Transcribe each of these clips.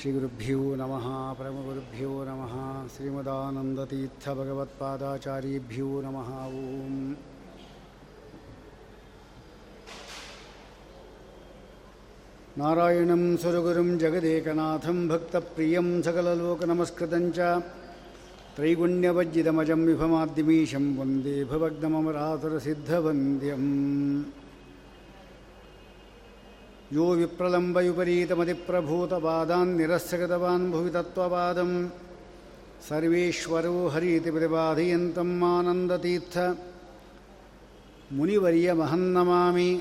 ಶ್ರೀಗುರುಭ್ಯೋ ನಮಃ ಪರಮಗುರುಭ್ಯೋ ನಮಃ ಶ್ರೀಮದಾನಂದತೀರ್ಥಭಗವತ್ಪಾದಾಚಾರ್ಯೇಭ್ಯೋ ನಮಃ ಓಂ ನಾರಾಯಣಂ ಸುರಗುರುಂ ಜಗದೇಕನಾಥಂ ಭಕ್ತಪ್ರಿಯಂ सकललोकनमस्कृतञ्च ಚ विभमाद्यमीशं ವಂದೇ ಭವಗ್ನಮರಾತುರಸಿದ್ಧವಂದ್ಯಂ यो विप्रलम्बयुपरीतमतिप्रभूतपादान् निरस्यगतवान् भुवि तत्त्वपादं सर्वेश्वरो हरीति प्रतिपादयन्तम् आनन्दतीर्थ मुनिवर्यमहं नमामि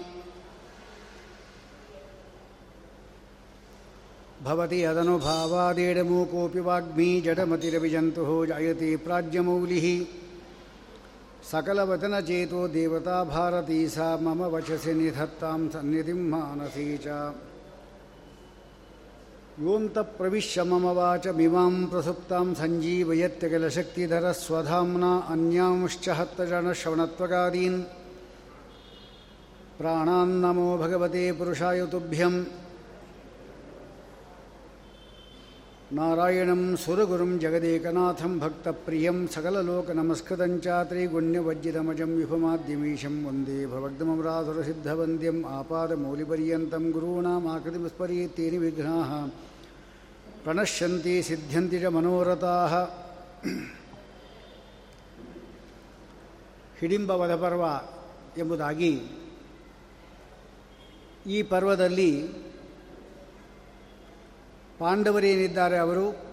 भवति यदनुभावादेडमूकोऽपि वाग्मी जडमतिरविजन्तुः जायते प्राज्यमौलिः सकलवचनचेतो देवता भारती सा मम वचसि निधत्तां सन्निधिं मानसी च। योऽन्तप्रविश्य मम वाचमिमां प्रसुप्तां सञ्जीवयत्यखिलशक्तिधरस्वधाम्ना अन्यांश्च हस्तजनश्रवणत्वगादीन् प्राणान्नमो भगवते पुरुषाय तुभ्यं नारायणं सुरगुरुं जगदेकनाथं भक्तप्रियं सकललोकनमस्कृतं च त्रैगुण्यवज्जितमजं विभुमाद्यमीशं वन्दे भवग्धमरासुरसिद्धवन्द्यम् आपादमौलिपर्यन्तं गुरूणामाकृतिविस्मरीत्येनि विघ्नाः प्रणश्यन्ति सिद्ध्यन्ति च मनोरथाः ಹಿಡಿಂಬವಧ ಪರ್ವ ಎಂಬುದಾಗಿ ಈ ಪರ್ವದಲ್ಲಿ ಪಾಂಡವರೇನಿದ್ದಾರೆ ಅವರು?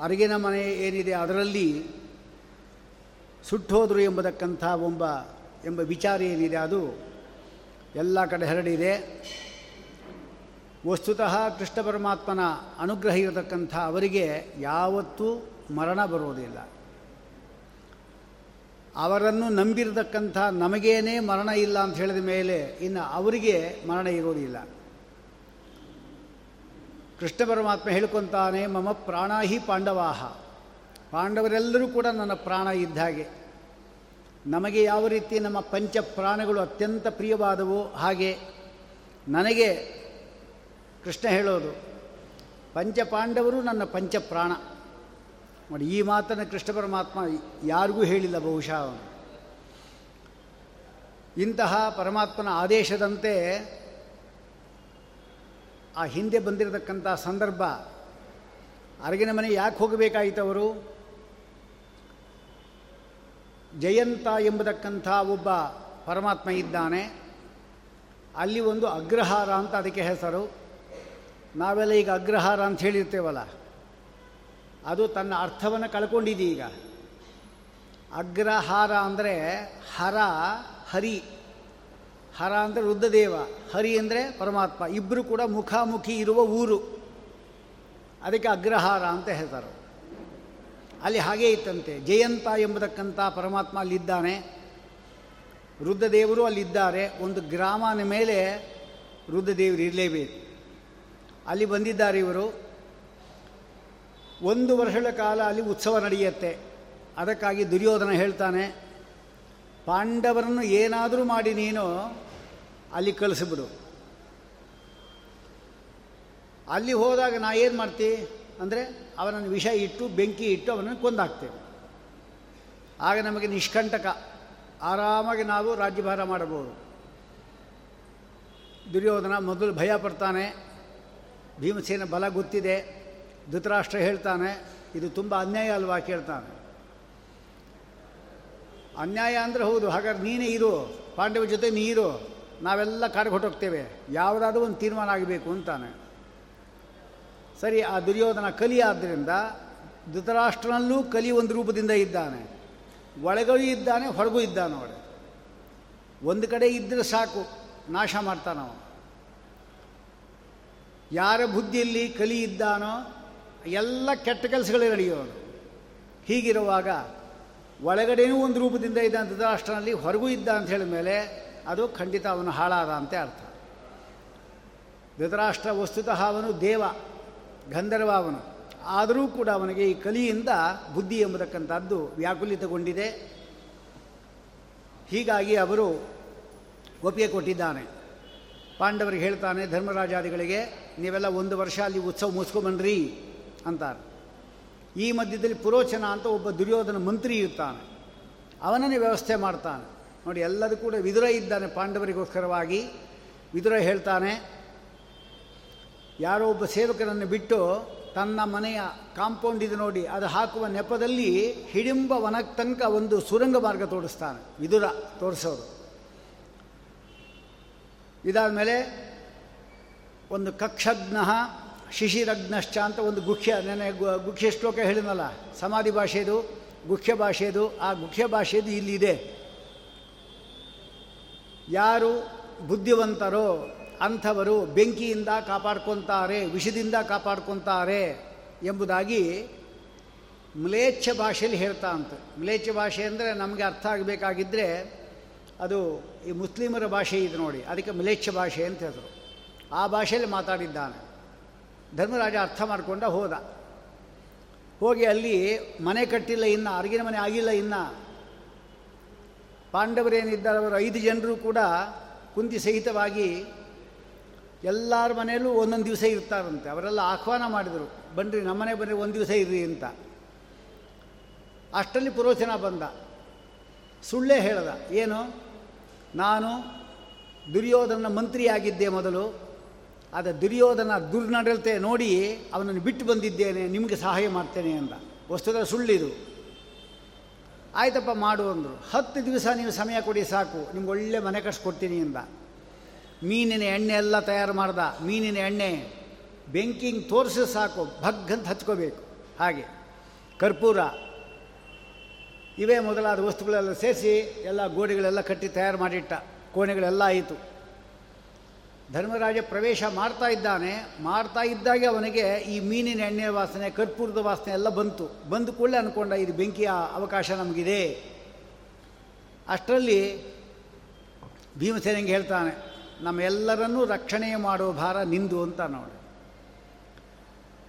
ಅರಗಿನ ಮನೆ ಏನಿದೆ ಅದರಲ್ಲಿ ಸುಟ್ಟೋದ್ರು ಎಂಬತಕ್ಕಂಥ ಒಬ್ಬ ಎಂಬ ವಿಚಾರ ಏನಿದೆ ಅದು ಎಲ್ಲ ಕಡೆ ಹರಡಿದೆ. ವಸ್ತುತಃ ಕೃಷ್ಣ ಪರಮಾತ್ಮನ ಅನುಗ್ರಹ ಇರತಕ್ಕಂಥ ಅವರಿಗೆ ಯಾವತ್ತೂ ಮರಣ ಬರುವುದಿಲ್ಲ ಅವರನ್ನು ನಂಬಿರತಕ್ಕಂಥ ನಮಗೇನೇ ಮರಣ ಇಲ್ಲ ಅಂತ ಹೇಳಿದ ಮೇಲೆ ಇನ್ನು ಅವರಿಗೆ ಮರಣ ಇರೋದಿಲ್ಲ ಕೃಷ್ಣ ಪರಮಾತ್ಮ ಹೇಳ್ಕೊತಾನೆ, ಮಮ ಪ್ರಾಣಾಹಿ ಪಾಂಡವಾಹ. ಪಾಂಡವರೆಲ್ಲರೂ ಕೂಡ ನನ್ನ ಪ್ರಾಣ ಇದ್ದ ಹಾಗೆ. ನಮಗೆ ಯಾವ ರೀತಿ ನಮ್ಮ ಪಂಚ ಪ್ರಾಣಗಳು ಅತ್ಯಂತ ಪ್ರಿಯವಾದವು ಹಾಗೆ ನನಗೆ ಕೃಷ್ಣ ಹೇಳೋದು, ಪಂಚ ಪಾಂಡವರು ನನ್ನ ಪಂಚ ಪ್ರಾಣ. ನೋಡಿ, ಈ ಮಾತನ್ನು ಕೃಷ್ಣ ಪರಮಾತ್ಮ ಯಾರಿಗೂ ಹೇಳಿಲ್ಲ ಬಹುಶಃ ಅವನು. ಇಂತಹ ಪರಮಾತ್ಮನ ಆದೇಶದಂತೆ ಆ ಹಿಂದೆ ಬಂದಿರತಕ್ಕಂಥ ಸಂದರ್ಭ, ಅರಗಿನ ಮನೆ ಯಾಕೆ ಹೋಗಬೇಕಾಯಿತು ಅವರು? ಜಯಂತ ಎಂಬತಕ್ಕಂಥ ಒಬ್ಬ ಪರಮಾತ್ಮ ಇದ್ದಾನೆ. ಅಲ್ಲಿ ಒಂದು ಅಗ್ರಹಾರ ಅಂತ ಅದಕ್ಕೆ ಹೆಸರು. ನಾವೆಲ್ಲ ಈಗ ಅಗ್ರಹಾರ ಅಂತ ಹೇಳಿರ್ತೇವಲ್ಲ. ಅದು ತನ್ನ ಅರ್ಥವನ್ನು ಕಳ್ಕೊಂಡಿದೆ ಈಗ. ಅಗ್ರಹಾರ ಅಂದರೆ ಹರ, ಹರಿ. ಹರ ಅಂದರೆ ರುದ್ರದೇವ ಹರಿ ಅಂದರೆ ಪರಮಾತ್ಮ. ಇಬ್ಬರು ಕೂಡ ಮುಖಾಮುಖಿ ಇರುವ ಊರು. ಅದಕ್ಕೆ ಅಗ್ರಹಾರ ಅಂತ ಹೇಳ್ತಾರೆ ಅಲ್ಲಿ ಹಾಗೇ ಇತ್ತಂತೆ. ಜಯಂತ ಎಂಬತಕ್ಕಂಥ ಪರಮಾತ್ಮ ಅಲ್ಲಿದ್ದಾನೆ. ರುದ್ರದೇವರು ಅಲ್ಲಿದ್ದಾರೆ. ಒಂದು ಗ್ರಾಮನ ಮೇಲೆ ರುದ್ರದೇವರು ಇರಲೇಬೇಕು. ಅಲ್ಲಿ ಬಂದಿದ್ದಾರೆ ಇವರು. ಒಂದು ವರ್ಷಗಳ ಕಾಲ ಅಲ್ಲಿ ಉತ್ಸವ ನಡೆಯುತ್ತೆ. ಅದಕ್ಕಾಗಿ ದುರ್ಯೋಧನ ಹೇಳ್ತಾನೆ, ಪಾಂಡವರನ್ನು ಏನಾದರೂ ಮಾಡಿ ನೀನು ಅಲ್ಲಿ ಕಳಿಸಿಬಿಡು. ಅಲ್ಲಿ ಹೋದಾಗ ನಾ ಏನು ಮಾಡ್ತಿ? ಅಂದರೆ ಅವನನ್ನು ವಿಷ ಇಟ್ಟು, ಬೆಂಕಿ ಇಟ್ಟು ಅವನನ್ನು ಕೊಂದಾಕ್ತೇವೆ ಆಗ ನಮಗೆ ನಿಷ್ಕಂಟಕ, ಆರಾಮಾಗಿ ನಾವು ರಾಜ್ಯಭಾರ ಮಾಡಬಹುದು. ದುರ್ಯೋಧನ ಮೊದಲು ಭಯ ಪಡ್ತಾನೆ, ಭೀಮಸೇನ ಬಲ ಗೊತ್ತಿದೆ. ಧೃತರಾಷ್ಟ್ರ ಹೇಳ್ತಾನೆ, ಇದು ತುಂಬ ಅನ್ಯಾಯ ಅಲ್ವಾ ಕೇಳ್ತಾನೆ. ಅನ್ಯಾಯ ಅಂದರೆ ಹೌದು ಹಾಗಾದ್ರೆ ನೀನೇ ಇರು ಪಾಂಡವ ಜೊತೆ ನೀರು ನಾವೆಲ್ಲ ಕಾಡಿಗೆ ಹೊಟ್ಟೋಗ್ತೇವೆ ಯಾವುದಾದ್ರೂ ಒಂದು ತೀರ್ಮಾನ ಆಗಬೇಕು ಅಂತಾನೆ. ಸರಿ, ಆ ದುರ್ಯೋಧನ ಕಲಿ ಆದ್ದರಿಂದ ಧೃತರಾಷ್ಟ್ರನಲ್ಲೂ ಕಲಿ ಒಂದು ರೂಪದಿಂದ ಇದ್ದಾನೆ. ಒಳಗೂ ಇದ್ದಾನೆ, ಹೊರಗೂ ಇದ್ದಾನೆ ಅವಳು. ಒಂದು ಕಡೆ ಇದ್ದರೆ ಸಾಕು, ನಾಶ ಮಾಡ್ತಾನವ. ಯಾರ ಬುದ್ಧಿಯಲ್ಲಿ ಕಲಿ ಇದ್ದಾನೋ ಎಲ್ಲ ಕೆಟ್ಟ ಕೆಲಸಗಳೇ ನಡೆಯೋನು ಹೀಗಿರುವಾಗ ಒಳಗಡೆನೂ ಒಂದು ರೂಪದಿಂದ ಇದ್ದ ಅಷ್ಟರಲ್ಲಿ ಹೊರಗೂ ಇದ್ದ ಅಂತ ಹೇಳಿದ ಮೇಲೆ ಅದು ಖಂಡಿತ ಅವನು ಹಾಳಾದ ಅಂತ ಅರ್ಥ. ಧೃತರಾಷ್ಟ್ರ ವಸ್ತುತಃ ಅವನು ದೇವ ಗಂಧರ್ವ ಅವನು ಆದರೂ ಕೂಡ ಅವನಿಗೆ ಈ ಕಲಿಯಿಂದ ಬುದ್ಧಿ ಎಂಬತಕ್ಕಂಥದ್ದು ವ್ಯಾಕುಲಿತಗೊಂಡಿದೆ. ಹೀಗಾಗಿ ಅವರು ಒಪ್ಪಿಗೆ ಕೊಟ್ಟಿದ್ದಾನೆ. ಪಾಂಡವರಿಗೆ ಹೇಳ್ತಾನೆ, ಧರ್ಮರಾಜಾದಿಗಳಿಗೆ ನೀವೆಲ್ಲ ಒಂದು ವರ್ಷ ಅಲ್ಲಿ ಉತ್ಸವ ಮುಗಿಸ್ಕೊಂಬನ್ರಿ. ಅಂತಾರೆ. ಈ ಮಧ್ಯದಲ್ಲಿ ಪುರೋಚನ ಅಂತ ಒಬ್ಬ ದುರ್ಯೋಧನ ಮಂತ್ರಿ ಇರ್ತಾನೆ. ಅವನನ್ನೇ ವ್ಯವಸ್ಥೆ ಮಾಡ್ತಾನೆ. ನೋಡಿ ಎಲ್ಲದೂ ಕೂಡ ವಿದುರ ಇದ್ದಾನೆ ಪಾಂಡವರಿಗೋಸ್ಕರವಾಗಿ. ವಿದುರ ಹೇಳ್ತಾನೆ, ಯಾರೋ ಒಬ್ಬ ಸೇವಕರನ್ನು ಬಿಟ್ಟು ತನ್ನ ಮನೆಯ ಕಾಂಪೌಂಡ್ ಇದೆ ನೋಡಿ, ಅದು ಹಾಕುವ ನೆಪದಲ್ಲಿ ಹಿಡಿಂಬ ವನಕ್ಕೆ ತನಕ ಒಂದು ಸುರಂಗ ಮಾರ್ಗ ತೋರಿಸ್ತಾನೆ, ವಿದುರ ತೋರಿಸೋರು ಇದಾದ ಮೇಲೆ ಒಂದು ಕಕ್ಷಗ್ನ ಶಿಶಿರಗ್ನಶ್ಚ ಅಂತ ಒಂದು ಗುಖ್ಯ ನೆನೆ ಗುಖ್ಯ ಶ್ಲೋಕ ಹೇಳಿದ್ನಲ್ಲ, ಸಮಾಧಿ ಭಾಷೆದು ಗುಖ್ಯ ಭಾಷೆದು, ಆ ಗುಖ್ಯ ಭಾಷೆದು ಇಲ್ಲಿದೆ. ಯಾರು ಬುದ್ಧಿವಂತರೋ, ಅಂಥವರು ಬೆಂಕಿಯಿಂದ ಕಾಪಾಡ್ಕೊತಾರೆ, ವಿಷದಿಂದ ಕಾಪಾಡ್ಕೊತಾರೆ ಎಂಬುದಾಗಿ ಮ್ಲೇಚ್ಛ ಭಾಷೆಯಲ್ಲಿ ಹೇಳ್ತಾ ಅಂತ ಮ್ಲೇಚ್ಛ ಭಾಷೆ ಅಂದರೆ ನಮಗೆ ಅರ್ಥ ಆಗಬೇಕಾಗಿದ್ದರೆ ಅದು ಈ ಮುಸ್ಲಿಮರ ಭಾಷೆ ಇದು ನೋಡಿ, ಅದಕ್ಕೆ ಮ್ಲೇಚ್ಛ ಭಾಷೆ ಅಂತ ಹೇಳಿದ್ರು. ಆ ಭಾಷೆಯಲ್ಲಿ ಮಾತಾಡಿದ್ದಾನೆ. ಧರ್ಮರಾಜ ಅರ್ಥ ಮಾಡಿಕೊಂಡ ಹೋದ. ಹೋಗಿ ಅಲ್ಲಿ ಮನೆ ಕಟ್ಟಿಲ್ಲ ಇನ್ನ, ಅರ್ಗಿನ ಮನೆ ಆಗಿಲ್ಲ ಇನ್ನ. ಪಾಂಡವರೇನಿದ್ದಾರೆ ಅವರು ಐದು ಜನರು ಕೂಡ ಕುಂತಿ ಸಹಿತವಾಗಿ ಎಲ್ಲರ ಮನೆಯಲ್ಲೂ ಒಂದೊಂದು ದಿವಸ ಇರ್ತಾರಂತೆ. ಅವರೆಲ್ಲ ಆಹ್ವಾನ ಮಾಡಿದರು ಬನ್ನಿರಿ ನಮ್ಮನೆ ಬನ್ನಿ ಒಂದು ದಿವಸ ಇರ್ರಿ ಅಂತ. ಅಷ್ಟರಲ್ಲಿ ಪುರೋಚನ ಬಂದ. ಸುಳ್ಳೇ ಹೇಳ್ದ. ಏನು? ನಾನು ದುರ್ಯೋಧನ ಮಂತ್ರಿಯಾಗಿದ್ದೆ ಮೊದಲು. ಆದ ದುರ್ಯೋಧನ ದುರ್ನಡತೆ ನೋಡಿ ಅವನನ್ನು ಬಿಟ್ಟು ಬಂದಿದ್ದೇನೆ, ನಿಮಗೆ ಸಹಾಯ ಮಾಡ್ತೇನೆ ಅಂತ ವಸ್ತುಗಳ ಸುಳ್ಳಿದು. ಆಯ್ತಪ್ಪ ಮಾಡು ಅಂದರು. ಹತ್ತು ದಿವಸ ನೀವು ಸಮಯ ಕೊಡಿ ಸಾಕು, ನಿಮ್ಗೆ ಒಳ್ಳೆ ಮನೆ ಕಟ್ಸ್ಕೊಡ್ತೀನಿ ಅಂದ. ಮೀನಿನ ಎಣ್ಣೆ ಎಲ್ಲ ತಯಾರು ಮಾಡ್ದ. ಮೀನಿನ ಎಣ್ಣೆ ಬೆಂಕಿಂಗ್ ತೋರಿಸಿ ಸಾಕು ಭಗ್ಗಂತ ಹಚ್ಕೋಬೇಕು. ಹಾಗೆ. ಕರ್ಪೂರ. ಇವೇ ಮೊದಲಾದ ವಸ್ತುಗಳೆಲ್ಲ ಸೇರಿಸಿ ಎಲ್ಲ ಗೋಡೆಗಳೆಲ್ಲ ಕಟ್ಟಿ ತಯಾರು ಮಾಡಿಟ್ಟ. ಕೋಣೆಗಳೆಲ್ಲ ಆಯಿತು. ಧರ್ಮರಾಜ ಪ್ರವೇಶ ಮಾಡ್ತಾ ಇದ್ದಾನೆ. ಮಾಡ್ತಾ ಇದ್ದಾಗೆ ಅವನಿಗೆ ಈ ಮೀನಿನ ಎಣ್ಣೆ ವಾಸನೆ, ಕರ್ಪೂರದ ವಾಸನೆ ಎಲ್ಲ ಬಂತು. ಬಂದ ಕೂಡಲೇ ಅಂದ್ಕೊಂಡ ಇದು ಬೆಂಕಿಯ ಅವಕಾಶ ನಮಗಿದೆ. ಅಷ್ಟರಲ್ಲಿ ಭೀಮಸೇನಿಗೆ ಹೇಳ್ತಾನೆ, ನಮ್ಮೆಲ್ಲರನ್ನೂ ರಕ್ಷಣೆ ಮಾಡುವ ಭಾರ ನಿಂದು ಅಂತ ನೋಡಿ.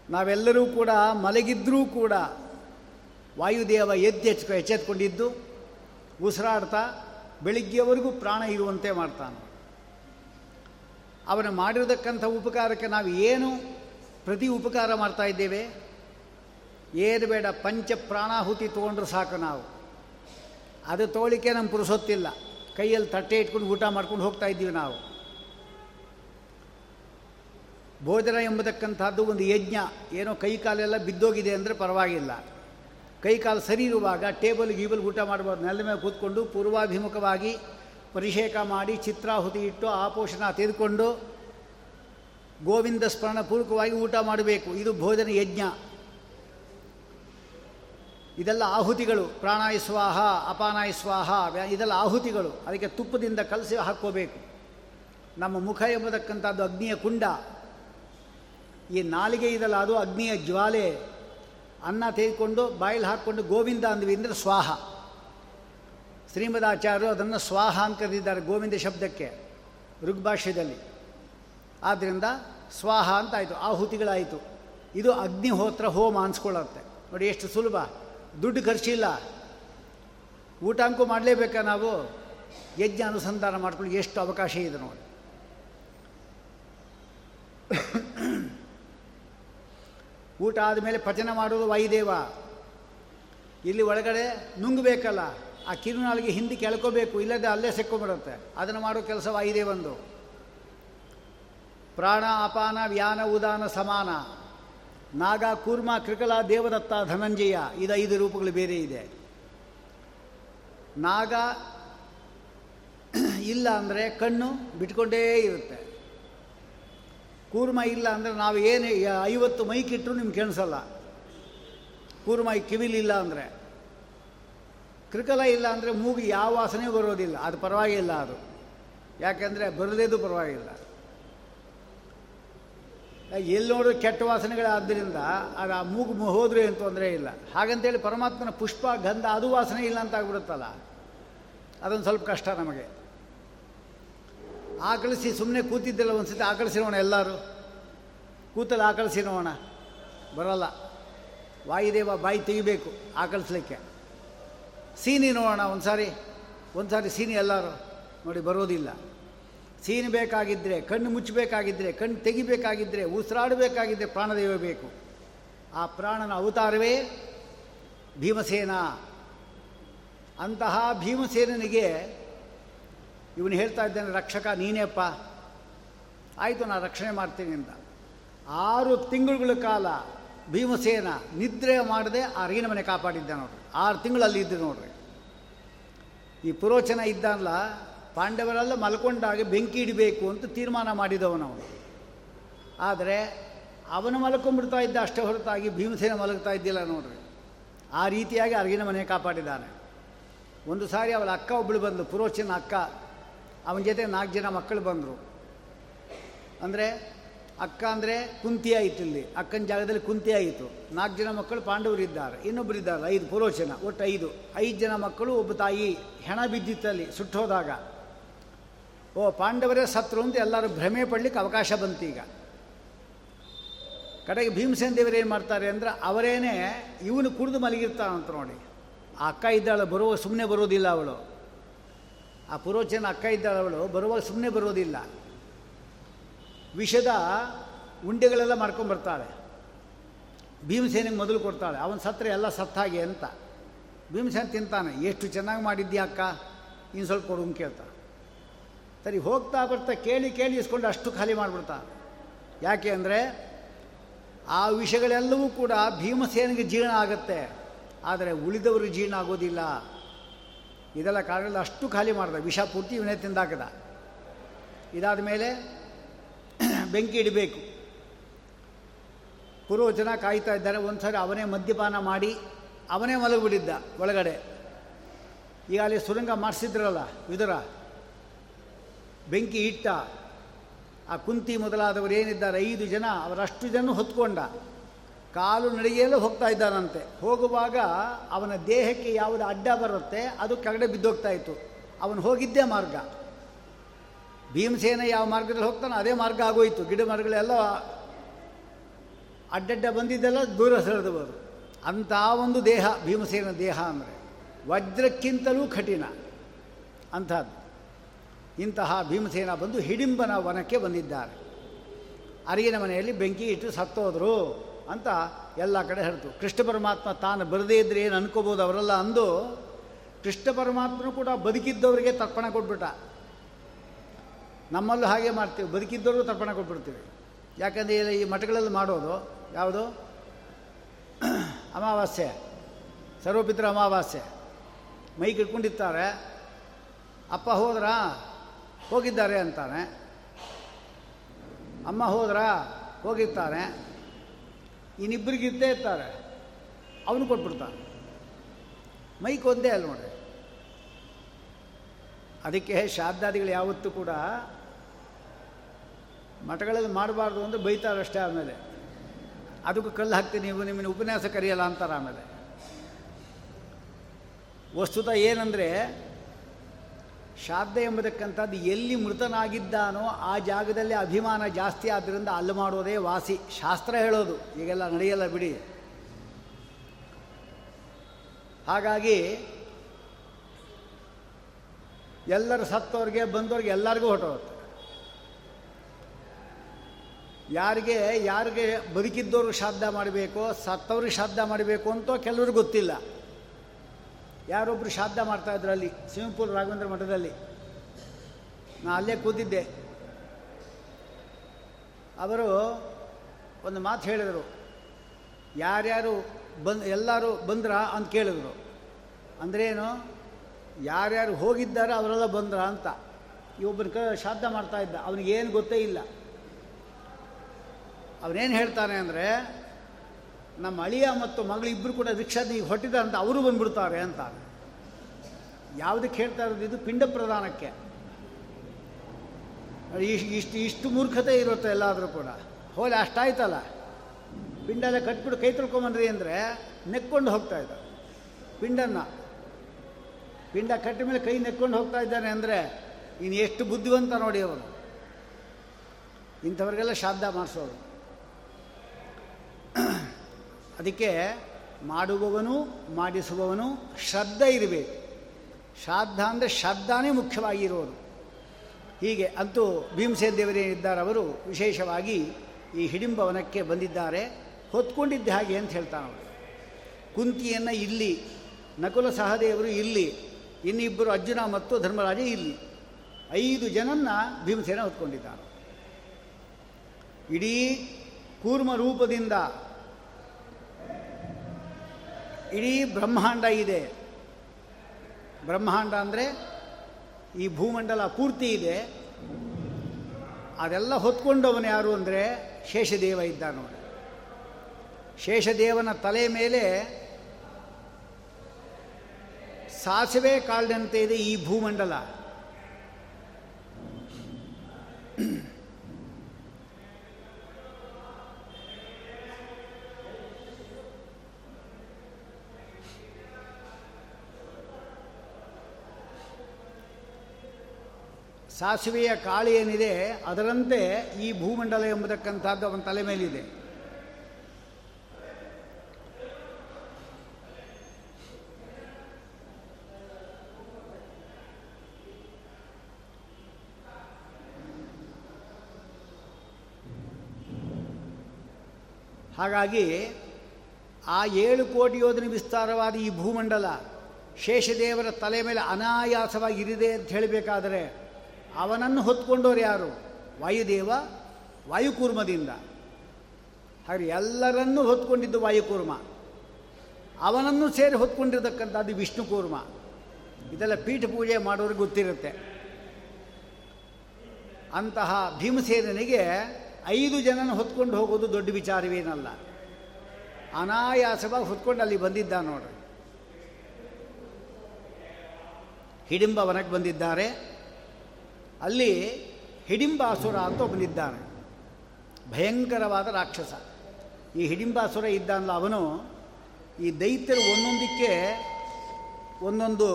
ನಾವೆಲ್ಲರೂ ಕೂಡ ಮಲಗಿದ್ರೂ ಕೂಡ ವಾಯುದೇವ ಎದ್ದು ಎಚ್ಚ ಎಚ್ಚೆತ್ಕೊಂಡಿದ್ದು, ಉಸಿರಾಡ್ತಾ ಬೆಳಿಗ್ಗೆವರೆಗೂ ಪ್ರಾಣ ಇರುವಂತೆ ಮಾಡ್ತಾನೆ. ಅವನು ಮಾಡಿರತಕ್ಕಂಥ ಉಪಕಾರಕ್ಕೆ ನಾವು ಏನು ಪ್ರತಿ ಉಪಕಾರ ಮಾಡ್ತಾ ಇದ್ದೇವೆ? ಏನು ಬೇಡ, ಪಂಚ ಪ್ರಾಣಾಹುತಿ ತೊಗೊಂಡ್ರೆ ಸಾಕು ನಾವು. ಅದು ತೋಳಿಕೆ ನಮ್ಮ ಪುರುಸೊತ್ತಿಲ್ಲ. ಕೈಯಲ್ಲಿ ತಟ್ಟೆ ಇಟ್ಕೊಂಡು ಊಟ ಮಾಡ್ಕೊಂಡು ಹೋಗ್ತಾ ಇದ್ದೀವಿ ನಾವು. ಭೋಜನ ಎಂಬತಕ್ಕಂಥದ್ದು ಒಂದು ಯಜ್ಞ. ಏನೋ ಕೈ ಕಾಲೆಲ್ಲ ಬಿದ್ದೋಗಿದೆ ಅಂದರೆ ಪರವಾಗಿಲ್ಲ. ಕೈ ಕಾಲು ಸರಿ ಇರುವಾಗ ಟೇಬಲ್ ಗೀಬಲ್ ಊಟ ಮಾಡ್ಬೋದು. ನೆಲದ ಮೇಲೆ ಕೂತ್ಕೊಂಡು ಪೂರ್ವಾಭಿಮುಖವಾಗಿ ಪರಿಷೇಕ ಮಾಡಿ ಚಿತ್ರಾಹುತಿ ಇಟ್ಟು ಆಪೋಷಣ ತೆಗೆದುಕೊಂಡು ಗೋವಿಂದ ಸ್ಮರಣ ಪೂರ್ವಕವಾಗಿ ಊಟ ಮಾಡಬೇಕು. ಇದು ಭೋಜನ ಯಜ್ಞ. ಇದೆಲ್ಲ ಆಹುತಿಗಳು. ಪ್ರಾಣಾಯ ಸ್ವಾಹ, ಅಪಾನಾಯ ಸ್ವಾಹ, ಇದೆಲ್ಲ ಆಹುತಿಗಳು. ಅದಕ್ಕೆ ತುಪ್ಪದಿಂದ ಕಲಸಿ ಹಾಕ್ಕೋಬೇಕು. ನಮ್ಮ ಮುಖ ಎಂಬತಕ್ಕಂಥದ್ದು ಅಗ್ನಿಯ ಕುಂಡ. ಈ ನಾಲಿಗೆ ಇದಲ್ಲ ಅದು ಅಗ್ನಿಯ ಜ್ವಾಲೆ. ಅನ್ನ ತೆಗೆದುಕೊಂಡು ಬಾಯಿಲ್ ಹಾಕ್ಕೊಂಡು ಗೋವಿಂದ ಅಂದ್ವಿ ಅಂದರೆ ಸ್ವಾಹ. ಶ್ರೀಮದಾಚಾರ್ಯರು ಅದನ್ನು ಸ್ವಾಹ ಅಂತ ಕರೆದಿದ್ದಾರೆ ಗೋವಿಂದ ಶಬ್ದಕ್ಕೆ ಋಗ್ಭಾಷ್ಯದಲ್ಲಿ. ಆದ್ದರಿಂದ ಸ್ವಾಹ ಅಂತ ಆಯಿತು ಆಹುತಿಗಳಾಯಿತು. ಇದು ಅಗ್ನಿಹೋತ್ರ ಹೋಮ ಅನ್ಸ್ಕೊಳ್ಳುತ್ತೆ. ನೋಡಿ ಎಷ್ಟು ಸುಲಭ. ದುಡ್ಡು ಖರ್ಚಿಲ್ಲ. ಊಟ ಅಂಕು ಮಾಡಲೇಬೇಕಾ ನಾವು? ಯಜ್ಞ ಅನುಸಂಧಾನ ಮಾಡ್ಕೊಳ್ಳಿ ಎಷ್ಟು ಅವಕಾಶ ಇದೆ ನೋಡಿ. ಊಟ ಆದಮೇಲೆ ಪಚನ ಮಾಡೋದು ವಾಯುದೇವ. ಇಲ್ಲಿ ಒಳಗಡೆ ನುಂಗಬೇಕಲ್ಲ. ಆ ಕಿರುನಾಳಿಗೆ ಹಿಂದೆ ಕೆಳ್ಕೋಬೇಕು, ಇಲ್ಲದೆ ಅಲ್ಲೇ ಸಿಕ್ಕೊಂಬಿಡುತ್ತೆ ಅದನ್ನು ಮಾಡೋ ಕೆಲಸ ವಾಯುದೇವಂದು ಪ್ರಾಣ, ಅಪಾನ, ವ್ಯಾನ, ಉದಾನ, ಸಮಾನ. ನಾಗ, ಕೂರ್ಮ, ಕೃಕಲ, ದೇವದತ್ತ, ಧನಂಜಯ, ಇದು ಐದು ರೂಪಗಳು ಬೇರೆ ಇದೆ. ನಾಗ ಇಲ್ಲ ಅಂದರೆ ಕಣ್ಣು ಬಿಟ್ಕೊಂಡೇ ಇರುತ್ತೆ. ಕೂರ್ಮ ಇಲ್ಲ ಅಂದರೆ ನಾವು ಏನು ಐವತ್ತು ಮೈಕಿಟ್ಟರು ನಿಮ್ಗೆ ಕೇಳಿಸಲ್ಲ. ಕೂರ್ಮ ಕಿವಿಲಿಲ್ಲ ಅಂದರೆ. ಕೃಕಲ ಇಲ್ಲ ಅಂದರೆ ಮೂಗು ಯಾವ ವಾಸನೆ ಬರೋದಿಲ್ಲ. ಅದು ಪರವಾಗಿಲ್ಲ ಅದು. ಯಾಕೆಂದರೆ ಬರದೇದು ಪರವಾಗಿಲ್ಲ. ಎಲ್ಲಿ ನೋಡಿದ್ರು ಕೆಟ್ಟ ವಾಸನೆಗಳಾದ್ದರಿಂದ ಅದು ಆ ಮೂಗು ಹೋದ್ರೆ ಏನು ತೊಂದರೆ ಇಲ್ಲ. ಹಾಗಂತೇಳಿ ಪರಮಾತ್ಮನ ಪುಷ್ಪ, ಗಂಧ ಅದು ವಾಸನೆ ಇಲ್ಲ ಅಂತ ಆಗ್ಬಿಡುತ್ತಲ್ಲ ಅದೊಂದು ಸ್ವಲ್ಪ ಕಷ್ಟ ನಮಗೆ. ಆಕಳಿಸಿ ಸುಮ್ಮನೆ ಕೂತಿದ್ದಿಲ್ಲ ಒಂದು ಸತಿ ಆಕಳಿಸಿರೋಣ ಎಲ್ಲರೂ. ಕೂತಲ್ಲಿ ಆಕಳಿಸಿರೋಣ. ಬರಲ್ಲ. ವಾಯುದೇವ ಬಾಯಿ ತೆಗಿಬೇಕು ಆಕಳಿಸ್ಲಿಕ್ಕೆ. ಸೀನಿ ನೋಡೋಣ ಒಂದು ಸಾರಿ ಒಂದು ಸಾರಿ ಸೀನಿ ಎಲ್ಲರೂ ನೋಡಿ ಬರೋದಿಲ್ಲ. ಸೀನಬೇಕಾಗಿದ್ದರೆ ಕಣ್ಣು ಮುಚ್ಚಬೇಕಾಗಿದ್ದರೆ ಕಣ್ಣು ತೆಗಿಬೇಕಾಗಿದ್ದರೆ ಉಸಿರಾಡಬೇಕಾಗಿದ್ದರೆ ಪ್ರಾಣದೇವ ಬೇಕು. ಆ ಪ್ರಾಣನ ಅವತಾರವೇ ಭೀಮಸೇನ. ಅಂತಹ ಭೀಮಸೇನನಿಗೆ ಇವನು ಹೇಳ್ತಾ ಇದ್ದಾನೆ, ರಕ್ಷಕ ನೀನೇಪ್ಪ, ಆಯಿತು ನಾನು ರಕ್ಷಣೆ ಮಾಡ್ತೀನಿ ಅಂತ. ಆರು ತಿಂಗಳುಗಳ ಕಾಲ ಭೀಮಸೇನ ನಿದ್ರೆ ಮಾಡದೆ, ಆ ರೀನ ಮನೆ ಕಾಪಾಡಿದ್ದ ನೋಡ್ರಿ ಆರು ತಿಂಗಳಲ್ಲಿ ಇದ್ದು ನೋಡ್ರಿ. ಈ ಪುರೋಚನ ಇದ್ದಲ್ಲ, ಪಾಂಡವರೆಲ್ಲ ಮಲ್ಕೊಂಡಾಗ ಬೆಂಕಿ ಇಡಬೇಕು ಅಂತ ತೀರ್ಮಾನ ಮಾಡಿದವನವನು ಆದರೆ ಅವನು ಮಲ್ಕೊಂಡ್ಬಿಡ್ತಾ ಇದ್ದ, ಅಷ್ಟೇ ಹೊರತಾಗಿ ಭೀಮಸೇನ ಮಲಗ್ತಾ ಇದ್ದಿಲ್ಲ ನೋಡ್ರಿ. ಆ ರೀತಿಯಾಗಿ ಅರ್ಗಿನ ಮನೆ ಕಾಪಾಡಿದ್ದಾನೆ ಒಂದು ಸಾರಿ ಅವಳ ಅಕ್ಕ ಒಬ್ಬಳು ಬಂದಳು ಪುರೋಚನ ಅಕ್ಕ. ಅವನ ಜೊತೆ ನಾಲ್ಕು ಜನ ಮಕ್ಕಳು ಬಂದರು. ಅಂದರೆ ಅಕ್ಕ ಅಂದರೆ ಕುಂತಿ ಆಯಿತು ಇಲ್ಲಿ. ಅಕ್ಕನ ಜಾಗದಲ್ಲಿ ಕುಂತಿ ಆಯಿತು. ನಾಲ್ಕು ಜನ ಮಕ್ಕಳು ಪಾಂಡವರಿದ್ದಾರೆ ಇನ್ನೊಬ್ಬರು ಇದ್ದಾರೆ, ಐದು ಪುರೋಚನ ಒಟ್ಟು ಐದು. ಐದು ಜನ ಮಕ್ಕಳು ಒಬ್ಬ ತಾಯಿ ಹೆಣ ಬಿದ್ದಿತ್ತಲ್ಲಿ ಸುಟ್ಟೋದಾಗ. ಓ, ಪಾಂಡವರೇ ಸತ್ರು ಅಂತ ಎಲ್ಲರೂ ಭ್ರಮೆ ಪಡಲಿಕ್ಕೆ ಅವಕಾಶ ಬಂತು ಈಗ. ಕಡೆಗೆ ಭೀಮಸೇನ ದೇವರು ಏನು ಮಾಡ್ತಾರೆ ಅಂದರೆ ಅವರೇನೆ ಇವನು ಕುಡಿದು ಮಲಗಿರ್ತಾನಂತ ನೋಡಿ. ಆ ಅಕ್ಕ ಇದ್ದಾಳೆ ಬರುವ ಸುಮ್ಮನೆ ಬರೋದಿಲ್ಲ ಅವಳು. ಆ ಪುರೋಚನ ಅಕ್ಕ ಇದ್ದಾಳೆ ಅವಳು, ಬರುವಾಗ ಸುಮ್ಮನೆ ಬರೋದಿಲ್ಲ. ವಿಷದ ಉಂಡೆಗಳೆಲ್ಲ ಮಾಡ್ಕೊಂಬರ್ತಾಳೆ ಭೀಮಸೇನಿಗೆ ಮೊದಲು ಕೊಡ್ತಾಳೆ, ಅವನ ಸತ್ತರೆ ಎಲ್ಲ ಸತ್ತಾಗೆ ಅಂತ. ಭೀಮಸೇನ ತಿಂತಾನೆ, ಎಷ್ಟು ಚೆನ್ನಾಗಿ ಮಾಡಿದ್ದೀಯ ಅಕ್ಕ? ಇನ್ನು ಸ್ವಲ್ಪ ಕೊಡು ಅಂತ ಕೇಳ್ತಾ ಸರಿ, ಹೋಗ್ತಾ ಬರ್ತಾ ಕೇಳಿ ಕೇಳಿ ಇಸ್ಕೊಂಡು ಅಷ್ಟು ಖಾಲಿ ಮಾಡಿಬಿಡ್ತಾ ಯಾಕೆ ಅಂದರೆ, ಆ ವಿಷಗಳೆಲ್ಲವೂ ಕೂಡ ಭೀಮಸೇನಿಗೆ ಜೀರ್ಣ ಆಗುತ್ತೆ, ಆದರೆ ಉಳಿದವರು ಜೀರ್ಣ ಆಗೋದಿಲ್ಲ. ಇದೆಲ್ಲ ಕಾರಣದಲ್ಲಿ ಅಷ್ಟು ಖಾಲಿ ಮಾಡಿದೆ, ವಿಷ ಪೂರ್ತಿ ಇವನೇ ತಿಂದಾಕದ. ಇದಾದ ಮೇಲೆ ಬೆಂಕಿ ಇಡಬೇಕು ಪುರೋಚನ ಕಾಯ್ತಾ ಇದ್ದಾರೆ. ಒಂದು ಸಾರಿ ಅವನೇ ಮದ್ಯಪಾನ ಮಾಡಿ ಅವನೇ ಮಲಗಿಬಿಟ್ಟಿದ್ದ ಒಳಗಡೆ. ಈಗ ಅಲ್ಲಿ ಸುರಂಗ ಮಾಡಿಸಿದ್ರಲ್ಲ ವಿದುರ? ಬೆಂಕಿ ಇಟ್ಟ. ಆ ಕುಂತಿ ಮೊದಲಾದವರು ಏನಿದ್ದಾರೆ? ಐದು ಜನ. ಅವರಷ್ಟು ಜನ ಹೊತ್ಕೊಂಡ. ಕಾಲು ನಡಿಗೆಯಲ್ಲೂ ಹೋಗ್ತಾ ಇದ್ದಾನಂತೆ. ಹೋಗುವಾಗ ಅವನ ದೇಹಕ್ಕೆ ಯಾವುದು ಅಡ್ಡ ಬರುತ್ತೆ, ಅದು ಕೆಳಗಡೆ ಬಿದ್ದೋಗ್ತಾ ಇತ್ತು. ಅವನು ಹೋಗಿದ್ದೇ ಮಾರ್ಗ. ಭೀಮಸೇನ ಯಾವ ಮಾರ್ಗದಲ್ಲಿ ಹೋಗ್ತಾನೋ ಅದೇ ಮಾರ್ಗ ಆಗೋಯ್ತು. ಗಿಡ ಮರಗಳೆಲ್ಲ ಅಡ್ಡಡ್ಡ ಬಂದಿದ್ದೆಲ್ಲ ದೂರ ಸೆಳೆದವರು ಅಂಥ ಒಂದು ದೇಹ, ಭೀಮಸೇನ ದೇಹ ಅಂದರೆ ವಜ್ರಕ್ಕಿಂತಲೂ ಕಠಿಣ ಅಂಥದ್ದು. ಇಂತಹ ಭೀಮಸೇನ ಬಂದು ಹಿಡಿಂಬನ ವನಕ್ಕೆ ಬಂದಿದ್ದಾರೆ. ಅರಿಗಿನ ಮನೆಯಲ್ಲಿ ಬೆಂಕಿ ಇಟ್ಟು ಸತ್ತೋದ್ರು ಅಂತ ಎಲ್ಲ ಕಡೆ ಹೇಳ್ತು. ಕೃಷ್ಣ ಪರಮಾತ್ಮ ತಾನು ಬರದೇ ಇದ್ರೆ ಏನು ಅನ್ಕೋಬೋದು ಅವರೆಲ್ಲ ಅಂದು ಕೃಷ್ಣ ಪರಮಾತ್ಮನು ಕೂಡ ಬದುಕಿದ್ದವರಿಗೆ ತರ್ಪಣ ಕೊಟ್ಬಿಟ್ಟ. ನಮ್ಮಲ್ಲೂ ಹಾಗೆ ಮಾಡ್ತೀವಿ. ಬದುಕಿದ್ದವರು ತರ್ಪಣ ಕೊಟ್ಬಿಡ್ತೀವಿ. ಯಾಕಂದರೆ ಈ ಮಠಗಳಲ್ಲಿ ಮಾಡೋದು ಯಾವುದು? ಅಮಾವಾಸ್ಯೆ. ಸರ್ವಪಿತ್ರ ಅಮಾವಾಸ್ಯೆ. ಮೈಗೆ ಇಟ್ಕೊಂಡಿರ್ತಾರೆ ಅಪ್ಪ ಹೋದ್ರಾ? ಹೋಗಿದ್ದಾರೆ ಅಂತಾನೆ. ಅಮ್ಮ ಹೋದ್ರಾ? ಹೋಗಿರ್ತಾನೆ ಇನ್ನಿಬ್ಬರಿಗಿದ್ದೇ ಇರ್ತಾರೆ. ಅವನು ಕೊಟ್ಬಿಡ್ತಾನೆ. ಮೈಕ್ ಒಂದೇ ಅಲ್ಲ ನೋಡ್ರಿ. ಅದಕ್ಕೆ ಶ್ರಾದ್ದಾದಿಗಳು ಯಾವತ್ತೂ ಕೂಡ ಮಠಗಳಲ್ಲಿ ಮಾಡಬಾರ್ದು ಅಂದರೆ ಬೈತಾರಷ್ಟೇ ಆಮೇಲೆ. ಅದಕ್ಕೂ ಕಲ್ಲು ಹಾಕ್ತೀನಿ ನೀವು, ನಿಮ್ಮನ್ನು ಉಪನ್ಯಾಸ ಕರೆಯಲ್ಲ ಅಂತಾರೆ ಆಮೇಲೆ. ವಸ್ತುತ ಏನಂದರೆ, ಶ್ರಾದ್ದ ಎಂಬತಕ್ಕಂಥದ್ದು ಎಲ್ಲಿ ಮೃತನಾಗಿದ್ದಾನೋ ಆ ಜಾಗದಲ್ಲಿ ಅಭಿಮಾನ ಜಾಸ್ತಿ ಆದ್ದರಿಂದ ಅಲ್ಲಿ ಮಾಡೋದೇ ವಾಸಿ. ಶಾಸ್ತ್ರ ಹೇಳೋದು, ಈಗೆಲ್ಲ ನಡೆಯಲ್ಲ ಬಿಡಿ. ಹಾಗಾಗಿ, ಎಲ್ಲರೂ ಸತ್ತವ್ರಿಗೆ ಬಂದವ್ರಿಗೆ ಎಲ್ಲರಿಗೂ ಹೊಟ್ಟೋಗುತ್ತೆ ಯಾರಿಗೆ ಯಾರಿಗೆ ಬದುಕಿದ್ದವ್ರಿಗೆ ಶ್ರಾದ್ದ ಮಾಡಬೇಕು ಸತ್ತವ್ರಿಗೆ ಶ್ರಾದ್ದ ಮಾಡಬೇಕು ಅಂತ ಕೆಲವ್ರಿಗೆ ಗೊತ್ತಿಲ್ಲ. ಯಾರೊಬ್ಬರು ಶ್ರಾದ್ದ ಮಾಡ್ತಾಯಿದ್ರು ಅಲ್ಲಿ ಪೂಲ್ ರಾಘವೇಂದ್ರ ಮಠದಲ್ಲಿ. ನಾನು ಅಲ್ಲೇ ಕೂತಿದ್ದೆ. ಅವರು ಒಂದು ಮಾತು ಹೇಳಿದರು. ಯಾರ್ಯಾರು ಬಂದು, ಎಲ್ಲರೂ ಬಂದ್ರ ಅಂತ ಕೇಳಿದ್ರು. ಅಂದ್ರೇನು ಯಾರ್ಯಾರು ಹೋಗಿದ್ದಾರೆ ಅವರೆಲ್ಲ ಬಂದ್ರ ಅಂತ. ಇವೊಬ್ಬನ ಕ, ಶ್ರಾದ್ದ ಮಾಡ್ತಾ ಇದ್ದ. ಅವನಿಗೇನು ಗೊತ್ತೇ ಇಲ್ಲ. ಅವನೇನು ಹೇಳ್ತಾನೆ ಅಂದರೆ, ನಮ್ಮ ಅಳಿಯ ಮತ್ತು ಮಗಳಿಬ್ಬರು ಕೂಡ ರಿಕ್ಷಾದ ಈಗ ಹೊಟ್ಟಿದ್ದಾರೆ ಅಂತ ಅವರು ಬಂದ್ಬಿಡ್ತಾರೆ ಅಂತ ಯಾವುದಕ್ಕೆ ಹೇಳ್ತಾ ಇರೋದು? ಇದು ಪಿಂಡ ಪ್ರಧಾನಕ್ಕೆ. ಇಷ್ಟು ಇಷ್ಟು ಮೂರ್ಖತೆ ಇರುತ್ತೆ ಎಲ್ಲಾದರೂ ಕೂಡ. ಹೋಲಿ, ಅಷ್ಟಾಯ್ತಲ್ಲ. ಪಿಂಡಲ್ಲ ಕಟ್ಬಿಟ್ಟು ಕೈ ತೊಳ್ಕೊಂಬಂದ್ರಿ ಅಂದರೆ ನೆಕ್ಕೊಂಡು ಹೋಗ್ತಾ ಇದ್ದ ಪಿಂಡನ್ನ. ಪಿಂಡ ಕಟ್ಟ ಮೇಲೆ ಕೈ ನೆಕ್ಕೊಂಡು ಹೋಗ್ತಾ ಇದ್ದಾನೆ ಅಂದರೆ ಇನ್ನು ಎಷ್ಟು ಬುದ್ಧಿವಂತ ನೋಡಿ ಅವನು ಇಂಥವ್ರಿಗೆಲ್ಲ ಶಾಬ್ದ ಮಾಡಿಸೋದು ಅದಕ್ಕೆ ಮಾಡುವವನು, ಮಾಡಿಸುವವನು ಶ್ರದ್ಧ ಇರಬೇಕು. ಶ್ರಾದ್ದ ಅಂದರೆ ಶ್ರದ್ಧಾನೇ ಮುಖ್ಯವಾಗಿರೋದು. ಹೀಗೆ ಅಂತೂ ಭೀಮಸೇನ ದೇವರೇ ಇದ್ದಾರೆ ಅವರು ವಿಶೇಷವಾಗಿ ಈ ಹಿಡಿಂಬವನಕ್ಕೆ ಬಂದಿದ್ದಾರೆ. ಹೊತ್ಕೊಂಡಿದ್ದ ಹಾಗೆ ಅಂತ ಹೇಳ್ತಾನೆ ಅವರು ಕುಂತಿಯನ್ನು ಇಲ್ಲಿ, ನಕುಲ ಸಹದೇವರು ಇಲ್ಲಿ, ಇನ್ನಿಬ್ಬರು ಅರ್ಜುನ ಮತ್ತು ಧರ್ಮರಾಜ ಇಲ್ಲಿ. ಐದು ಜನನ್ನ ಭೀಮಸೇನ ಹೊತ್ಕೊಂಡಿದ್ದಾರೆ ಇಡೀ ಕೂರ್ಮ ರೂಪದಿಂದ. ಇಡೀ ಬ್ರಹ್ಮಾಂಡ ಇದೆ. ಬ್ರಹ್ಮಾಂಡ ಅಂದರೆ ಈ ಭೂಮಂಡಲ ಪೂರ್ತಿ ಇದೆ. ಅದೆಲ್ಲ ಹೊತ್ಕೊಂಡವನು ಯಾರು ಅಂದರೆ ಶೇಷದೇವ ಇದ್ದಾನು ಶೇಷದೇವನ ತಲೆ ಮೇಲೆ ಸಾಸಿವೆ ಕಾಳಿನಂತೆ ಇದೆ ಈ ಭೂಮಂಡಲ. ಸಾಸಿವೆಯ ಕಾಳು ಏನಿದೆ, ಅದರಂತೆ ಈ ಭೂಮಂಡಲ ಎಂಬತಕ್ಕಂಥದ್ದು ಅವನ ತಲೆ ಮೇಲಿದೆ. ಹಾಗಾಗಿ ಆ ಏಳು ಕೋಟಿ ಯೋಧನ ವಿಸ್ತಾರವಾದ ಈ ಭೂಮಂಡಲ ಶೇಷದೇವರ ತಲೆ ಮೇಲೆ ಅನಾಯಾಸವಾಗಿ ಇರಿದೆ ಅಂತ ಹೇಳಬೇಕಾದರೆ ಅವನನ್ನು ಹೊತ್ಕೊಂಡವರು ಯಾರು? ವಾಯುದೇವ, ವಾಯುಕೂರ್ಮದಿಂದ. ಹಾಗೆ ಎಲ್ಲರನ್ನೂ ಹೊತ್ಕೊಂಡಿದ್ದು ವಾಯುಕೂರ್ಮ. ಅವನನ್ನು ಸೇರಿ ಹೊತ್ಕೊಂಡಿರ್ತಕ್ಕಂಥದ್ದು ವಿಷ್ಣು ಕೂರ್ಮ ಇದೆಲ್ಲ ಪೀಠ ಪೂಜೆ ಮಾಡೋರಿಗೆ ಗೊತ್ತಿರುತ್ತೆ. ಅಂತಹ ಭೀಮಸೇನಿಗೆ ಐದು ಜನನ ಹೊತ್ಕೊಂಡು ಹೋಗೋದು ದೊಡ್ಡ ವಿಚಾರವೇನಲ್ಲ. ಅನಾಯಾಸವಾಗಿ ಹೊತ್ಕೊಂಡು ಅಲ್ಲಿ ಬಂದಿದ್ದ ನೋಡ್ರಿ. ಹಿಡಿಂಬವನಕ್ಕೆ ಬಂದಿದ್ದಾರೆ. ಅಲ್ಲಿ ಹಿಡಿಂಬಾಸುರ ಅಂತ ಒಬ್ಬನಿದ್ದಾನೆ. ಭಯಂಕರವಾದ ರಾಕ್ಷಸ. ಈ ಹಿಡಿಂಬಾಸುರ ಇದ್ದಾನಲ್ಲ ಅವನು, ಈ ದೈತ್ಯರು ಒಂದೊಂದಕ್ಕೆ ಒಂದೊಂದು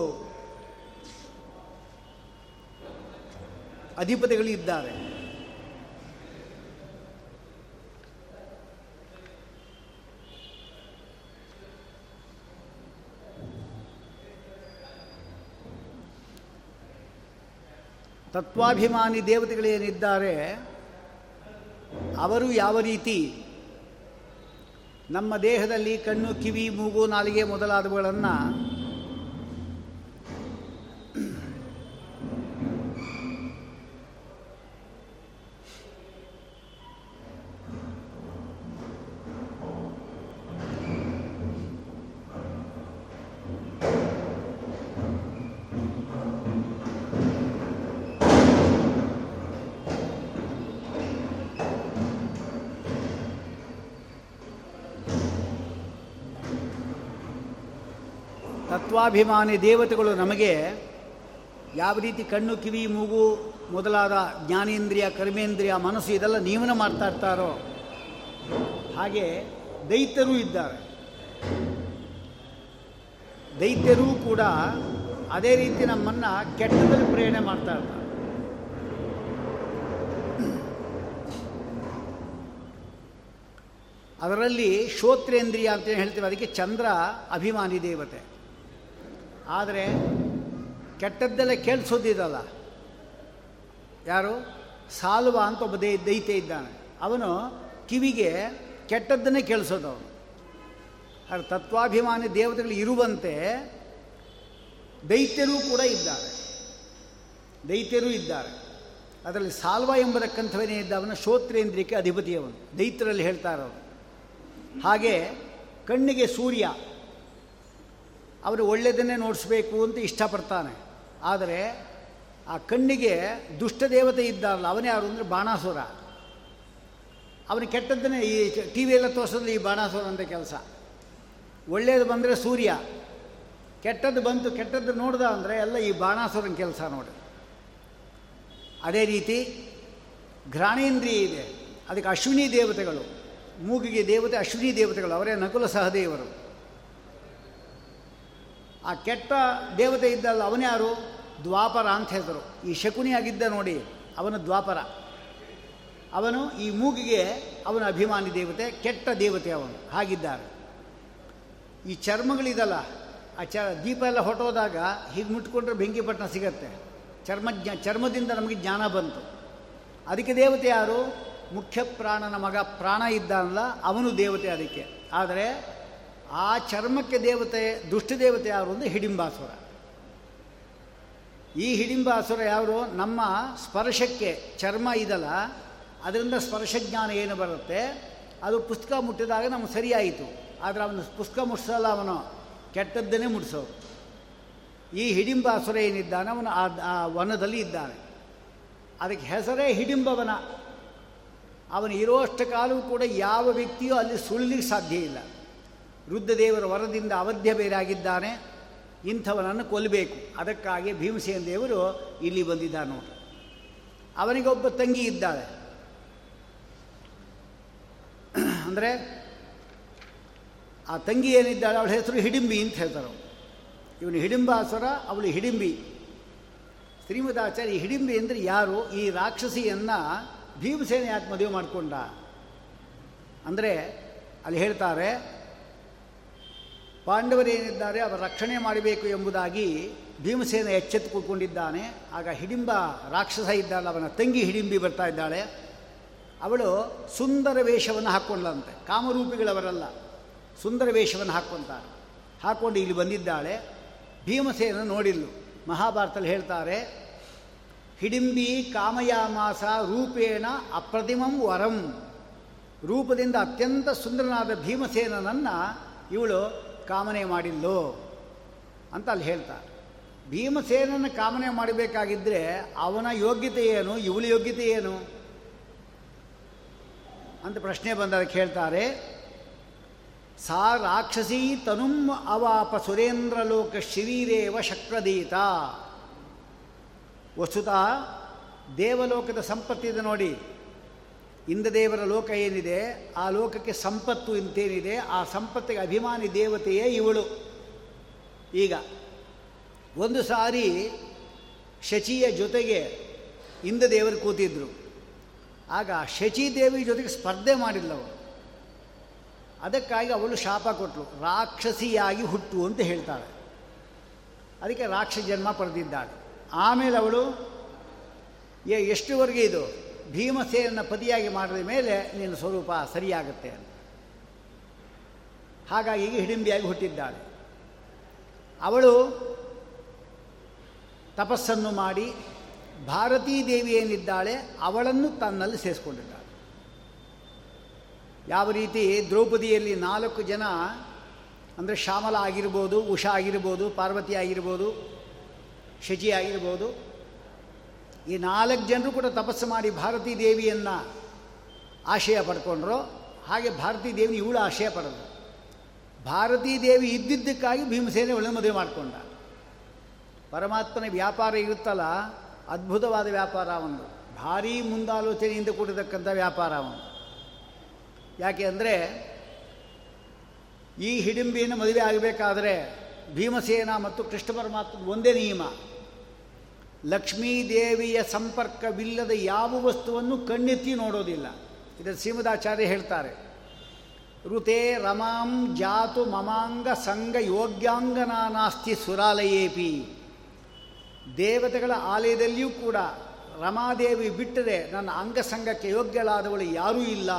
ಅಧಿಪತಿಗಳಿದ್ದಾರೆ ತತ್ವಾಭಿಮಾನಿ ದೇವತೆಗಳೇನಿದ್ದಾರೆ ಅವರು ಯಾವ ರೀತಿ ನಮ್ಮ ದೇಹದಲ್ಲಿ ಕಣ್ಣು ಕಿವಿ ಮೂಗು ನಾಲಿಗೆ ಮೊದಲಾದವುಗಳನ್ನು ತತ್ವಾಭಿಮಾನಿ ದೇವತೆಗಳು ನಮಗೆ ಯಾವ ರೀತಿ ಕಣ್ಣು, ಕಿವಿ, ಮೂಗು ಮೊದಲಾದ ಜ್ಞಾನೇಂದ್ರಿಯ, ಕರ್ಮೇಂದ್ರಿಯ ಮನಸ್ಸು ಇದೆಲ್ಲ ನಿಯಮನ ಮಾಡ್ತಾ ಇರ್ತಾರೋ? ಹಾಗೆ ದೈತ್ಯರು ಇದ್ದಾರೆ. ದೈತ್ಯರೂ ಕೂಡ ಅದೇ ರೀತಿ ನಮ್ಮನ್ನು ಕೆಟ್ಟದಲ್ಲಿ ಪ್ರೇರಣೆ ಮಾಡ್ತಾ ಇರ್ತಾರೆ. ಅದರಲ್ಲಿ ಶ್ರೋತ್ರೇಂದ್ರಿಯ ಅಂತ ಹೇಳ್ತೀವಿ, ಅದಕ್ಕೆ ಚಂದ್ರ ಅಭಿಮಾನಿ ದೇವತೆ. ಆದರೆ ಕೆಟ್ಟದ್ದೆಲ್ಲ ಕೇಳಿಸೋದಿದಲ್ಲ. ಯಾರು? ಸಾಲುವ ಅಂತ ಒಬ್ಬ ದೈ, ದೈತ್ಯ ಇದ್ದಾನೆ. ಅವನು ಕಿವಿಗೆ ಕೆಟ್ಟದ್ದನ್ನೇ ಕೇಳಿಸೋದು ಅವನು ತತ್ವಾಭಿಮಾನಿ ದೇವತೆಗಳು ಇರುವಂತೆ ದೈತ್ಯರೂ ಕೂಡ ಇದ್ದಾರೆ. ದೈತ್ಯರೂ ಇದ್ದಾರೆ. ಅದರಲ್ಲಿ ಸಾಲ್ವ ಎಂಬತಕ್ಕಂಥವನೇ ಇದ್ದವನ ಶ್ರೋತ್ರೇಂದ್ರಿಕೆ ಅಧಿಪತಿಯವನು. ದೈತ್ಯರಲ್ಲಿ ಹೇಳ್ತಾರೆ ಅವರು ಹಾಗೆ ಕಣ್ಣಿಗೆ ಸೂರ್ಯ. ಅವರು ಒಳ್ಳೆಯದನ್ನೇ ನೋಡಿಸ್ಬೇಕು ಅಂತ ಇಷ್ಟಪಡ್ತಾನೆ. ಆದರೆ ಆ ಕಣ್ಣಿಗೆ ದುಷ್ಟ ದೇವತೆ ಇದ್ದಾರಲ್ಲ, ಅವನೇ ಯಾರು ಅಂದರೆ ಬಾಣಾಸುರ. ಅವನು ಕೆಟ್ಟದ್ದನ್ನೇ ಈ ಟಿ ಎಲ್ಲ ತೋರಿಸೋದು ಈ ಬಾಣಾಸುರ ಅಂತ ಕೆಲಸ. ಒಳ್ಳೆಯದು ಬಂದರೆ ಸೂರ್ಯ. ಕೆಟ್ಟದ್ದು ಬಂತು, ಕೆಟ್ಟದ್ದು ನೋಡ್ದ ಅಂದರೆ ಎಲ್ಲ ಈ ಬಾಣಾಸುರನ ಕೆಲಸ ನೋಡಿ. ಅದೇ ರೀತಿ ಘ್ರಾಣೇಂದ್ರಿಯ ಇದೆ. ಅದಕ್ಕೆ ಅಶ್ವಿನಿ ದೇವತೆಗಳು. ಮೂಗಿಗೆ ದೇವತೆ, ಅಶ್ವಿನಿ ದೇವತೆಗಳು. ಅವರೇ ನಕುಲ ಸಹದೇವರು. ಆ ಕೆಟ್ಟ ದೇವತೆ ಇದ್ದಲ್ಲ ಅವನ್ಯಾರು ದ್ವಾಪರ ಅಂತ ಹೇಳಿದರು ಈ ಶಕುನಿ ಆಗಿದ್ದ ನೋಡಿ, ಅವನು ದ್ವಾಪರ. ಅವನು ಈ ಮೂಗಿಗೆ ಅವನ ಅಭಿಮಾನಿ ದೇವತೆ, ಕೆಟ್ಟ ದೇವತೆ ಅವನು, ಹಾಗಿದ್ದಾರೆ. ಈ ಚರ್ಮಗಳಿದಲ್ಲ, ಆ ಚ, ದೀಪ ಎಲ್ಲ ಹೊಟ್ಟೋದಾಗ ಹೀಗೆ ಮುಟ್ಕೊಂಡ್ರೆ ಬೆಂಕಿಪಟ್ಟಣ ಸಿಗತ್ತೆ. ಚರ್ಮ ಚರ್ಮದಿಂದ ನಮಗೆ ಜ್ಞಾನ ಬಂತು. ಅದಕ್ಕೆ ದೇವತೆ ಯಾರು? ಮುಖ್ಯ ಪ್ರಾಣನ ಮಗ ಪ್ರಾಣ ಇದ್ದಾನಲ್ಲ, ಅವನು ದೇವತೆ ಅದಕ್ಕೆ. ಆದರೆ ಆ ಚರ್ಮಕ್ಕೆ ದೇವತೆ, ದುಷ್ಟ ದೇವತೆ ಯಾರು ಅಂದರೆ ಹಿಡಿಂಬಾಸುರ. ಈ ಹಿಡಿಂಬಾಸುರ ಯಾರು? ನಮ್ಮ ಸ್ಪರ್ಶಕ್ಕೆ ಚರ್ಮ ಇದಲ್ಲ, ಅದರಿಂದ ಸ್ಪರ್ಶ ಜ್ಞಾನ ಏನು ಬರುತ್ತೆ? ಅದು ಪುಸ್ತಕ ಮುಟ್ಟಿದಾಗ ನಮಗೆ ಸರಿಯಾಯಿತು. ಆದರೆ ಅವನು ಪುಸ್ತಕ ಮುಟ್ಟಿಸಲ್ಲ ಅವನು, ಕೆಟ್ಟದ್ದನ್ನೇ ಮುಟ್ಟಿಸೋರು ಈ ಹಿಡಿಂಬಾಸುರ ಏನಿದ್ದಾನೆ? ಅವನು ಆ ವನದಲ್ಲಿ ಇದ್ದಾನೆ. ಅದಕ್ಕೆ ಹೆಸರೇ ಹಿಡಿಂಬವನ. ಅವನು ಇರುವಷ್ಟು ಕಾಲವೂ ಕೂಡ ಯಾವ ವ್ಯಕ್ತಿಯೂ ಅಲ್ಲಿ ಸುಳ್ಳಿಗೆ ಸಾಧ್ಯ ಇಲ್ಲ. ರುದ್ರದೇವರ ವರದಿಂದ ಅವಧ್ಯ ಬೇರಾಗಿದ್ದಾನೆ, ಇಂಥವನನ್ನು ಕೊಲ್ಲಬೇಕು. ಅದಕ್ಕಾಗಿ ಭೀಮಸೇನ ದೇವರು ಇಲ್ಲಿ ಬಂದಿದ್ದಾನೆ ನೋಡಿ ಅವನಿಗೊಬ್ಬ ತಂಗಿ ಇದ್ದಾಳೆ. ಅಂದರೆ, ಆ ತಂಗಿ ಏನಿದ್ದಾಳೆ, ಅವಳ ಹೆಸರು ಹಿಡಿಂಬಿ ಅಂತ ಹೇಳ್ತಾರೆ ಇವನು ಹಿಡಿಂಬಾಸುರ, ಅವಳು ಹಿಡಿಂಬಿ. ಶ್ರೀಮದಾಚಾರ್ಯ ಹಿಡಿಂಬಿ ಅಂದರೆ ಯಾರು? ಈ ರಾಕ್ಷಸಿಯನ್ನು ಭೀಮಸೇನ ಯಾಕೆ ಮದುವೆ ಮಾಡಿಕೊಂಡ? ಅಂದರೆ, ಅಲ್ಲಿ ಹೇಳ್ತಾರೆ ಪಾಂಡವರೇನಿದ್ದಾರೆ ಅವರ ರಕ್ಷಣೆ ಮಾಡಬೇಕು ಎಂಬುದಾಗಿ ಭೀಮಸೇನ ಎಚ್ಚೆತ್ತು ಕೂತ್ಕೊಂಡಿದ್ದಾನೆ ಆಗ ಹಿಡಿಂಬ ರಾಕ್ಷಸ ಇದ್ದಾಳೆ, ಅವನ ತಂಗಿ ಹಿಡಿಂಬಿ ಬರ್ತಾ ಇದ್ದಾಳೆ. ಅವಳು ಸುಂದರ ವೇಷವನ್ನು ಹಾಕ್ಕೊಂಡ್ಲಂತೆ ಕಾಮರೂಪಿಗಳವರಲ್ಲ, ಸುಂದರ ವೇಷವನ್ನು ಹಾಕ್ಕೊಂತಾರೆ. ಹಾಕ್ಕೊಂಡು ಇಲ್ಲಿ ಬಂದಿದ್ದಾಳೆ. ಭೀಮಸೇನ ನೋಡಿಲ್ಲು. ಮಹಾಭಾರತದಲ್ಲಿ ಹೇಳ್ತಾರೆ, ಹಿಡಿಂಬಿ ಕಾಮಯಾಮಾಸ ರೂಪೇಣ ಅಪ್ರತಿಮಂ ವರಂ. ರೂಪದಿಂದ ಅತ್ಯಂತ ಸುಂದರನಾದ ಭೀಮಸೇನನನ್ನು ಇವಳು ಕಾಮನೆ ಮಾಡಿಲ್ಲೋ ಅಂತ ಅಲ್ಲಿ ಹೇಳ್ತಾರೆ. ಭೀಮಸೇನನ ಕಾಮನೆ ಮಾಡಬೇಕಾಗಿದ್ದರೆ ಅವನ ಯೋಗ್ಯತೆ ಏನು, ಇವಳ ಯೋಗ್ಯತೆ ಏನು? ಅಂತ ಪ್ರಶ್ನೆ ಬಂದಾಗ ಹೇಳ್ತಾರೆ, ಸಾ ರಾಕ್ಷಸಿ ತನುಂ ಅವಾಪ ಸುರೇಂದ್ರಲೋಕ ಶಿವೀರೇವ ಶಕ್ರದೀತ. ವಸ್ತುತಃ ದೇವಲೋಕದ ಸಂಪತ್ತಿದೆ ನೋಡಿ ಇಂದ್ರದೇವರ ಲೋಕ ಏನಿದೆ, ಆ ಲೋಕಕ್ಕೆ ಸಂಪತ್ತು ಇಂತೇನಿದೆ, ಆ ಸಂಪತ್ತಿಗೆ ಅಭಿಮಾನಿ ದೇವತೆಯೇ ಇವಳು. ಈಗ, ಒಂದು ಸಾರಿ ಶಚಿಯ ಜೊತೆಗೆ ಇಂದ್ರದೇವರು ಕೂತಿದ್ರು. ಆಗ ಶಚಿದೇವಿ ಜೊತೆಗೆ ಸ್ಪರ್ಧೆ ಮಾಡಿಲ್ಲವಳು ಅದಕ್ಕಾಗಿ ಅವಳು ಶಾಪ ಕೊಟ್ಟಳು ರಾಕ್ಷಸಿಯಾಗಿ ಹುಟ್ಟು ಅಂತ ಹೇಳ್ತಾಳೆ. ಅದಕ್ಕೆ ರಾಕ್ಷಸ ಜನ್ಮ ಪಡೆದಿದ್ದಾಳೆ. ಆಮೇಲೆ ಅವಳು ಎಷ್ಟುವರೆಗೆ ಇದು? ಭೀಮಸೇನ ಪತಿಯಾಗಿ ಮಾಡಿದ ಮೇಲೆ ನಿನ್ನ ಸ್ವರೂಪ ಸರಿಯಾಗುತ್ತೆ ಅಂತ. ಹಾಗಾಗಿ ಹಿಡಿಂಬಿಯಾಗಿ ಹುಟ್ಟಿದ್ದಾಳೆ. ಅವಳು ತಪಸ್ಸನ್ನು ಮಾಡಿ ಭಾರತೀ ದೇವಿ ಏನಿದ್ದಾಳೆ ಅವಳನ್ನು ತನ್ನಲ್ಲಿ ಸೇರಿಸ್ಕೊಂಡಿದ್ದಾಳೆ. ಯಾವ ರೀತಿ ದ್ರೌಪದಿಯಲ್ಲಿ ನಾಲ್ಕು ಜನ ಅಂದರೆ ಶ್ಯಾಮಲ ಆಗಿರ್ಬೋದು, ಉಷಾ ಆಗಿರ್ಬೋದು, ಪಾರ್ವತಿ ಆಗಿರ್ಬೋದು, ಶಚಿ ಆಗಿರ್ಬೋದು ಈ ನಾಲ್ಕು ಜನರು ಕೂಡ ತಪಸ್ಸು ಮಾಡಿ ಭಾರತೀ ದೇವಿಯನ್ನು ಆಶಯ ಪಡ್ಕೊಂಡ್ರು. ಹಾಗೆ ಭಾರತೀ ದೇವಿ ಇವಳು ಆಶಯ ಪಡೆದ್ರು. ಭಾರತೀ ದೇವಿ ಇದ್ದಿದ್ದಕ್ಕಾಗಿ ಭೀಮಸೇನೆ ಒಳ್ಳೆ ಮದುವೆ ಮಾಡಿಕೊಂಡ. ಪರಮಾತ್ಮನ ವ್ಯಾಪಾರ ಇರುತ್ತಲ್ಲ, ಅದ್ಭುತವಾದ ವ್ಯಾಪಾರ ಒಂದು. ಭಾರೀ ಮುಂದಾಲೋಚನೆಯಿಂದ ಕೂಡಿರತಕ್ಕಂಥ ವ್ಯಾಪಾರ ಒಂದು. ಯಾಕೆ ಅಂದರೆ, ಈ ಹಿಡಿಂಬಿಯನ್ನು ಮದುವೆ ಆಗಬೇಕಾದರೆ ಭೀಮಸೇನ ಮತ್ತು ಕೃಷ್ಣ ಪರಮಾತ್ಮ ಒಂದೇ ನಿಯಮ. ಲಕ್ಷ್ಮೀದೇವಿಯ ಸಂಪರ್ಕವಿಲ್ಲದ ಯಾವ ವಸ್ತುವನ್ನು ಕಣ್ಣೆತ್ತಿ ನೋಡೋದಿಲ್ಲ. ಇದನ್ನು ಶ್ರೀಮದಾಚಾರ್ಯ ಹೇಳ್ತಾರೆ. ಋತೆ ರಮಾಂ ಜಾತು ಮಮಾಂಗ ಸಂಘ ಯೋಗ್ಯಾಂಗನಾಸ್ತಿ ಸುರಾಲಯೇಪಿ. ದೇವತೆಗಳ ಆಲಯದಲ್ಲಿಯೂ ಕೂಡ ರಮಾದೇವಿ ಬಿಟ್ಟರೆ ನನ್ನ ಅಂಗಸಂಗಕ್ಕೆ ಯೋಗ್ಯಳಾದವಳು ಯಾರೂ ಇಲ್ಲ.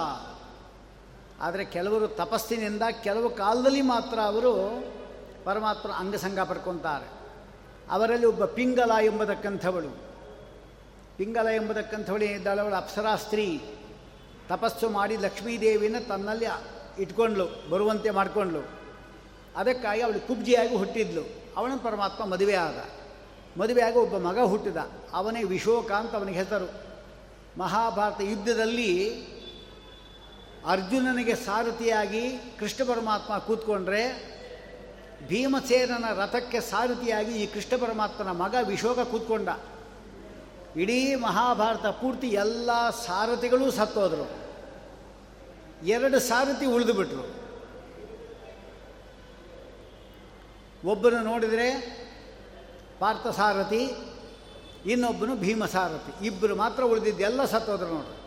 ಆದರೆ ಕೆಲವರು ತಪಸ್ಸಿನಿಂದ ಕೆಲವು ಕಾಲದಲ್ಲಿ ಮಾತ್ರ ಅವರು ಪರಮಾತ್ಮನ ಅಂಗಸಂಗ ಪಡ್ಕೊತಾರೆ. ಅವರಲ್ಲಿ ಒಬ್ಬ ಪಿಂಗಲ ಎಂಬತಕ್ಕಂಥವಳು ಪಿಂಗಲ ಎಂಬತಕ್ಕಂಥವಳು ಏನಿದ್ದಾಳೆ ಅವಳು ಅಪ್ಸರಾ ಸ್ತ್ರೀ. ತಪಸ್ಸು ಮಾಡಿ ಲಕ್ಷ್ಮೀದೇವಿನ ತನ್ನಲ್ಲಿ ಇಟ್ಕೊಂಡ್ಳು, ಬರುವಂತೆ ಮಾಡಿಕೊಂಡ್ಲು ಅದಕ್ಕಾಗಿ ಅವಳು ಕುಬ್ಜಿಯಾಗಿ ಹುಟ್ಟಿದ್ಲು. ಅವನ ಪರಮಾತ್ಮ ಮದುವೆ ಆದ. ಮದುವೆಯಾಗಿ ಒಬ್ಬ ಮಗ ಹುಟ್ಟಿದ. ಅವನೇ ವಿಶೋಕ ಅಂತ ಅವನಿಗೆ ಹೆಸರು. ಮಹಾಭಾರತ ಯುದ್ಧದಲ್ಲಿ ಅರ್ಜುನನಿಗೆ ಸಾರಥಿಯಾಗಿ ಕೃಷ್ಣ ಪರಮಾತ್ಮ ಕೂತ್ಕೊಂಡ್ರೆ ಭೀಮಸೇನನ ರಥಕ್ಕೆ ಸಾರಥಿಯಾಗಿ ಈ ಕೃಷ್ಣ ಪರಮಾತ್ಮನ ಮಗ ವಿಶೋಕ ಕೂತ್ಕೊಂಡ. ಇಡೀ ಮಹಾಭಾರತ ಪೂರ್ತಿ ಎಲ್ಲ ಸಾರಥಿಗಳೂ ಸತ್ತೋದ್ರು. ಎರಡು ಸಾರಥಿ ಉಳಿದುಬಿಟ್ರು. ಒಬ್ಬನು ನೋಡಿದರೆ ಪಾರ್ಥಸಾರಥಿ ಇನ್ನೊಬ್ಬನು ಭೀಮಸಾರಥಿ ಇಬ್ಬರು ಮಾತ್ರ ಉಳಿದಿದ್ದೆಲ್ಲ ಸತ್ತೋದ್ರು ನೋಡ್ರಿ.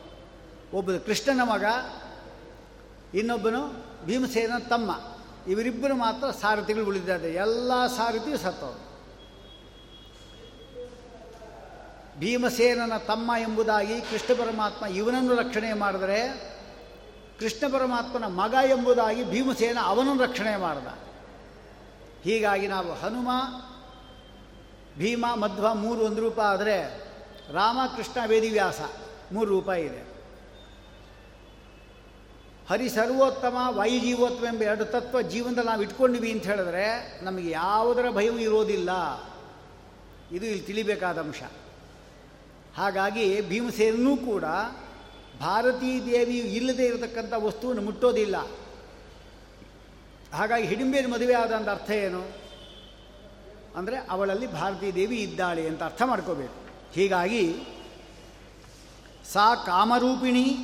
ಒಬ್ಬನು ಕೃಷ್ಣನ ಮಗ, ಇನ್ನೊಬ್ಬನು ಭೀಮಸೇನ ತಮ್ಮ. ಇವರಿಬ್ಬರು ಮಾತ್ರ ಸಾರಥಿಗಳು ಉಳಿದಿದ್ದಾರೆ. ಎಲ್ಲ ಸಾರಥಿಯು ಸತ್ತವರು. ಭೀಮಸೇನನ ತಮ್ಮ ಎಂಬುದಾಗಿ ಕೃಷ್ಣ ಪರಮಾತ್ಮ ಇವನನ್ನು ರಕ್ಷಣೆ ಮಾಡಿದರೆ, ಕೃಷ್ಣ ಪರಮಾತ್ಮನ ಮಗ ಎಂಬುದಾಗಿ ಭೀಮಸೇನ ಅವನನ್ನು ರಕ್ಷಣೆ ಮಾಡಿದ. ಹೀಗಾಗಿ ನಾವು ಹನುಮ, ಭೀಮ, ಮಧ್ವ ಮೂರು ಒಂದು ರೂಪ ಆದರೆ ರಾಮ, ಕೃಷ್ಣ, ವೇದಿವ್ಯಾಸ ಮೂರು ರೂಪ ಇದೆ. ಹರಿ ಸರ್ವೋತ್ತಮ ವಾಯುಜೀವೋತ್ತಮ ಎಂಬ ಎರಡು ತತ್ವ ಜೀವನದಲ್ಲಿ ನಾವು ಇಟ್ಕೊಂಡಿವಿ ಅಂತ ಹೇಳಿದ್ರೆ ನಮಗೆ ಯಾವುದರ ಭಯವೂ ಇರೋದಿಲ್ಲ. ಇದು ಇಲ್ಲಿ ತಿಳಿಬೇಕಾದ ಅಂಶ. ಹಾಗಾಗಿ ಭೀಮಸೇನೂ ಕೂಡ ಭಾರತೀ ದೇವಿಯು ಇಲ್ಲದೆ ಇರತಕ್ಕಂಥ ವಸ್ತುವನ್ನು ಮುಟ್ಟೋದಿಲ್ಲ. ಹಾಗಾಗಿ ಹಿಡಿಂಬೇರು ಮದುವೆ ಅಂತ ಅರ್ಥ ಏನು? ಅಂದರೆ ಅವಳಲ್ಲಿ ಭಾರತೀ ದೇವಿ ಇದ್ದಾಳೆ ಅಂತ ಅರ್ಥ ಮಾಡ್ಕೋಬೇಕು. ಹೀಗಾಗಿ ಸಾ ಕಾಮರೂಪಿಣಿ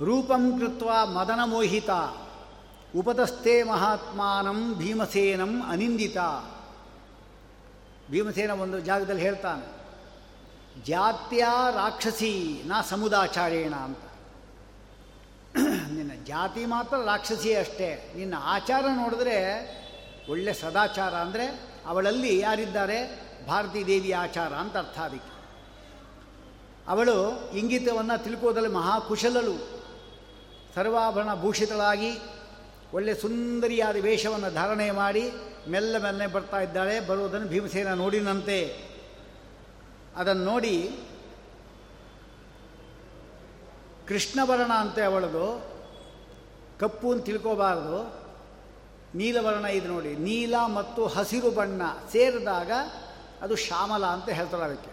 ರೂಪಂ ಕೃತ್ವ ಮದನ ಮೋಹಿತ ಉಪತಸ್ಥೆ ಮಹಾತ್ಮಾನಂ ಭೀಮಸೇನಂ ಅನಿಂದಿತ. ಭೀಮಸೇನ ಒಂದು ಜಾಗದಲ್ಲಿ ಹೇಳ್ತಾನೆ, ಜಾತ್ಯ ರಾಕ್ಷಸಿ ನಾ ಸಮುದಾಚಾರೇಣ ಅಂತ. ನಿನ್ನ ಜಾತಿ ಮಾತ್ರ ರಾಕ್ಷಸಿ ಅಷ್ಟೇ, ನಿನ್ನ ಆಚಾರ ನೋಡಿದ್ರೆ ಒಳ್ಳೆ ಸದಾಚಾರ ಅಂದರೆ ಅವಳಲ್ಲಿ ಯಾರಿದ್ದಾರೆ? ಭಾರತೀ ದೇವಿ ಆಚಾರ ಅಂತ ಅರ್ಥ ಅದಕ್ಕೆ. ಅವಳು ಇಂಗಿತವನ್ನು ತಿಳ್ಕೋದಲ್ಲಿ ಮಹಾಕುಶಲಳು. ಸರ್ವಾಭರಣ ಭೂಷಿತಳಾಗಿ ಒಳ್ಳೆ ಸುಂದರಿಯಾದ ವೇಷವನ್ನು ಧಾರಣೆ ಮಾಡಿ ಮೆಲ್ಲ ಮೆಲ್ಲನೆ ಬರ್ತಾ ಇದ್ದಾಳೆ. ಬರುವುದನ್ನು ಭೀಮಸೇನ ನೋಡಿನಂತೆ. ಅದನ್ನು ನೋಡಿ ಕೃಷ್ಣವರ್ಣ ಅಂತೆ ಅವಳದು. ಕಪ್ಪು ಅಂತ ತಿಳ್ಕೋಬಾರ್ದು. ನೀಲವರ್ಣ ಇದು ನೋಡಿ. ನೀಲ ಮತ್ತು ಹಸಿರು ಬಣ್ಣ ಸೇರಿದಾಗ ಅದು ಶ್ಯಾಮಲ ಅಂತ ಹೇಳ್ತಾರೆ ಅದಕ್ಕೆ.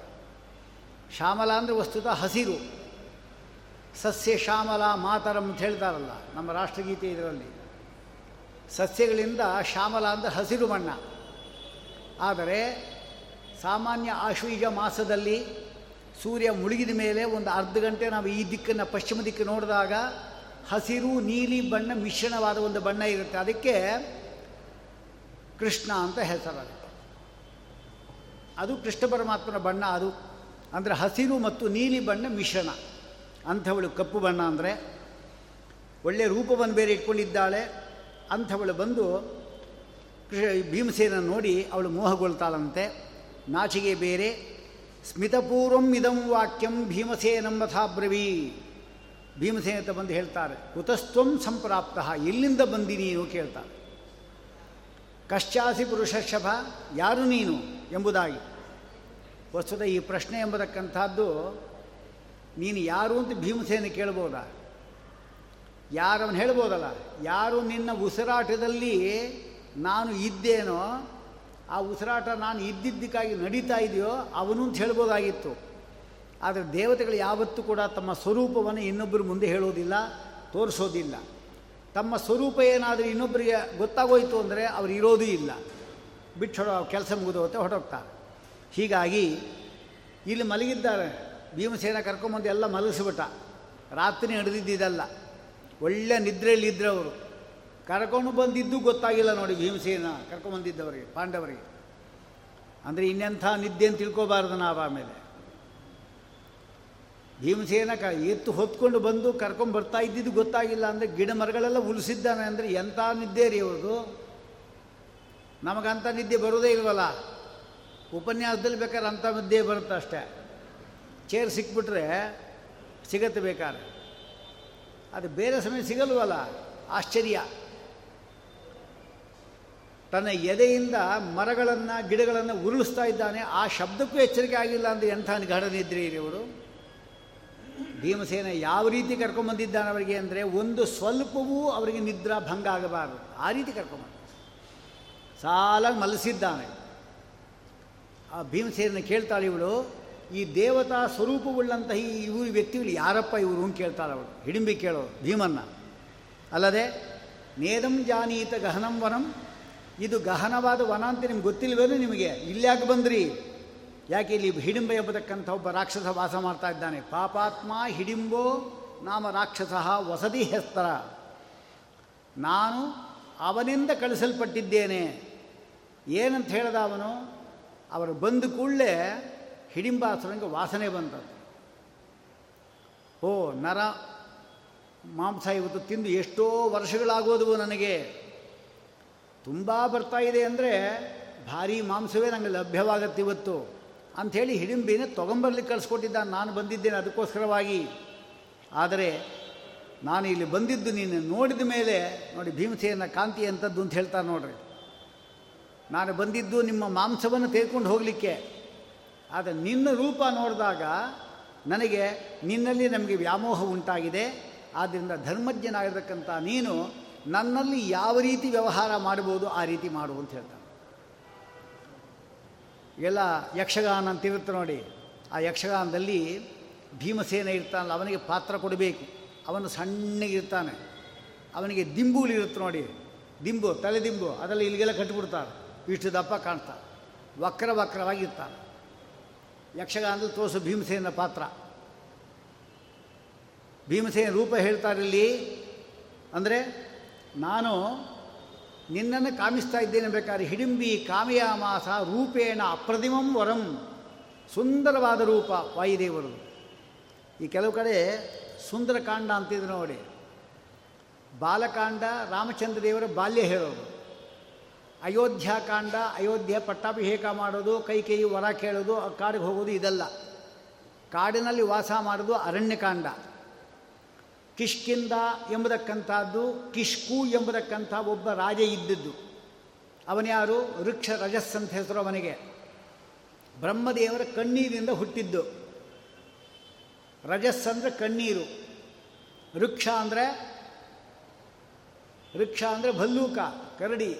ಶ್ಯಾಮಲ ಅಂದರೆ ವಸ್ತುತ ಹಸಿರು. ಸಸ್ಯ ಶ್ಯಾಮಲ ಮಾತರಂ ಅಂತ ಹೇಳ್ತಾರಲ್ಲ, ನಮ್ಮ ರಾಷ್ಟ್ರಗೀತೆ ಇದರಲ್ಲಿ. ಸಸ್ಯಗಳಿಂದ ಶ್ಯಾಮಲ ಅಂದರೆ ಹಸಿರು ಬಣ್ಣ. ಆದರೆ ಸಾಮಾನ್ಯ ಆಶ್ವೀಜ ಮಾಸದಲ್ಲಿ ಸೂರ್ಯ ಮುಳುಗಿದ ಮೇಲೆ ಒಂದು ಅರ್ಧ ಗಂಟೆ ನಾವು ಈ ದಿಕ್ಕನ್ನು ಪಶ್ಚಿಮ ದಿಕ್ಕು ನೋಡಿದಾಗ ಹಸಿರು, ನೀಲಿ ಬಣ್ಣ, ಮಿಶ್ರಣವಾದ ಒಂದು ಬಣ್ಣ ಇರುತ್ತೆ. ಅದಕ್ಕೆ ಕೃಷ್ಣ ಅಂತ ಹೆಸರಾಗುತ್ತೆ ಅದು ಕೃಷ್ಣ ಪರಮಾತ್ಮನ ಬಣ್ಣ ಅದು. ಅಂದರೆ ಹಸಿರು ಮತ್ತು ನೀಲಿ ಬಣ್ಣ ಮಿಶ್ರಣ. ಅಂಥವಳು ಕಪ್ಪು ಬಣ್ಣ ಅಂದರೆ ಒಳ್ಳೆಯ ರೂಪವನ್ನು ಬೇರೆ ಇಟ್ಕೊಂಡಿದ್ದಾಳೆ. ಅಂಥವಳು ಬಂದು ಕೃಷ್ಣ ಭೀಮಸೇನ ನೋಡಿ ಅವಳು ಮೋಹಗೊಳ್ತಾಳಂತೆ. ನಾಚಿಗೆ ಬೇರೆ. ಸ್ಮಿತಪೂರ್ವಂ ಇದಂ ವಾಕ್ಯಂ ಭೀಮಸೇನಂಬಥಾಬ್ರವೀ ಭೀಮಸೇನ ಅಂತ ಬಂದು ಹೇಳ್ತಾರೆ, ಕುತಸ್ತ್ವಂ ಸಂಪ್ರಾಪ್ತ, ಎಲ್ಲಿಂದ ಬಂದಿ ನೀನು? ಕೇಳ್ತಾರೆ ಕಶ್ಚಾಸಿ ಪುರುಷಶಭ, ಯಾರು ನೀನು? ಎಂಬುದಾಗಿ. ವಸ್ತುತ ಈ ಪ್ರಶ್ನೆ ಎಂಬತಕ್ಕಂಥದ್ದು ನೀನು ಯಾರು ಅಂತ ಭೀಮಸೇನ ಕೇಳ್ಬೋದಾ? ಯಾರವನು ಹೇಳ್ಬೋದಲ್ಲ? ಯಾರು ನಿನ್ನ ಉಸಿರಾಟದಲ್ಲಿ ನಾನು ಇದ್ದೇನೋ, ಆ ಉಸಿರಾಟ ನಾನು ಇದ್ದಿದ್ದಕ್ಕಾಗಿ ನಡೀತಾ ಇದೆಯೋ ಅವನು ಅಂತ ಹೇಳ್ಬೋದಾಗಿತ್ತು. ಆದರೆ ದೇವತೆಗಳು ಯಾವತ್ತೂ ಕೂಡ ತಮ್ಮ ಸ್ವರೂಪವನ್ನು ಇನ್ನೊಬ್ಬರು ಮುಂದೆ ಹೇಳೋದಿಲ್ಲ, ತೋರಿಸೋದಿಲ್ಲ. ತಮ್ಮ ಸ್ವರೂಪ ಏನಾದರೂ ಇನ್ನೊಬ್ಬರಿಗೆ ಗೊತ್ತಾಗೋಯಿತು ಅಂದರೆ ಅವ್ರು ಇರೋದೂ ಇಲ್ಲ. ಬಿಟ್ಟು ಕೆಲಸ ಮುಗಿದೋಗುತ್ತೆ, ಹೊರಟೋಗ್ತಾರೆ. ಹೀಗಾಗಿ ಇಲ್ಲಿ ಮಲಗಿದ್ದಾರೆ. ಭೀಮಸೇನ ಕರ್ಕೊಂಬಂದು ಎಲ್ಲ ಮಲಗಿಸ್ಬಿಟ್ಟ. ರಾತ್ರಿ ನಡೆದಿದ್ದಲ್ಲ ಒಳ್ಳೆ ನಿದ್ರೆಯಲ್ಲಿದ್ದರು ಅವರು. ಕರ್ಕೊಂಡು ಬಂದಿದ್ದು ಗೊತ್ತಾಗಿಲ್ಲ ನೋಡಿ ಭೀಮಸೇನ ಕರ್ಕೊಂಬಂದಿದ್ದವರಿಗೆ, ಪಾಂಡವರಿಗೆ. ಅಂದರೆ ಇನ್ನೆಂಥ ನಿದ್ದೆ ಅಂತ ತಿಳ್ಕೊಬಾರ್ದು ನಾವು ಆಮೇಲೆ. ಭೀಮಸೇನ ಕ ಎತ್ತು ಹೊತ್ಕೊಂಡು ಬಂದು ಕರ್ಕೊಂಡು ಬರ್ತಾ ಇದ್ದಿದ್ದು ಗೊತ್ತಾಗಿಲ್ಲ ಅಂದರೆ ಗಿಡ ಮರಗಳೆಲ್ಲ ಉಳಿಸಿದ್ದಾನೆ ಅಂದರೆ ಎಂಥ ನಿದ್ದೆ ರೀ ಅವ್ರದ್ದು? ನಮಗಂಥ ನಿದ್ದೆ ಬರೋದೇ ಇಲ್ವಲ್ಲ? ಉಪನ್ಯಾಸದಲ್ಲಿ ಬೇಕಾದ್ರೆ ಅಂಥ ನಿದ್ದೆ ಬರುತ್ತೆ ಅಷ್ಟೇ. ಚೇರ್ ಸಿಕ್ಬಿಟ್ರೆ ಸಿಗತ್ತೆ ಬೇಕಾದ್ರೆ. ಅದು ಬೇರೆ ಸಮಯ ಸಿಗಲ್ವಲ್ಲ, ಆಶ್ಚರ್ಯ. ತನ್ನ ಎದೆಯಿಂದ ಮರಗಳನ್ನು, ಗಿಡಗಳನ್ನು ಉರುಳಿಸ್ತಾ ಇದ್ದಾನೆ, ಆ ಶಬ್ದಕ್ಕೂ ಎಚ್ಚರಿಕೆ ಆಗಿಲ್ಲ ಅಂದರೆ ಎಂಥ ಘಟನೆ ಇದ್ರಿ ಇವರು? ಭೀಮಸೇನ ಯಾವ ರೀತಿ ಕರ್ಕೊಂಬಂದಿದ್ದಾನೆ ಅವರಿಗೆ ಅಂದರೆ, ಒಂದು ಸ್ವಲ್ಪವೂ ಅವರಿಗೆ ನಿದ್ರಾ ಭಂಗ ಆಗಬಾರದು. ಆ ರೀತಿ ಕರ್ಕೊಂಬಂದ ಸಾಲಾಗಿ ಮಲಸಿದ್ದಾನೆ. ಆ ಭೀಮಸೇನ ಕೇಳ್ತಾಳೆ ಇವಳು ಈ ದೇವತಾ ಸ್ವರೂಪವುಳ್ಳಂತಹ ಈ ಇವರು ವ್ಯಕ್ತಿಗಳು ಯಾರಪ್ಪ ಇವರು ಅಂತ ಕೇಳ್ತಾರೆ ಅವರು ಹಿಡಿಂಬಿ ಕೇಳೋರು, ಭೀಮನ್ನ. ಅಲ್ಲದೆ ನೇದಂ ಜಾನೀತ ಗಹನಂ ವನಂ. ಇದು ಗಹನವಾದ ವನ ಅಂತ ನಿಮ್ಗೆ ಗೊತ್ತಿಲ್ವೇನು ನಿಮಗೆ? ಇಲ್ಯಾಕೆ ಬಂದ್ರಿ? ಯಾಕೆ ಇಲ್ಲಿ ಹಿಡಿಂಬ ಎಂಬತಕ್ಕಂಥ ಒಬ್ಬ ರಾಕ್ಷಸ ವಾಸ ಮಾಡ್ತಾ ಇದ್ದಾನೆ. ಪಾಪಾತ್ಮ ಹಿಡಿಂಬೋ ನಾಮ ರಾಕ್ಷಸ ವಸತಿ ಹೆಸ್ತರ. ನಾನು ಅವನಿಂದ ಕಳಿಸಲ್ಪಟ್ಟಿದ್ದೇನೆ. ಏನಂತ ಹೇಳ್ದ ಅವನು? ಅವರು ಬಂದ ಕೂಡಲೇ ಹಿಡಿಂಬಾಸುರಂಗೆ ವಾಸನೆ ಬಂದದ್ದು. ಓ, ನರ ಮಾಂಸ ಇವತ್ತು ತಿಂದು ಎಷ್ಟೋ ವರ್ಷಗಳಾಗೋದವು ನನಗೆ. ತುಂಬ ಬರ್ತಾ ಇದೆ ಅಂದರೆ ಭಾರೀ ಮಾಂಸವೇ ನನಗೆ ಲಭ್ಯವಾಗತ್ತೆ ಇವತ್ತು ಅಂಥೇಳಿ ಹಿಡಿಂಬಿನ ತೊಗೊಂಬರ್ಲಿಕ್ಕೆ ಕಳಿಸ್ಕೊಟ್ಟಿದ್ದ ನಾನು ಬಂದಿದ್ದೇನೆ ಅದಕ್ಕೋಸ್ಕರವಾಗಿ. ಆದರೆ ನಾನು ಇಲ್ಲಿ ಬಂದಿದ್ದು ನೀನು ನೋಡಿದ ಮೇಲೆ ನೋಡಿ ಭೀಮಸೇನ ಕಾಂತಿ ಅಂತದ್ದು ಅಂತ ಹೇಳ್ತಾರೆ ನೋಡ್ರಿ. ನಾನು ಬಂದಿದ್ದು ನಿಮ್ಮ ಮಾಂಸವನ್ನು ತೆಗೆದುಕೊಂಡು ಹೋಗಲಿಕ್ಕೆ. ಆದರೆ ನಿನ್ನ ರೂಪ ನೋಡಿದಾಗ ನನಗೆ ನಿನ್ನಲ್ಲಿ ನಮಗೆ ವ್ಯಾಮೋಹ ಉಂಟಾಗಿದೆ. ಆದ್ದರಿಂದ ಧರ್ಮಜ್ಞನಾಗಿರ್ತಕ್ಕಂಥ ನೀನು ನನ್ನಲ್ಲಿ ಯಾವ ರೀತಿ ವ್ಯವಹಾರ ಮಾಡ್ಬೋದು ಆ ರೀತಿ ಮಾಡು ಅಂತ ಹೇಳ್ತಾನೆ. ಎಲ್ಲ ಯಕ್ಷಗಾನ ಅಂತಿರುತ್ತೆ ನೋಡಿ. ಆ ಯಕ್ಷಗಾನದಲ್ಲಿ ಭೀಮಸೇನ ಇರ್ತಾನಲ್ಲ, ಅವನಿಗೆ ಪಾತ್ರ ಕೊಡಬೇಕು. ಅವನು ಸಣ್ಣಗಿರ್ತಾನೆ ಅವನಿಗೆ ದಿಂಬುಗಳಿರುತ್ತೆ ನೋಡಿ. ದಿಂಬು, ತಲೆ ದಿಂಬು, ಅದರಲ್ಲಿ ಇಲ್ಲಿಗೆಲ್ಲ ಕಟ್ಟಿಬಿಡ್ತಾರೆ ಇಷ್ಟು ದಪ್ಪ ಕಾಣ್ತಾರೆ ವಕ್ರ ವಕ್ರವಾಗಿರ್ತಾನೆ ಯಕ್ಷಗಾನದಲ್ಲಿ ತೋರಿಸು ಭೀಮಸೇನ ಪಾತ್ರ. ಭೀಮಸೇನ ರೂಪ ಹೇಳ್ತಾರಿಲ್ಲಿ ಅಂದರೆ ನಾನು ನಿನ್ನನ್ನು ಕಾಮಿಸ್ತಾ ಇದ್ದೇನೆ ಬೇಕಾದ್ರೆ ಹಿಡಿಂಬಿ ಕಾಮಯಾಮಾಸ ರೂಪೇಣ ಅಪ್ರತಿಮಂ ವರಂ ಸುಂದರವಾದ ರೂಪ ವಾಯುದೇವರು. ಈ ಕೆಲವು ಕಡೆ ಸುಂದರಕಾಂಡ ಅಂತಿದ್ರು ನೋಡಿ. ಬಾಲಕಾಂಡ ರಾಮಚಂದ್ರ ದೇವರ ಬಾಲ್ಯ ಹೇಳೋದು. ಅಯೋಧ್ಯಾಕಾಂಡ ಅಯೋಧ್ಯೆ ಪಟ್ಟಾಭಿಷೇಕ ಮಾಡೋದು, ಕೈ ಕೈ ವರ ಕೇಳೋದು ಕಾಡಿಗೆ ಹೋಗೋದು ಇದಲ್ಲ. ಕಾಡಿನಲ್ಲಿ ವಾಸ ಮಾಡೋದು ಅರಣ್ಯಕಾಂಡ ಕಿಷ್ಕಿಂದ ಎಂಬುದಕ್ಕಂಥದ್ದು, ಕಿಷ್ಕು ಎಂಬುದಕ್ಕಂಥ ಒಬ್ಬ ರಾಜ ಇದ್ದದ್ದು. ಅವನ್ಯಾರು ವೃಕ್ಷ ರಜಸ್ ಅಂತ ಹೆಸರು ಅವನಿಗೆ. ಬ್ರಹ್ಮದೇವರ ಕಣ್ಣೀರಿಂದ ಹುಟ್ಟಿದ್ದು. ರಜಸ್ ಅಂದರೆ ಕಣ್ಣೀರು. ವೃಕ್ಷ ಅಂದರೆ ವೃಕ್ಷ ಅಂದರೆ ಭಲ್ಲೂಕ, ಕರಡಿ.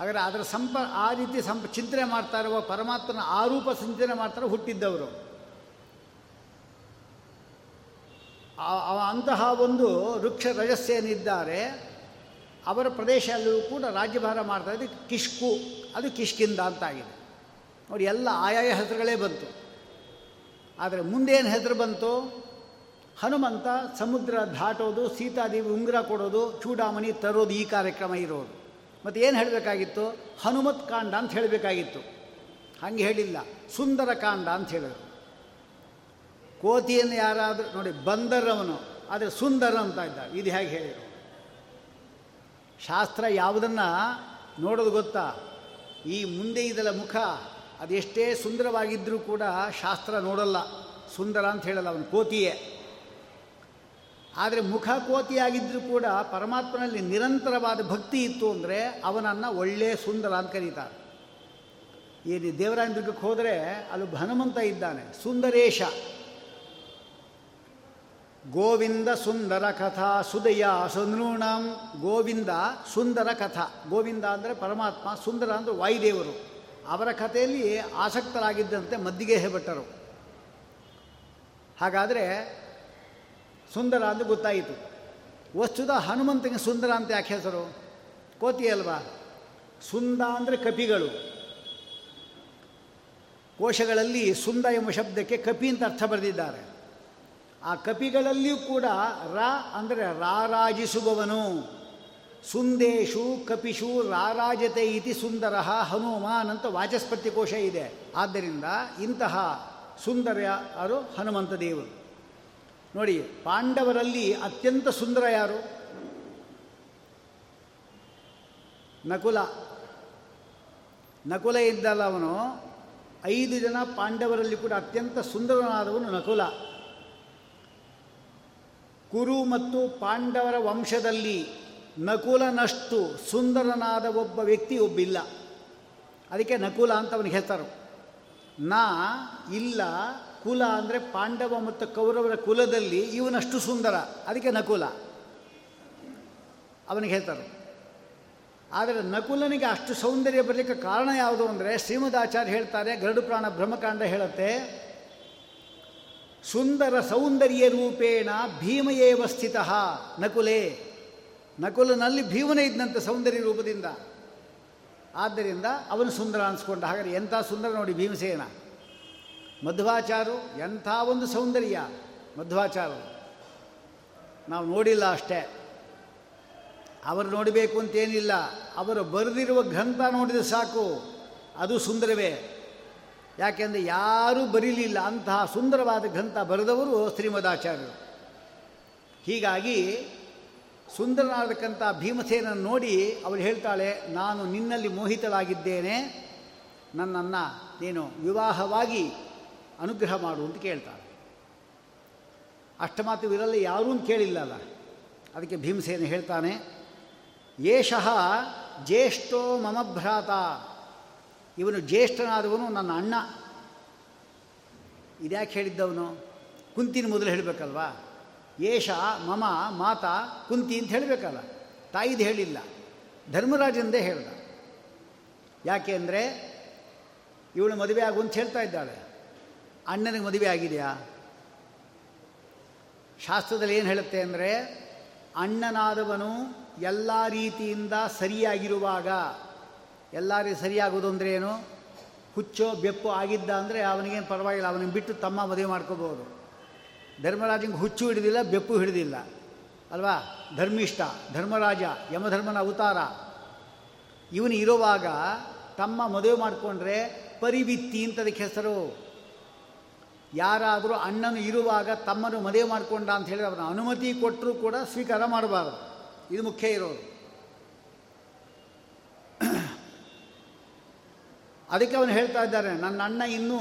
ಹಾಗಾದರೆ ಅದರ ಸಂಪ ಆ ರೀತಿ ಸಂಪ ಚಿಂತನೆ ಮಾಡ್ತಾ ಇರುವ ಪರಮಾತ್ಮನ ಆರೂಪ ಚಿಂತನೆ ಮಾಡ್ತಾರೆ ಹುಟ್ಟಿದ್ದವರು. ಅಂತಹ ಒಂದು ವೃಕ್ಷ ರಜಸ್ಸೇನಿದ್ದಾರೆ, ಅವರ ಪ್ರದೇಶಲ್ಲೂ ಕೂಡ ರಾಜ್ಯಭಾರ ಮಾಡ್ತಾ ಇದ್ದು ಕಿಷ್ಕು, ಅದು ಕಿಷ್ಕಿಂದ ಅಂತಾಗಿದೆ. ನೋಡಿ, ಎಲ್ಲ ಆಯಾಯ ಹೆಸರುಗಳೇ ಬಂತು. ಆದರೆ ಮುಂದೇನು ಹೆಸರು ಬಂತು? ಹನುಮಂತ ಸಮುದ್ರ ದಾಟೋದು ಸೀತಾದೇವಿ ಉಂಗುರ ಕೊಡೋದು, ಚೂಡಾಮಣಿ ತರೋದು ಈ ಕಾರ್ಯಕ್ರಮ ಇರೋದು. ಮತ್ತು ಏನು ಹೇಳಬೇಕಾಗಿತ್ತು? ಹನುಮತ್ ಕಾಂಡ ಅಂತ ಹೇಳಬೇಕಾಗಿತ್ತು. ಹಂಗೆ ಹೇಳಿಲ್ಲ. ಸುಂದರ ಕಾಂಡ ಅಂತ ಹೇಳಿದರು. ಕೋತಿಯನ್ನು ಯಾರಾದರೂ, ನೋಡಿ, ಬಂದರವನು, ಆದರೆ ಸುಂದರ ಅಂತ ಇದ್ದ ಇದು ಹೇಗೆ ಹೇಳಿದರು? ಶಾಸ್ತ್ರ ಯಾವುದನ್ನು ನೋಡೋದು ಗೊತ್ತಾ? ಈ ಮುಂದೆ ಇದರ ಮುಖ, ಅದೆಷ್ಟೇ ಸುಂದರವಾಗಿದ್ದರೂ ಕೂಡ ಶಾಸ್ತ್ರ ನೋಡಲ್ಲ. ಸುಂದರ ಅಂತ ಹೇಳಲ್ಲ ಅವನು, ಕೋತಿಯೇ. ಆದರೆ ಮುಖ ಕೋತಿಯಾಗಿದ್ದರೂ ಕೂಡ ಪರಮಾತ್ಮನಲ್ಲಿ ನಿರಂತರವಾದ ಭಕ್ತಿ ಇತ್ತು ಅಂದರೆ ಅವನನ್ನು ಒಳ್ಳೆಯ ಸುಂದರ ಅಂತ ಕರೀತಾರೆ. ಏನು ದೇವರಾಯನ ದುರ್ಗಕ್ಕೆ ಹೋದರೆ ಅಲ್ಲಿ ಹನುಮಂತ ಇದ್ದಾನೆ, ಸುಂದರೇಶ. ಗೋವಿಂದ ಸುಂದರ ಕಥಾ ಸುದಯ ಸುನೃಣಂ ಗೋವಿಂದ ಸುಂದರ ಕಥಾ. ಗೋವಿಂದ ಅಂದರೆ ಪರಮಾತ್ಮ, ಸುಂದರ ಅಂದರೆ ವಾಯುದೇವರು. ಅವರ ಕಥೆಯಲ್ಲಿ ಆಸಕ್ತರಾಗಿದ್ದಂತೆ ಮದ್ದಿಗೆ ಭಟ್ಟರು. ಹಾಗಾದರೆ ಸುಂದರ ಅಂತ ಗೊತ್ತಾಯಿತು. ವಸ್ತುದ ಹನುಮಂತನಿಗೆ ಸುಂದರ ಅಂತ ಯಾಕೆ ಹೆಸರು? ಕೋತಿ ಅಲ್ವಾ? ಸುಂದ ಅಂದರೆ ಕಪಿಗಳು. ಕೋಶಗಳಲ್ಲಿ ಸುಂದ ಎಂಬ ಶಬ್ದಕ್ಕೆ ಕಪಿ ಅಂತ ಅರ್ಥ ಬರೆದಿದ್ದಾರೆ. ಆ ಕಪಿಗಳಲ್ಲಿಯೂ ಕೂಡ ರ ಅಂದರೆ ರಾರಾಜಿಸುವವನು. ಸುಂದೇಶು ಕಪಿಶು ರಾರಾಜತೆ ಇತಿ ಸುಂದರ ಹನುಮಾನ್ ಅಂತ ವಾಚಸ್ಪತಿ ಕೋಶ ಇದೆ. ಆದ್ದರಿಂದ ಇಂತಹ ಸುಂದರ ಯಾರು? ಹನುಮಂತ ದೇವರು. ನೋಡಿ, ಪಾಂಡವರಲ್ಲಿ ಅತ್ಯಂತ ಸುಂದರ ಯಾರು? ನಕುಲ. ನಕುಲ ಇದ್ದಲ್ಲ ಅವನು. ಐದು ಜನ ಪಾಂಡವರಲ್ಲಿ ಕೂಡ ಅತ್ಯಂತ ಸುಂದರನಾದವನು ನಕುಲ. ಕುರು ಮತ್ತು ಪಾಂಡವರ ವಂಶದಲ್ಲಿ ನಕುಲನಷ್ಟು ಸುಂದರನಾದ ಒಬ್ಬ ವ್ಯಕ್ತಿ ಒಬ್ಬಿಲ್ಲ. ಅದಕ್ಕೆ ನಕುಲ ಅಂತ ಅವನಿಗೆ ಹೇಳ್ತಾರೆ. ನಾ ಇಲ್ಲ ಕುಲ ಅಂದರೆ ಪಾಂಡವ ಮತ್ತು ಕೌರವರ ಕುಲದಲ್ಲಿ ಇವನಷ್ಟು ಸುಂದರ. ಅದಕ್ಕೆ ನಕುಲ. ಅವನಿಗೆ ಹೇಳ್ತಾರೆ. ಆದರೆ ನಕುಲನಿಗೆ ಅಷ್ಟು ಸೌಂದರ್ಯ ಬರಲಿಕ್ಕೆ ಕಾರಣ ಯಾವುದು ಅಂದರೆ ಶ್ರೀಮದಾಚಾರ್ಯ ಹೇಳ್ತಾರೆ, ಗರುಡು ಪ್ರಾಣ ಬ್ರಹ್ಮಕಾಂಡ ಹೇಳುತ್ತೆ, ಸುಂದರ ಸೌಂದರ್ಯ ರೂಪೇಣ ಭೀಮಯೇವ ಸ್ಥಿತ, ನಕುಲೆ. ನಕುಲನಲ್ಲಿ ಭೀಮನೇ ಇದ್ದಂತೆ ಸೌಂದರ್ಯ ರೂಪದಿಂದ. ಆದ್ದರಿಂದ ಅವನು ಸುಂದರ ಅನಿಸ್ಕೊಂಡ ಹಾಗಾದರೆ ಎಂಥ ಸುಂದರ ನೋಡಿ ಭೀಮಸೇನ. ಮಧ್ವಾಚಾರು ಎಂಥ ಒಂದು ಸೌಂದರ್ಯ ಮಧ್ವಾಚಾರು. ನಾವು ನೋಡಿಲ್ಲ ಅಷ್ಟೇ. ಅವರು ನೋಡಬೇಕು ಅಂತೇನಿಲ್ಲ. ಅವರು ಬರೆದಿರುವ ಗ್ರಂಥ ನೋಡಿದರೆ ಸಾಕು. ಅದು ಸುಂದರವೇ. ಯಾಕೆಂದರೆ ಯಾರೂ ಬರೀಲಿಲ್ಲ. ಅಂತಹ ಸುಂದರವಾದ ಗ್ರಂಥ ಬರೆದವರು ಶ್ರೀಮದಾಚಾರ್ಯರು. ಹೀಗಾಗಿ ಸುಂದರನಾದಕ್ಕಂಥ ಭೀಮಸೇನನ್ನು ನೋಡಿ ಅವಳು ಹೇಳ್ತಾಳೆ, ನಾನು ನಿನ್ನಲ್ಲಿ ಮೋಹಿತಳಾಗಿದ್ದೇನೆ. ನನ್ನನ್ನು ನೀನು ವಿವಾಹವಾಗಿ ಅನುಗ್ರಹ ಮಾಡು ಅಂತ ಕೇಳ್ತಾಳೆ ಅಷ್ಟಮಾತು ಮಾತು ಇವರಲ್ಲಿ ಯಾರೂ ಕೇಳಿಲ್ಲಲ್ಲ. ಅದಕ್ಕೆ ಭೀಮಸೇನ ಹೇಳ್ತಾನೆ ಏಷಃ ಜ್ಯೇಷ್ಠೋ ಮಮ ಭ್ರಾತ. ಇವನು ಜ್ಯೇಷ್ಠನಾದವನು ನನ್ನ ಅಣ್ಣ. ಇದ್ಯಾಕೆ ಹೇಳಿದ್ದವನು? ಕುಂತಿನ ಮೊದಲು ಹೇಳಬೇಕಲ್ವಾ? ಏಷ ಮಮ ಮಾತ ಕುಂತಿ ಅಂತ ಹೇಳಬೇಕಲ್ಲ. ತಾಯಿದು ಹೇಳಿಲ್ಲ. ಧರ್ಮರಾಜಂದೇ ಹೇಳ್ದ. ಯಾಕೆ ಅಂದರೆ, ಇವಳು ಮದುವೆ ಆಗು ಅಂತ ಹೇಳ್ತಾ ಇದ್ದಾಳೆ. ಅಣ್ಣನಿಗೆ ಮದುವೆ ಆಗಿದೆಯಾ? ಶಾಸ್ತ್ರದಲ್ಲಿ ಏನು ಹೇಳುತ್ತೆ ಅಂದರೆ, ಅಣ್ಣನಾದವನು ಎಲ್ಲ ರೀತಿಯಿಂದ ಸರಿಯಾಗಿರುವಾಗ ಎಲ್ಲ ರೀತಿ ಸರಿಯಾಗೋದು ಅಂದರೆ ಏನು? ಹುಚ್ಚೋ ಬೆಪ್ಪು ಆಗಿದ್ದ ಅಂದರೆ ಅವನಿಗೇನು ಪರವಾಗಿಲ್ಲ, ಅವನಿಗೆ ಬಿಟ್ಟು ತಮ್ಮ ಮದುವೆ ಮಾಡ್ಕೋಬೋದು ಧರ್ಮರಾಜಂಗೆ ಹುಚ್ಚು ಹಿಡಿದಿಲ್ಲ, ಬೆಪ್ಪು ಹಿಡಿದಿಲ್ಲ, ಅಲ್ವಾ? ಧರ್ಮಿಷ್ಠ, ಧರ್ಮರಾಜ, ಯಮಧರ್ಮನ ಅವತಾರ. ಇವನು ಇರುವಾಗ ತಮ್ಮ ಮದುವೆ ಮಾಡಿಕೊಂಡ್ರೆ ಪರಿವಿತ್ತಿ ಅಂತ ಅದಕ್ಕೆ ಹೆಸರು. ಯಾರಾದರೂ ಅಣ್ಣನು ಇರುವಾಗ ತಮ್ಮನ್ನು ಮದುವೆ ಮಾಡಿಕೊಂಡ ಅಂತ ಹೇಳಿದ್ರೆ ಅವನ ಅನುಮತಿ ಕೊಟ್ಟರೂ ಕೂಡ ಸ್ವೀಕಾರ ಮಾಡಬಾರದು. ಇದು ಮುಖ್ಯ ಇರೋದು. ಅದಕ್ಕೆ ಅವನು ಹೇಳ್ತಾ ಇದ್ದಾನೆ ನನ್ನ ಅಣ್ಣ ಇನ್ನೂ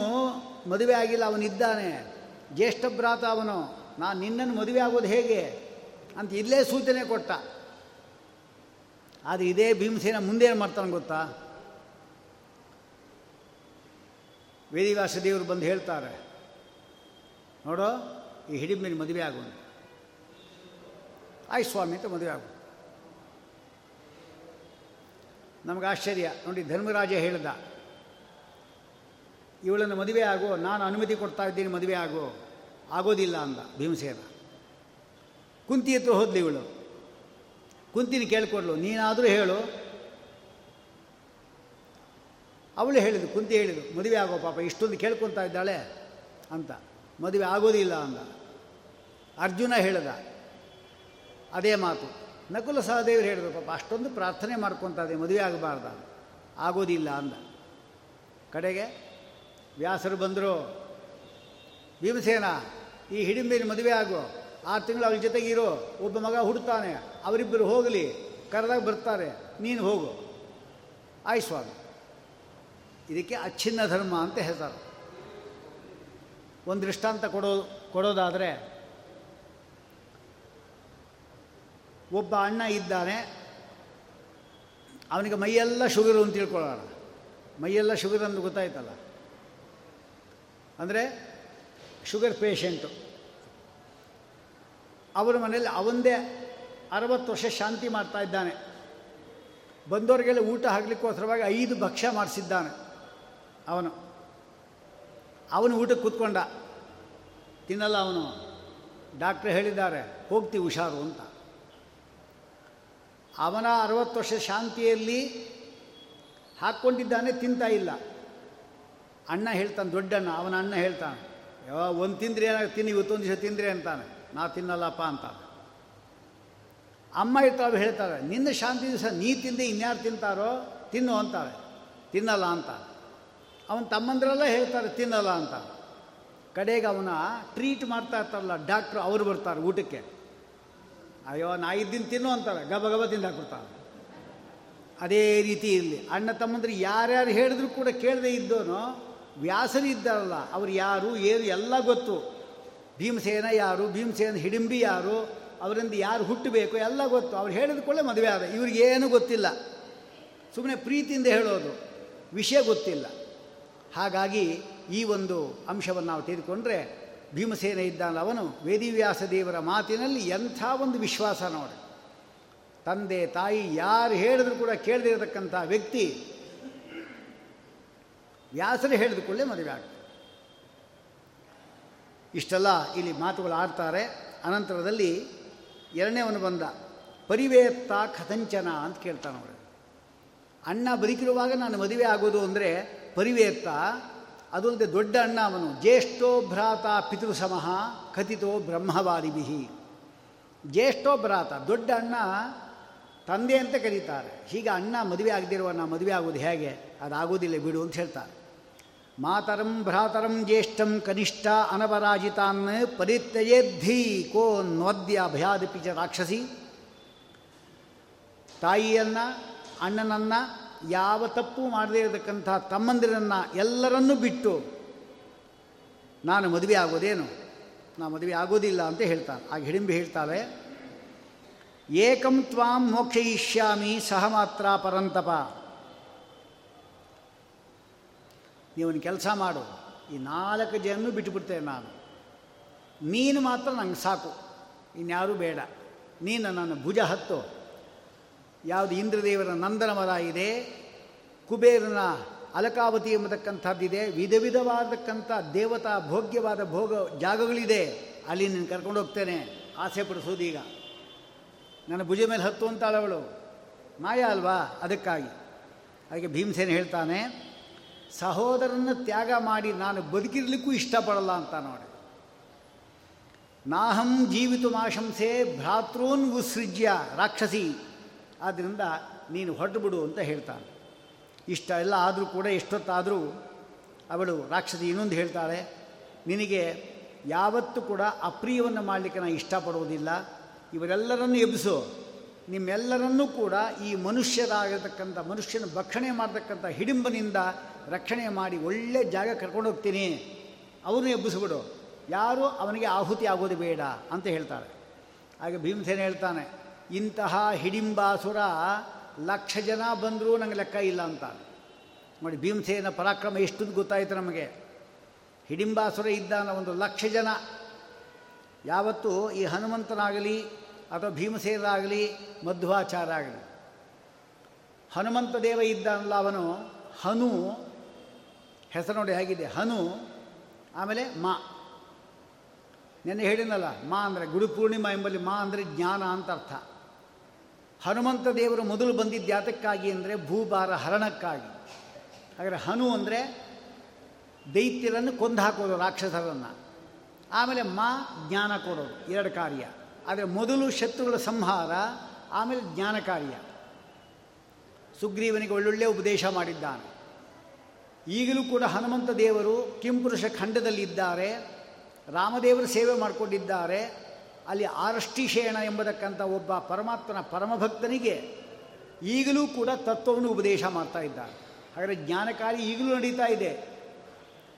ಮದುವೆ ಆಗಿಲ್ಲ, ಅವನಿದ್ದಾನೆ. ಜ್ಯೇಷ್ಠ ಭ್ರಾತ ಅವನು. ನಾನು ನಿನ್ನನ್ನು ಮದುವೆ ಆಗೋದು ಹೇಗೆ? ಅಂತ ಇಲ್ಲೇ ಸೂಚನೆ ಕೊಟ್ಟ. ಆದರೆ ಇದೇ ಭೀಮಸೇನ ಮುಂದೇನು ಮಾಡ್ತಾನೆ ಗೊತ್ತಾ? ವೇದಿವಾಸ ದೇವರು ಬಂದು ಹೇಳ್ತಾರೆ ನೋಡೋ, ಈ ಹಿಡಿಂಬಿನ ಮದುವೆ ಆಗೋಣ ಆಯ್ ಸ್ವಾಮಿ ಅಂತ ಮದುವೆ ಆಗು ನಮಗೆ ಆಶ್ಚರ್ಯ. ನೋಡಿ, ಧರ್ಮರಾಜ ಹೇಳ್ದ, ಇವಳನ್ನು ಮದುವೆ ಆಗೋ, ನಾನು ಅನುಮತಿ ಕೊಡ್ತಾ ಇದ್ದೀನಿ, ಮದುವೆ ಆಗೋ. ಆಗೋದಿಲ್ಲ ಅಂದ ಭೀಮಸೇನ. ಕುಂತಿ ಹತ್ರ ಹೋದ್ಲು ಇವಳು. ಕುಂತಿನ ಕೇಳ್ಕೊಡ್ಲು ನೀನಾದರೂ ಹೇಳು. ಅವಳು ಹೇಳಿದ್ರು ಕುಂತಿ ಹೇಳಿದ್ರು ಮದುವೆ ಆಗೋ ಪಾಪ, ಇಷ್ಟೊಂದು ಕೇಳ್ಕೊತಾ ಇದ್ದಾಳೆ ಅಂತ. ಮದುವೆ ಆಗೋದಿಲ್ಲ ಅಂದ. ಅರ್ಜುನ ಹೇಳಿದ, ಅದೇ ಮಾತು. ನಕುಲ ಸಹದೇವರು ಹೇಳಿದ್ರು, ಪಾಪ ಅಷ್ಟೊಂದು ಪ್ರಾರ್ಥನೆ ಮಾಡ್ಕೊತಾದೆ, ಮದುವೆ ಆಗಬಾರ್ದ ಆಗೋದಿಲ್ಲ ಅಂದ. ಕಡೆಗೆ ವ್ಯಾಸರು ಬಂದರು, ಭೀಮಸೇನ, ಈ ಹಿಡಿಂಬಿನ ಮದುವೆ ಆಗು, ಆರು ತಿಂಗಳು ಅವ್ರ ಜೊತೆಗೆ ಇರೋ ಒಬ್ಬ ಮಗ ಹುಡ್ತಾನೆ ಅವರಿಬ್ಬರು ಹೋಗಲಿ, ಕರೆದಾಗ ಬರ್ತಾರೆ, ನೀನು ಹೋಗು. ಆಯ್ ಸ್ವಾಮಿ. ಇದಕ್ಕೆ ಅಚ್ಛಿನ್ನ ಧರ್ಮ ಅಂತ ಹೆಸರು. ಒಂದು ದೃಷ್ಟಾಂತ ಕೊಡೋ, ಕೊಡೋದಾದರೆ, ಒಬ್ಬ ಅಣ್ಣ ಇದ್ದಾನೆ, ಅವನಿಗೆ ಮೈಯೆಲ್ಲ ಶುಗರು ಅಂತ ತಿಳ್ಕೊಳ್ಳೋಣ. ಮೈಯೆಲ್ಲ ಶುಗರ್ ಅಂತ ಗೊತ್ತಾಯ್ತಲ್ಲ. ಅಂದರೆ ಶುಗರ್ ಪೇಷಂಟು ಅವರ ಮನೆಯಲ್ಲಿ ಅವಂದೇ ಅರವತ್ತು ವರ್ಷ ಶಾಂತಿ ಮಾಡ್ತಾ ಇದ್ದಾನೆ. ಬಂದವರಿಗೆಲ್ಲ ಊಟ ಹಾಕ್ಲಿಕ್ಕೋಸ್ಕರವಾಗಿ ಐದು ಭಕ್ಷ್ಯ ಮಾಡಿಸಿದ್ದಾನೆ ಅವನು. ಅವನು ಊಟಕ್ಕೆ ಕೂತ್ಕೊಂಡ. ತಿನ್ನಲ್ಲ ಅವನು. ಡಾಕ್ಟ್ರ್ ಹೇಳಿದ್ದಾರೆ, ಹೋಗ್ತಿ ಹುಷಾರು ಅಂತ. ಅವನ ಅರವತ್ತು ವರ್ಷ ಶಾಂತಿಯಲ್ಲಿ ಹಾಕ್ಕೊಂಡಿದ್ದಾನೆ, ತಿಂತಾ ಇಲ್ಲ. ಅಣ್ಣ ಹೇಳ್ತಾನೆ, ದೊಡ್ಡಣ್ಣ, ಅವನ ಅಣ್ಣ ಹೇಳ್ತಾನೆ ಯಾವ ಒಂದು ತಿಂದ್ರೆ ಏನಾಗ ತಿನ್ನಿ, ಇವತ್ತೊಂದು ದಿವಸ ತಿಂದ್ರೆ ಅಂತಾನೆ. ನಾ ತಿನ್ನಲ್ಲಪ್ಪ ಅಂತ ಅಮ್ಮ ಇರ್ತಾವೆ ಹೇಳ್ತಾರೆ, ನಿನ್ನ ಶಾಂತಿ ದಿವಸ ನೀ ತಿಂದೆ, ಇನ್ಯಾರು ತಿಂತಾರೋ, ತಿನ್ನು ಅಂತಾರೆ. ತಿನ್ನಲ್ಲ ಅಂತ ಅವನ ತಮ್ಮಂದ್ರೆಲ್ಲ ಹೇಳ್ತಾರೆ, ತಿನ್ನಲ್ಲ ಅಂತ ಕಡೆಗೆ ಅವನ ಟ್ರೀಟ್ ಮಾಡ್ತಾ ಇರ್ತಾರಲ್ಲ ಡಾಕ್ಟ್ರು ಅವರು ಬರ್ತಾರೆ ಊಟಕ್ಕೆ. ಅಯ್ಯೋ, ನಾ ಇದ್ದೀನಿ ತಿನ್ನು ಅಂತಾರೆ, ಗಬ ಗಬ ತಿಂದಾಕ್ಬಿಡ್ತಾರೆ ಅದೇ ರೀತಿ ಇರಲಿ ಅಣ್ಣ ತಮ್ಮಂದ್ರೆ ಯಾರ್ಯಾರು ಹೇಳಿದ್ರು ಕೂಡ ಕೇಳದೆ ಇದ್ದೋನು ವ್ಯಾಸರಿ ಇದ್ದಾರಲ್ಲ, ಅವ್ರು ಯಾರು, ಏನು ಎಲ್ಲ ಗೊತ್ತು. ಭೀಮಸೇನ ಯಾರು, ಭೀಮಸೇನ ಹಿಡಿಂಬಿ ಯಾರು, ಅವರಿಂದ ಯಾರು ಹುಟ್ಟಬೇಕು ಎಲ್ಲ ಗೊತ್ತು. ಅವ್ರು ಹೇಳಿದ ಕೂಡಲೇ ಮದುವೆ ಆದ. ಇವ್ರಿಗೇನು ಗೊತ್ತಿಲ್ಲ. ಸುಮ್ಮನೆ ಪ್ರೀತಿಯಿಂದ ಹೇಳೋದು, ವಿಷಯ ಗೊತ್ತಿಲ್ಲ. ಹಾಗಾಗಿ ಈ ಒಂದು ಅಂಶವನ್ನು ನಾವು ತೆಗೆದುಕೊಂಡ್ರೆ ಭೀಮಸೇನ ಇದ್ದಾನಲ್ಲ ಅವನು ವೇದಿವ್ಯಾಸ ದೇವರ ಮಾತಿನಲ್ಲಿ ಎಂಥ ಒಂದು ವಿಶ್ವಾಸ ನೋಡಿ. ತಂದೆ, ತಾಯಿ, ಯಾರು ಹೇಳಿದ್ರು ಕೂಡ ಕೇಳದಿರತಕ್ಕಂಥ ವ್ಯಕ್ತಿ ವ್ಯಾಸರು ಹೇಳಿದ ಕೂಡಲೇ ಮದುವೆ ಆಗ್ತದೆ ಇಷ್ಟೆಲ್ಲ ಇಲ್ಲಿ ಮಾತುಗಳು ಆಡ್ತಾರೆ. ಅನಂತರದಲ್ಲಿ ಎರಡನೇವನು ಬಂದ ಪರಿವೇತ್ತ ಕಥಂಚನ ಅಂತ ಕೇಳ್ತಾನೆ ಅವರು ಅಣ್ಣ ಬದುಕಿರುವಾಗ ನಾನು ಮದುವೆ ಆಗೋದು ಅಂದರೆ ಪರಿವೇತ್ತ ಅದೊಂದು ದೊಡ್ಡ ಅಣ್ಣ ಅವನು. ಜ್ಯೇಷ್ಠೋ ಭ್ರಾತ ಪಿತೃ ಸಮಃ ಕಥಿತೋ ಬ್ರಹ್ಮವಾರಿಭಿ. ಜ್ಯೇಷ್ಠೋ ಭ್ರಾತ, ದೊಡ್ಡ ಅಣ್ಣ ತಂದೆ ಅಂತ ಕರೀತಾರೆ. ಹೀಗೆ ಅಣ್ಣ ಮದುವೆ ಆಗದಿರುವ ನಾ ಮದುವೆ ಆಗೋದು ಹೇಗೆ? ಅದಾಗೋದಿಲ್ಲ ಬಿಡು ಅಂತ ಹೇಳ್ತಾರೆ. ಮಾತರಂ ಭ್ರಾತರಂ ಜ್ಯೇಷ್ಠಂ ಕನಿಷ್ಠ ಅನಪರಾಜಿತಾನ್ ಪರಿತ್ಯಜೇದ್ಧಿ ಕೋ ನೋದ್ಯ ಭಯಾದಿಪಿಚ ರಾಕ್ಷಸಿ. ತಾಯಿಯನ್ನು, ಅಣ್ಣನನ್ನು ಯಾವ ತಪ್ಪು ಮಾಡದೇ ಇರತಕ್ಕಂಥ ತಮ್ಮಂದಿರನ್ನು ಎಲ್ಲರನ್ನೂ ಬಿಟ್ಟು ನಾನು ಮದುವೆ ಆಗೋದೇನು? ನಾ ಮದುವೆ ಆಗೋದಿಲ್ಲ ಅಂತ ಹೇಳ್ತಾನೆ. ಆಗ ಹಿಡಿಂಬಿ ಹೇಳ್ತಾಳೆ. ಏಕಂ ತ್ವಾಂ ಮೋಕ್ಷಯಿಷ್ಯಾಮಿ, ಸಹ ಮಾತ್ರ ಪರಂತಪ. ನೀವೊಂದು ಕೆಲಸ ಮಾಡು. ಈ ನಾಲ್ಕು ಜನನು ಬಿಟ್ಟುಬಿಡ್ತೇನೆ ನಾನು. ನೀನು ಮಾತ್ರ ನಂಗೆ ಸಾಕು. ಇನ್ಯಾರೂ ಬೇಡ. ನೀನು ನನ್ನ ಭುಜ ಹತ್ತು. ಯಾವುದು ಇಂದ್ರದೇವರ ನಂದನ ಮರ ಇದೆ, ಕುಬೇರನ ಅಲಕಾವತಿ ಎಂಬತಕ್ಕಂಥದ್ದಿದೆ, ವಿಧ ವಿಧವಾದಕ್ಕಂಥ ದೇವತಾ ಭೋಗ್ಯವಾದ ಭೋಗ ಜಾಗಗಳಿದೆ, ಅಲ್ಲಿ ನೀನು ಕರ್ಕೊಂಡು ಹೋಗ್ತೇನೆ, ಆಸೆ ಪಡಿಸೋದೀಗ ನನ್ನ ಭುಜ ಮೇಲೆ ಹತ್ತು ಅಂತಾಳವಳು ಮಾಯ ಅಲ್ವಾ? ಅದಕ್ಕಾಗಿ. ಹಾಗೆ ಭೀಮಸೇನ ಹೇಳ್ತಾನೆ, ಸಹೋದರನ ತ್ಯಾಗ ಮಾಡಿ ನಾನು ಬದುಕಿರ್ಲಿಕ್ಕೂ ಇಷ್ಟಪಡಲ್ಲ ಅಂತ ನೋಡಿ. ನಾಹಂ ಜೀವಿತು ಮಾಶಂಸೆ ಭ್ರಾತೃನ್ ಉತ್ಸೃಜ್ಯ ರಾಕ್ಷಸಿ. ಆದ್ದರಿಂದ ನೀನು ಹೊರಟು ಬಿಡು ಅಂತ ಹೇಳ್ತಾನೆ. ಇಷ್ಟ ಎಲ್ಲ ಆದರೂ ಕೂಡ ಎಷ್ಟೊತ್ತಾದರೂ ಅವಳು ರಾಕ್ಷಸಿ ಇನ್ನೊಂದು ಹೇಳ್ತಾಳೆ, ನಿನಗೆ ಯಾವತ್ತೂ ಕೂಡ ಅಪ್ರಿಯವನ್ನು ಮಾಡಲಿಕ್ಕೆ ನಾನು ಇಷ್ಟಪಡುವುದಿಲ್ಲ, ಇವರೆಲ್ಲರನ್ನು ಎಬ್ಬಿಸು. ನಿಮ್ಮೆಲ್ಲರನ್ನೂ ಕೂಡ ಈ ಮನುಷ್ಯರಾಗಿರ್ತಕ್ಕಂಥ ಮನುಷ್ಯನ ಭಕ್ಷಣೆ ಮಾಡತಕ್ಕಂಥ ಹಿಡಿಂಬನಿಂದ ರಕ್ಷಣೆ ಮಾಡಿ ಒಳ್ಳೆ ಜಾಗ ಕರ್ಕೊಂಡು ಹೋಗ್ತೀನಿ. ಅವನು ಎಬ್ಬಿಸ್ಬಿಡು ಯಾರೂ ಅವನಿಗೆ ಆಹುತಿ ಆಗೋದು ಬೇಡ ಅಂತ ಹೇಳ್ತಾರೆ ಹಾಗೆ ಭೀಮಸೇನ ಹೇಳ್ತಾನೆ ಇಂತಹ ಹಿಡಿಂಬಾಸುರ ಲಕ್ಷ ಜನ ಬಂದರೂ ನನಗೆ ಲೆಕ್ಕ ಇಲ್ಲ ಅಂತ. ನೋಡಿ, ಭೀಮಸೇನ ಪರಾಕ್ರಮ ಎಷ್ಟು ಗೊತ್ತಾಯಿತು ನಮಗೆ. ಹಿಡಿಂಬಾಸುರ ಇದ್ದಾನ ಒಂದು ಲಕ್ಷ ಜನ. ಯಾವತ್ತೂ ಈ ಹನುಮಂತನಾಗಲಿ ಅಥವಾ ಭೀಮಸೇನಾಗಲಿ ಮಧ್ವಾಚಾರ ಆಗಲಿ. ಹನುಮಂತ ದೇವ ಇದ್ದಾನಲ್ಲ ಅವನು, ಹನು, ಹೆಸರು ನೋಡಿ ಹೇಗಿದೆ, ಹನು, ಆಮೇಲೆ ಮಾ. ನೆನ್ನೆ ಹೇಳಿನಲ್ಲ ಮಾ ಅಂದರೆ ಗುರು ಪೂರ್ಣಿಮಾ ಎಂಬಲ್ಲಿ ಮಾ ಅಂದರೆ ಜ್ಞಾನ ಅಂತ ಅರ್ಥ. ಹನುಮಂತ ದೇವರು ಮೊದಲು ಬಂದಿದ್ದು ಯಾತಕ್ಕಾಗಿ ಅಂದರೆ ಭೂಭಾರ ಹರಣಕ್ಕಾಗಿ. ಹಾಗಾದರೆ ಹನು ಅಂದರೆ ದೈತ್ಯರನ್ನು ಕೊಂದು ಹಾಕೋದು, ರಾಕ್ಷಸರನ್ನು. ಆಮೇಲೆ ಮಾ ಜ್ಞಾನ ಕೊಡೋದು, ಎರಡು ಕಾರ್ಯ. ಆದರೆ ಮೊದಲು ಶತ್ರುಗಳ ಸಂಹಾರ, ಆಮೇಲೆ ಜ್ಞಾನ ಕಾರ್ಯ. ಸುಗ್ರೀವನಿಗೆ ಒಳ್ಳೊಳ್ಳೆ ಉಪದೇಶ ಮಾಡಿದ್ದಾನೆ. ಈಗಲೂ ಕೂಡ ಹನುಮಂತ ದೇವರು ಕಿಂಪುರುಷ ಖಂಡದಲ್ಲಿದ್ದಾರೆ, ರಾಮದೇವರು ಸೇವೆ ಮಾಡಿಕೊಂಡಿದ್ದಾರೆ ಅಲ್ಲಿ ಆರಷ್ಟಿಶೇಣ ಎಂಬತಕ್ಕಂಥ ಒಬ್ಬ ಪರಮಾತ್ಮನ ಪರಮಭಕ್ತನಿಗೆ ಈಗಲೂ ಕೂಡ ತತ್ವವನ್ನು ಉಪದೇಶ ಮಾಡ್ತಾ ಇದ್ದಾರೆ. ಹಾಗಾದರೆ ಜ್ಞಾನಕಾರಿ ಈಗಲೂ ನಡೀತಾ ಇದೆ.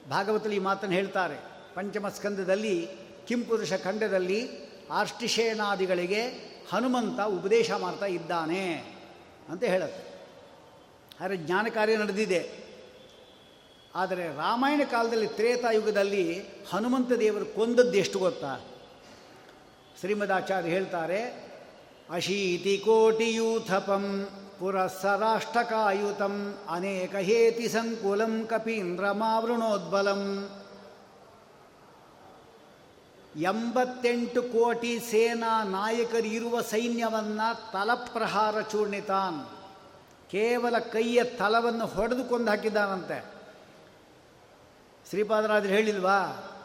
ಭಾಗವತಲ್ಲಿ ಈ ಮಾತನ್ನು ಹೇಳ್ತಾರೆ. ಪಂಚಮ ಸ್ಕಂದದಲ್ಲಿ ಕಿಂಪುರುಷ ಖಂಡದಲ್ಲಿ ಆರ್ಷ್ಟಿಶೇನಾದಿಗಳಿಗೆ ಹನುಮಂತ ಉಪದೇಶ ಮಾಡ್ತಾ ಇದ್ದಾನೆ ಅಂತ ಹೇಳುತ್ತೆ. ಆದರೆ ಜ್ಞಾನ ಕಾರ್ಯ ನಡೆದಿದೆ. ಆದರೆ ರಾಮಾಯಣ ಕಾಲದಲ್ಲಿ ತ್ರೇತಾಯುಗದಲ್ಲಿ ಹನುಮಂತ ದೇವರು ಕೊಂದದ್ದು ಎಷ್ಟು ಗೊತ್ತಾ? ಶ್ರೀಮದಾಚಾರ್ಯ ಹೇಳ್ತಾರೆ, ಅಶೀತಿ ಕೋಟಿಯೂಥಪಂ ಪುರಸ್ಸರಾಷ್ಟಕಾಯುತಂ ಅನೇಕ ಹೇತಿ ಸಂಕುಲಂ ಕಪೀಂದ್ರಮಾವೃಣೋದ್ಬಲಂ. ಎಂಬತ್ತೆಂಟು ಕೋಟಿ ಸೇನಾ ನಾಯಕರು ಇರುವ ಸೈನ್ಯವನ್ನು ತಲಪ್ರಹಾರ ಚೂರ್ಣಿತಾನ್ ಕೇವಲ ಕೈಯ ತಲವನ್ನು ಹೊಡೆದು ಕೊಂದು ಹಾಕಿದ್ದಾನಂತೆ. ಶ್ರೀಪಾದರಾಜರು ಹೇಳಿಲ್ವಾ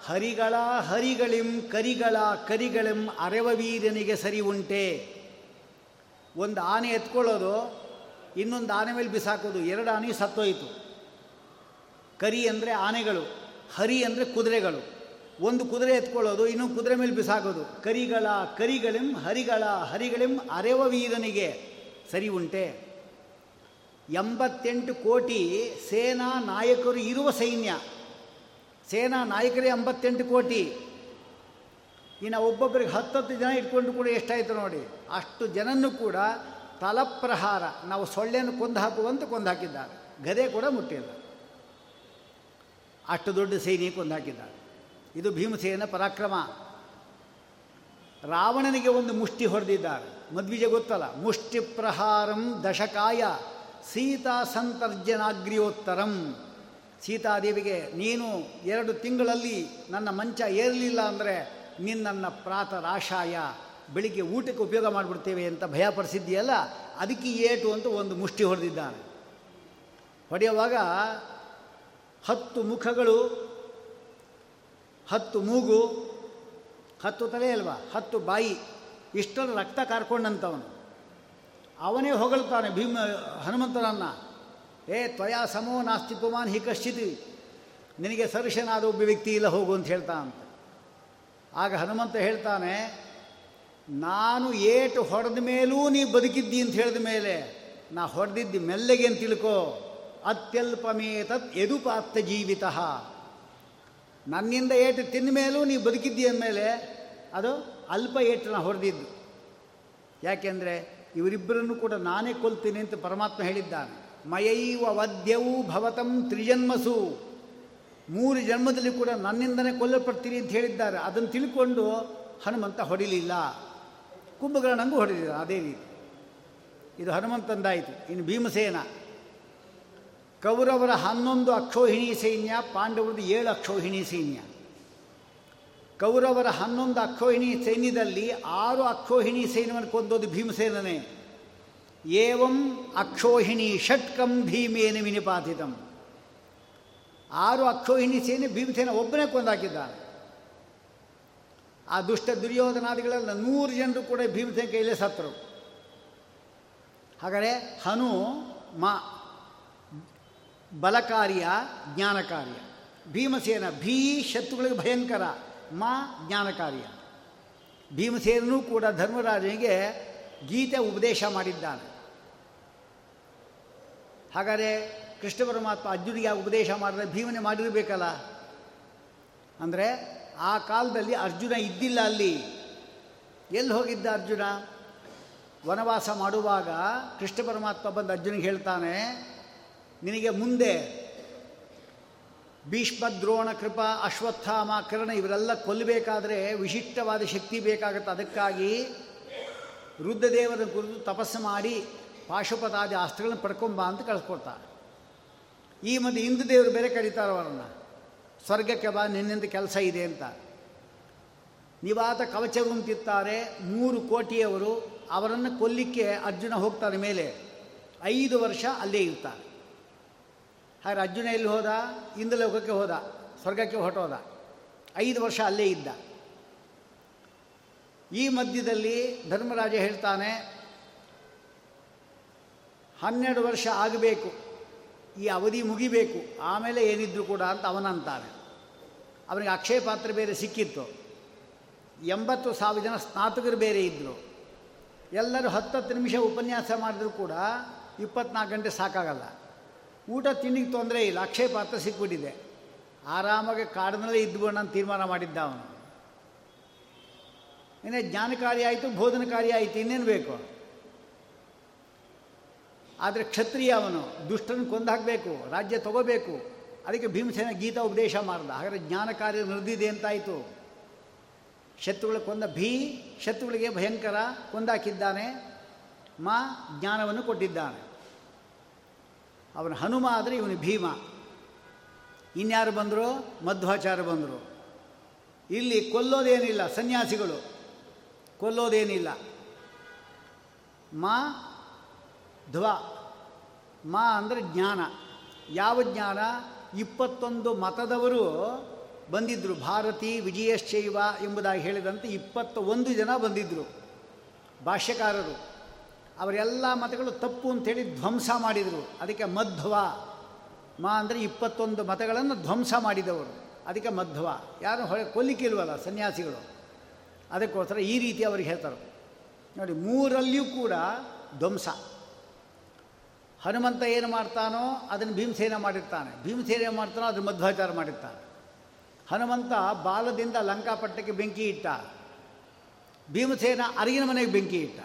ಹರಿಗಳ ಹರಿಗಳಿಂ, ಕರಿಗಳ ಕರಿಗಳಿಂ ಅರೆವವೀರ್ಯನಿಗೆ ಸರಿ ಉಂಟೆ. ಒಂದು ಆನೆ ಎತ್ಕೊಳ್ಳೋದು, ಇನ್ನೊಂದು ಆನೆ ಮೇಲೆ ಬಿಸಾಕೋದು, ಎರಡು ಆನೆ ಸತ್ತೋಯಿತು. ಕರಿ ಅಂದರೆ ಆನೆಗಳು, ಹರಿ ಅಂದರೆ ಕುದುರೆಗಳು. ಒಂದು ಕುದುರೆ ಎತ್ಕೊಳ್ಳೋದು, ಇನ್ನೊಂದು ಕುದುರೆ ಮೇಲೆ ಬಿಸಾಕೋದು. ಕರಿಗಳ ಕರಿಗಳಿಂ, ಹರಿಗಳ ಹರಿಗಳಿಂ ಅರೆವ ವೀರನಿಗೆ ಸರಿ ಉಂಟೆ. ಎಂಬತ್ತೆಂಟು ಕೋಟಿ ಸೇನಾ ನಾಯಕರು ಇರುವ ಸೈನ್ಯ. ಸೇನಾ ನಾಯಕರೇ ಎಂಬತ್ತೆಂಟು ಕೋಟಿ. ಇನ್ನು ಒಬ್ಬೊಬ್ಬರಿಗೆ ಹತ್ತತ್ತು ಜನ ಇಟ್ಕೊಂಡು ಕೂಡ ಎಷ್ಟಾಯಿತು ನೋಡಿ. ಅಷ್ಟು ಜನನ್ನು ಕೂಡ ತಲಪ್ರಹಾರ, ನಾವು ಸೊಳ್ಳೆಯನ್ನು ಕೊಂದು ಹಾಕುವಂತ ಕೊಂದು ಹಾಕಿದ್ದಾರೆ. ಗದೆ ಕೂಡ ಮುಟ್ಟಿಲ್ಲ. ಅಷ್ಟು ದೊಡ್ಡ ಸೈನಿ ಕೊಂದು ಹಾಕಿದ್ದಾರೆ. ಇದು ಭೀಮಸೇನ ಪರಾಕ್ರಮ. ರಾವಣನಿಗೆ ಒಂದು ಮುಷ್ಟಿ ಹೊಡೆದಿದ್ದಾರೆ. ಮದ್ವಿಜ ಗೊತ್ತಲ್ಲ? ಮುಷ್ಟಿ ಪ್ರಹಾರಂ ದಶಕಾಯ, ಸೀತಾ ಸಂತರ್ಜನಾಗ್ರಿಯೋತ್ತರಂ. ಸೀತಾದೇವಿಗೆ, ನೀನು ಎರಡು ತಿಂಗಳಲ್ಲಿ ನನ್ನ ಮಂಚ ಏರಲಿಲ್ಲ ಅಂದರೆ ಪ್ರಾತ ರಾಶಾಯ ಬೆಳಿಗ್ಗೆ ಊಟಕ್ಕೆ ಉಪಯೋಗ ಮಾಡಿಬಿಡ್ತೇವೆ ಅಂತ ಭಯಪಡಿಸಿದ್ದೀಯಲ್ಲ? ಅದಕ್ಕೆ ಏಟು ಅಂತ ಒಂದು ಮುಷ್ಟಿ ಹೊಡೆದಿದ್ದಾನೆ. ಹೊಡೆಯುವಾಗ ಹತ್ತು ಮುಖಗಳು, ಹತ್ತು ಮೂಗು, ಹತ್ತು ತಲೆ ಅಲ್ವಾ, ಹತ್ತು ಬಾಯಿ ಇಷ್ಟರ ರಕ್ತ ಕಾರ್ಕೊಂಡಂಥವನು ಅವನೇ ಹೊಗಳ್ತಾನೆ ಭೀಮ, ಹನುಮಂತನನ್ನು. ಏ, ತ್ವಯಾ ಸಮೋ ನಾಸ್ತಿ ಪುಮಾನ್, ಹಿ ಕಶ್ಚಿತ್. ನಿನಗೆ ಸರುಷನಾದ ಒಬ್ಬ ವ್ಯಕ್ತಿ ಇಲ್ಲ, ಹೋಗು ಅಂತ ಹೇಳ್ತಾ ಅಂತ ಆಗ ಹನುಮಂತ ಹೇಳ್ತಾನೆ, ನಾನು ಏಟು ಹೊಡೆದ ಮೇಲೂ ನೀ ಬದುಕಿದ್ದಿ ಅಂತ ಹೇಳಿದ ಮೇಲೆ, ನಾ ಹೊಡೆದಿದ್ದು ಮೆಲ್ಲಗೆ ಅಂತ ತಿಳ್ಕೋ, ಅತ್ಯಲ್ಪಮೇತತ್ ಯದುಪಾತ್ತ ಜೀವಿತ. ನನ್ನಿಂದ ಏಟು ತಿಂದ ಮೇಲೂ ನೀವು ಬದುಕಿದ್ದಿ ಅಂದಮೇಲೆ, ಅದು ಅಲ್ಪ ಏಟು ನಾ ಹೊಡೆದಿದ್ದು. ಯಾಕೆಂದರೆ ಇವರಿಬ್ಬರನ್ನು ಕೂಡ ನಾನೇ ಕೊಲ್ತೀನಿ ಅಂತ ಪರಮಾತ್ಮ ಹೇಳಿದ್ದಾನೆ. ಮಯೈವ ವದ್ಯವು ಭವತಂ ತ್ರಿಜನ್ಮಸು. ಮೂರು ಜನ್ಮದಲ್ಲಿ ಕೂಡ ನನ್ನಿಂದನೇ ಕೊಲ್ಲಲ್ಪಡ್ತೀನಿ ಅಂತ ಹೇಳಿದ್ದಾರೆ. ಅದನ್ನು ತಿಳ್ಕೊಂಡು ಹನುಮಂತ ಹೊಡಿಲಿಲ್ಲ. ಕುಂಭಕರ್ಣಂಗೂ ಹೊಡೆದಿಲ್ಲ ಅದೇ ರೀತಿ. ಇದು ಹನುಮಂತಂದಾಯಿತು ಇನ್ನು ಭೀಮಸೇನ. ಕೌರವರ ಹನ್ನೊಂದು ಅಕ್ಷೋಹಿಣಿ ಸೈನ್ಯ ಪಾಂಡವರದ್ದು ಏಳು ಅಕ್ಷೋಹಿಣಿ ಸೈನ್ಯ. ಕೌರವರ ಹನ್ನೊಂದು ಅಕ್ಷೋಹಿಣಿ ಸೈನ್ಯದಲ್ಲಿ ಆರು ಅಕ್ಷೋಹಿಣಿ ಸೈನ್ಯವನ್ನು ಕೊಂದೋದು ಭೀಮಸೇನನೇ. ಏವಂ ಅಕ್ಷೋಹಿಣಿ ಷಟ್ಕಂ ಭೀಮೇನ ವಿನಿಪಾತಿತಂ. ಆರು ಅಕ್ಷೋಹಿಣಿ ಸೇನೆ ಭೀಮಸೇನ ಒಬ್ಬನೇ ಕೊಂದಾಕಿದ್ದಾನೆ ಆ ದುಷ್ಟ ದುರ್ಯೋಧನಾದಿಗಳೆಲ್ಲ ನೂರು ಜನರು ಕೂಡ ಭೀಮಸೇನ ಕೈಲೇ ಸತ್ತರು. ಹಾಗಾದರೆ ಹನು ಮ ಬಲಕಾರ್ಯ, ಜ್ಞಾನಕಾರ್ಯ. ಭೀಮಸೇನ ಭೀ ಶತ್ರುಗಳಿಗೆ ಭಯಂಕರ, ಮಾ ಜ್ಞಾನಕಾರ್ಯ. ಭೀಮಸೇನೂ ಕೂಡ ಧರ್ಮರಾಜನಿಗೆ ಗೀತೆ ಉಪದೇಶ ಮಾಡಿದ್ದಾನೆ. ಹಾಗಾದರೆ ಕೃಷ್ಣ ಪರಮಾತ್ಮ ಅರ್ಜುನಿಗೆ ಉಪದೇಶ ಮಾಡಿದ್ರೆ ಭೀಮನೆ ಮಾಡಿರಬೇಕಲ್ಲ? ಅಂದರೆ ಆ ಕಾಲದಲ್ಲಿ ಅರ್ಜುನ ಇದ್ದಿಲ್ಲ ಅಲ್ಲಿ. ಎಲ್ಲಿ ಹೋಗಿದ್ದ ಅರ್ಜುನ? ವನವಾಸ ಮಾಡುವಾಗ ಕೃಷ್ಣ ಪರಮಾತ್ಮ ಬಂದು ಅರ್ಜುನಿಗೆ ಹೇಳ್ತಾನೆ, ನಿನಗೆ ಮುಂದೆ ಭೀಷ್ಮ, ದ್ರೋಣ, ಕೃಪ, ಅಶ್ವತ್ಥಾಮ, ಕರ್ಣ ಇವರೆಲ್ಲ ಕೊಲ್ಲಬೇಕಾದ್ರೆ ವಿಶಿಷ್ಟವಾದ ಶಕ್ತಿ ಬೇಕಾಗುತ್ತೆ. ಅದಕ್ಕಾಗಿ ರುದ್ರದೇವರ ಕುರಿತು ತಪಸ್ಸು ಮಾಡಿ ಪಾಶುಪತಾದಿ ಅಸ್ತ್ರಗಳನ್ನ ಪಡ್ಕೊಂಬ ಅಂತ ಕಳಿಸ್ಕೊಡ್ತಾರೆ. ಈ ಮಧ್ಯೆ ಇಂದು ದೇವರು ಬೇರೆ ಕರೀತಾರೆ ಅವರನ್ನು. ಸ್ವರ್ಗಕ್ಕೆ ಬಾ, ನಿನ್ನಿಂದ ಕೆಲಸ ಇದೆ ಅಂತ. ನಿವಾತ ಕವಚಗುಂತಿತ್ತಾರೆ ಮೂರು ಕೋಟಿಯವರು ಅವರನ್ನು ಕೊಲ್ಲಿಕ್ಕೆ ಅರ್ಜುನ ಹೋಗ್ತಾರೆ ಮೇಲೆ. ಐದು ವರ್ಷ ಅಲ್ಲೇ ಇರ್ತಾರೆ. ಹಾಗೆ ಅರ್ಜುನ ಎಲ್ಲಿ ಹೋದ? ಇಂದ್ರಲೋಕಕ್ಕೆ ಹೋದ, ಸ್ವರ್ಗಕ್ಕೆ ಹೊರಟೋದ. ಐದು ವರ್ಷ ಅಲ್ಲೇ ಇದ್ದ. ಈ ಮಧ್ಯದಲ್ಲಿ ಧರ್ಮರಾಜ ಹೇಳ್ತಾನೆ ಹನ್ನೆರಡು ವರ್ಷ ಆಗಬೇಕು, ಈ ಅವಧಿ ಮುಗಿಬೇಕು, ಆಮೇಲೆ ಏನಿದ್ರು ಕೂಡ ಅಂತ ಅವನಂತಾನೆ. ಅವನಿಗೆ ಅಕ್ಷಯ ಪಾತ್ರ ಬೇರೆ ಸಿಕ್ಕಿತ್ತು. ಎಂಬತ್ತು ಸಾವಿರ ಜನ ಸ್ನಾತಕರು ಬೇರೆ ಇದ್ದರು ಎಲ್ಲರೂ ಹತ್ತತ್ತು ನಿಮಿಷ ಉಪನ್ಯಾಸ ಮಾಡಿದ್ರು ಕೂಡ ಇಪ್ಪತ್ನಾಲ್ಕು ಗಂಟೆ ಸಾಕಾಗಲ್ಲ. ಊಟ ತಿಂಡಿಗೆ ತೊಂದರೆ ಇಲ್ಲ ಅಕ್ಷಯ ಪಾತ್ರ ಸಿಕ್ಬಿಟ್ಟಿದೆ. ಆರಾಮಾಗಿ ಕಾಡಿನಲ್ಲೇ ಇದ್ದು ಅಂತ ತೀರ್ಮಾನ ಮಾಡಿದ್ದ ಅವನು. ಇನ್ನೇ ಜ್ಞಾನಕಾರಿ ಆಯಿತು, ಬೋಧನಕಾರಿ ಆಯಿತು, ಇನ್ನೇನು ಬೇಕು? ಆದರೆ ಕ್ಷತ್ರಿಯ ಅವನು ದುಷ್ಟನ್ನು ಕೊಂದು ಹಾಕಬೇಕು ರಾಜ್ಯ ತಗೋಬೇಕು. ಅದಕ್ಕೆ ಭೀಮಸೇನ ಗೀತಾ ಉಪದೇಶ ಮಾಡ್ದ. ಹಾಗಾದರೆ ಜ್ಞಾನ ಕಾರ್ಯ ನಡೆದಿದೆ ಅಂತಾಯಿತು. ಶತ್ರುಗಳ ಕೊಂದ ಭೀ, ಶತ್ರುಗಳಿಗೆ ಭಯಂಕರ ಕೊಂದಾಕಿದ್ದಾನೆ. ಮಾ ಜ್ಞಾನವನ್ನು ಕೊಟ್ಟಿದ್ದಾನೆ. ಅವನ ಹನುಮ ಆದರೆ ಇವನು ಭೀಮ. ಇನ್ಯಾರು ಬಂದರು? ಮಧ್ವಾಚಾರ್ಯ ಬಂದರು. ಇಲ್ಲಿ ಕೊಲ್ಲೋದೇನಿಲ್ಲ, ಸನ್ಯಾಸಿಗಳು. ಕೊಲ್ಲೋದೇನಿಲ್ಲ. ಮಾ ಧ್ವ. ಮಾ ಅಂದರೆ ಜ್ಞಾನ. ಯಾವ ಜ್ಞಾನ? ಇಪ್ಪತ್ತೊಂದು ಮತದವರು ಬಂದಿದ್ದರು ಭಾರತಿ ವಿಜಯಶ್ಚೈವ ಎಂಬುದಾಗಿ ಹೇಳಿದಂತೆ ಇಪ್ಪತ್ತ ಒಂದು ಜನ ಬಂದಿದ್ದರು ಭಾಷ್ಯಕಾರರು. ಅವರೆಲ್ಲ ಮತಗಳು ತಪ್ಪು ಅಂತೇಳಿ ಧ್ವಂಸ ಮಾಡಿದರು. ಅದಕ್ಕೆ ಮಧ್ವ. ಮಾ ಅಂದರೆ ಇಪ್ಪತ್ತೊಂದು ಮತಗಳನ್ನು ಧ್ವಂಸ ಮಾಡಿದವರು. ಅದಕ್ಕೆ ಮಧ್ವ. ಯಾರು ಹೊಳೆ ಕೊಲ್ಲಿಕ್ಕಿಲ್ವಲ್ಲ ಸನ್ಯಾಸಿಗಳು. ಅದಕ್ಕೋಸ್ಕರ ಈ ರೀತಿ ಅವ್ರಿಗೆ ಹೇಳ್ತಾರೆ. ನೋಡಿ, ಮೂರಲ್ಲಿಯೂ ಕೂಡ ಧ್ವಂಸ. ಹನುಮಂತ ಏನು ಮಾಡ್ತಾನೋ ಅದನ್ನು ಭೀಮಸೇನ ಮಾಡಿರ್ತಾನೆ. ಭೀಮಸೇನ ಏನು ಮಾಡ್ತಾನೋ ಅದನ್ನು ಮಧ್ವಾಚಾರ ಮಾಡಿರ್ತಾನೆ. ಹನುಮಂತ ಬಾಲದಿಂದ ಲಂಕಾಪಟ್ಟಕ್ಕೆ ಬೆಂಕಿ ಇಟ್ಟ. ಭೀಮಸೇನ ಅರಿಗಿನ ಮನೆಗೆ ಬೆಂಕಿ ಇಟ್ಟ.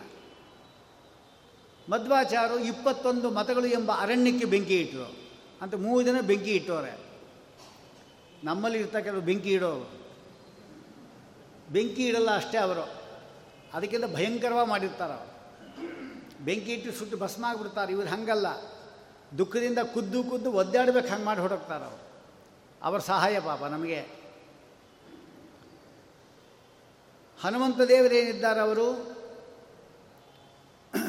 ಮಧ್ವಾಚಾರು ಇಪ್ಪತ್ತೊಂದು ಮತಗಳು ಎಂಬ ಅರಣ್ಯಕ್ಕೆ ಬೆಂಕಿ ಇಟ್ಟರು ಅಂತ ಮೂರು ಜನ ಬೆಂಕಿ ಇಟ್ಟವ್ರೆ. ನಮ್ಮಲ್ಲಿ ಇರ್ತಕ್ಕಂಥ ಬೆಂಕಿ ಇಡೋರು. ಬೆಂಕಿ ಇಡಲ್ಲ ಅಷ್ಟೇ ಅವರು. ಅದಕ್ಕಿಂತ ಭಯಂಕರವಾಗಿ ಮಾಡಿರ್ತಾರೆ ಅವರು. ಬೆಂಕಿ ಇಟ್ಟು ಸುಟ್ಟು ಭಸ್ಮ ಆಗಿಬಿಡ್ತಾರೆ. ಇವ್ರು ಹಂಗಲ್ಲ. ದುಃಖದಿಂದ ಕುದ್ದು ಕುದ್ದು ಒದ್ದಾಡ್ಬೇಕು, ಹಂಗೆ ಮಾಡಿ ಹೊಡಕ್ತಾರೆ ಅವರು. ಅವರ ಸಹಾಯ ಪಾಪ ನಮಗೆ. ಹನುಮಂತ ದೇವರೇನಿದ್ದಾರೆ ಅವರು?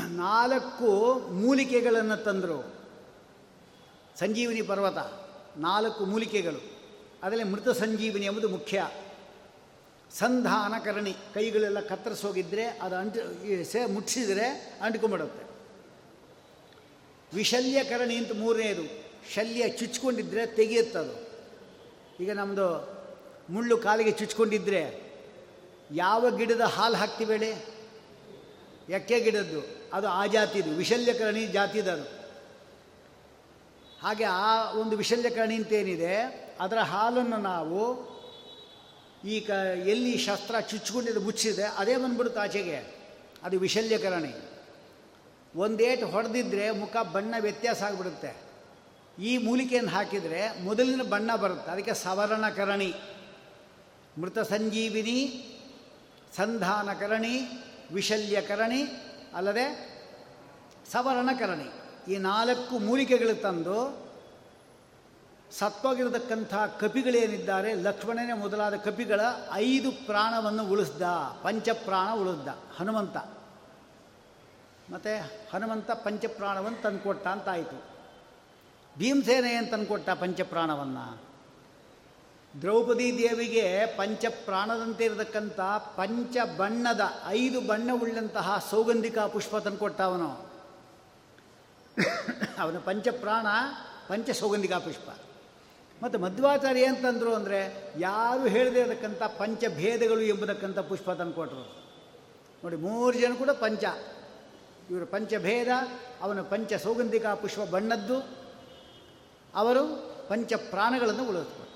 ನಾಲ್ಕು ಮೂಲಿಕೆಗಳನ್ನು ತಂದರು. ಸಂಜೀವಿನಿ ಪರ್ವತ, ನಾಲ್ಕು ಮೂಲಿಕೆಗಳು. ಅದರಲ್ಲಿ ಮೃತ ಸಂಜೀವಿನಿ ಎಂಬುದು ಮುಖ್ಯ. ಸಂಧಾನಕರಣಿ ಕೈಗಳೆಲ್ಲ ಕತ್ತರಿಸೋಗಿದ್ದರೆ ಅದು ಅಂಟು ಸೇ ಮುಟ್ಟಿಸಿದರೆ ಅಂಟ್ಕೊಂಬಿಡುತ್ತೆ. ವಿಶಲ್ಯಕರಣಿ ಅಂತ ಮೂರನೇದು. ಶಲ್ಯ ಚುಚ್ಕೊಂಡಿದ್ರೆ ತೆಗೆಯುತ್ತದು. ಈಗ ನಮ್ಮದು ಮುಳ್ಳು ಕಾಲಿಗೆ ಚುಚ್ಕೊಂಡಿದ್ರೆ ಯಾವ ಗಿಡದ ಹಾಲು ಹಾಕ್ತೀವಿ ಹೇಳಿ ಎಕ್ಕೆ ಗಿಡದ್ದು? ಅದು ಆ ಜಾತಿದು, ವಿಶಲ್ಯಕರಣಿ ಜಾತಿದದು. ಹಾಗೆ ಆ ಒಂದು ವಿಶಲ್ಯಕರಣಿ ಅಂತೇನಿದೆ ಅದರ ಹಾಲನ್ನು ನಾವು ಈ ಕ, ಎಲ್ಲಿ ಶಸ್ತ್ರ ಚುಚ್ಚಿಕೊಂಡಿದ್ದು ಮುಚ್ಚಿದೆ, ಅದೇ ಬಂದ್ಬಿಡುತ್ತೆ ಆಚೆಗೆ. ಅದು ವಿಶಲ್ಯಕರಣಿ. ಒಂದೇಟು ಹೊಡೆದಿದ್ರೆ ಮುಖ ಬಣ್ಣ ವ್ಯತ್ಯಾಸ ಆಗಿಬಿಡುತ್ತೆ. ಈ ಮೂಲಿಕೆಯನ್ನು ಹಾಕಿದರೆ ಮೊದಲಿನ ಬಣ್ಣ ಬರುತ್ತೆ. ಅದಕ್ಕೆ ಸವರಣಕರಣಿ. ಮೃತ ಸಂಜೀವಿನಿ ಸಂಧಾನಕರಣಿ, ವಿಶಲ್ಯಕರಣಿ, ಅಲ್ಲದೆ ಸವರಣಕರಣಿ. ಈ ನಾಲ್ಕು ಮೂಲಿಕೆಗಳು ತಂದು ಸತ್ವಾಗಿರತಕ್ಕಂಥ ಕಪಿಗಳೇನಿದ್ದಾರೆ, ಲಕ್ಷ್ಮಣನೇ ಮೊದಲಾದ ಕಪಿಗಳ ಐದು ಪ್ರಾಣವನ್ನು ಉಳಿಸ್ದ, ಪಂಚಪ್ರಾಣ ಉಳಿಸ್ದ, ಹನುಮಂತ. ಮತ್ತು ಹನುಮಂತ ಪಂಚಪ್ರಾಣವನ್ನು ತಂದುಕೊಟ್ಟ ಅಂತಾಯಿತು. ಭೀಮಸೇನೆ ಏನು ತಂದುಕೊಟ್ಟ ಪಂಚಪ್ರಾಣವನ್ನು? ದ್ರೌಪದಿ ದೇವಿಗೆ ಪಂಚಪ್ರಾಣದಂತೆ ಇರತಕ್ಕಂಥ ಪಂಚ ಬಣ್ಣದ ಐದು ಬಣ್ಣವುಳ್ಳಂತಹ ಸೌಗಂಧಿಕ ಪುಷ್ಪ ತಂದುಕೊಟ್ಟ ಅವನು. ಅವನ ಪಂಚಪ್ರಾಣ ಪಂಚ ಸೌಗಂಧಿಕಾ ಪುಷ್ಪ. ಮತ್ತು ಮಧ್ವಾಚಾರ್ಯ ಅಂತಂದರು ಅಂದರೆ ಯಾರು ಹೇಳದೇ ಇರತಕ್ಕಂಥ ಪಂಚಭೇದಗಳು ಎಂಬುದಕ್ಕಂಥ ಪುಷ್ಪ ತಂದುಕೊಟ್ರು ನೋಡಿ, ಮೂರು ಜನ ಕೂಡ ಪಂಚ. ಇವರು ಪಂಚಭೇದ, ಅವನ ಪಂಚ ಸೌಗಂಧಿಕ ಪುಷ್ಪ ಬಣ್ಣದ್ದು, ಅವರು ಪಂಚ ಪ್ರಾಣಗಳನ್ನು ಉಳಿಸ್ಕೊಟ್ರು.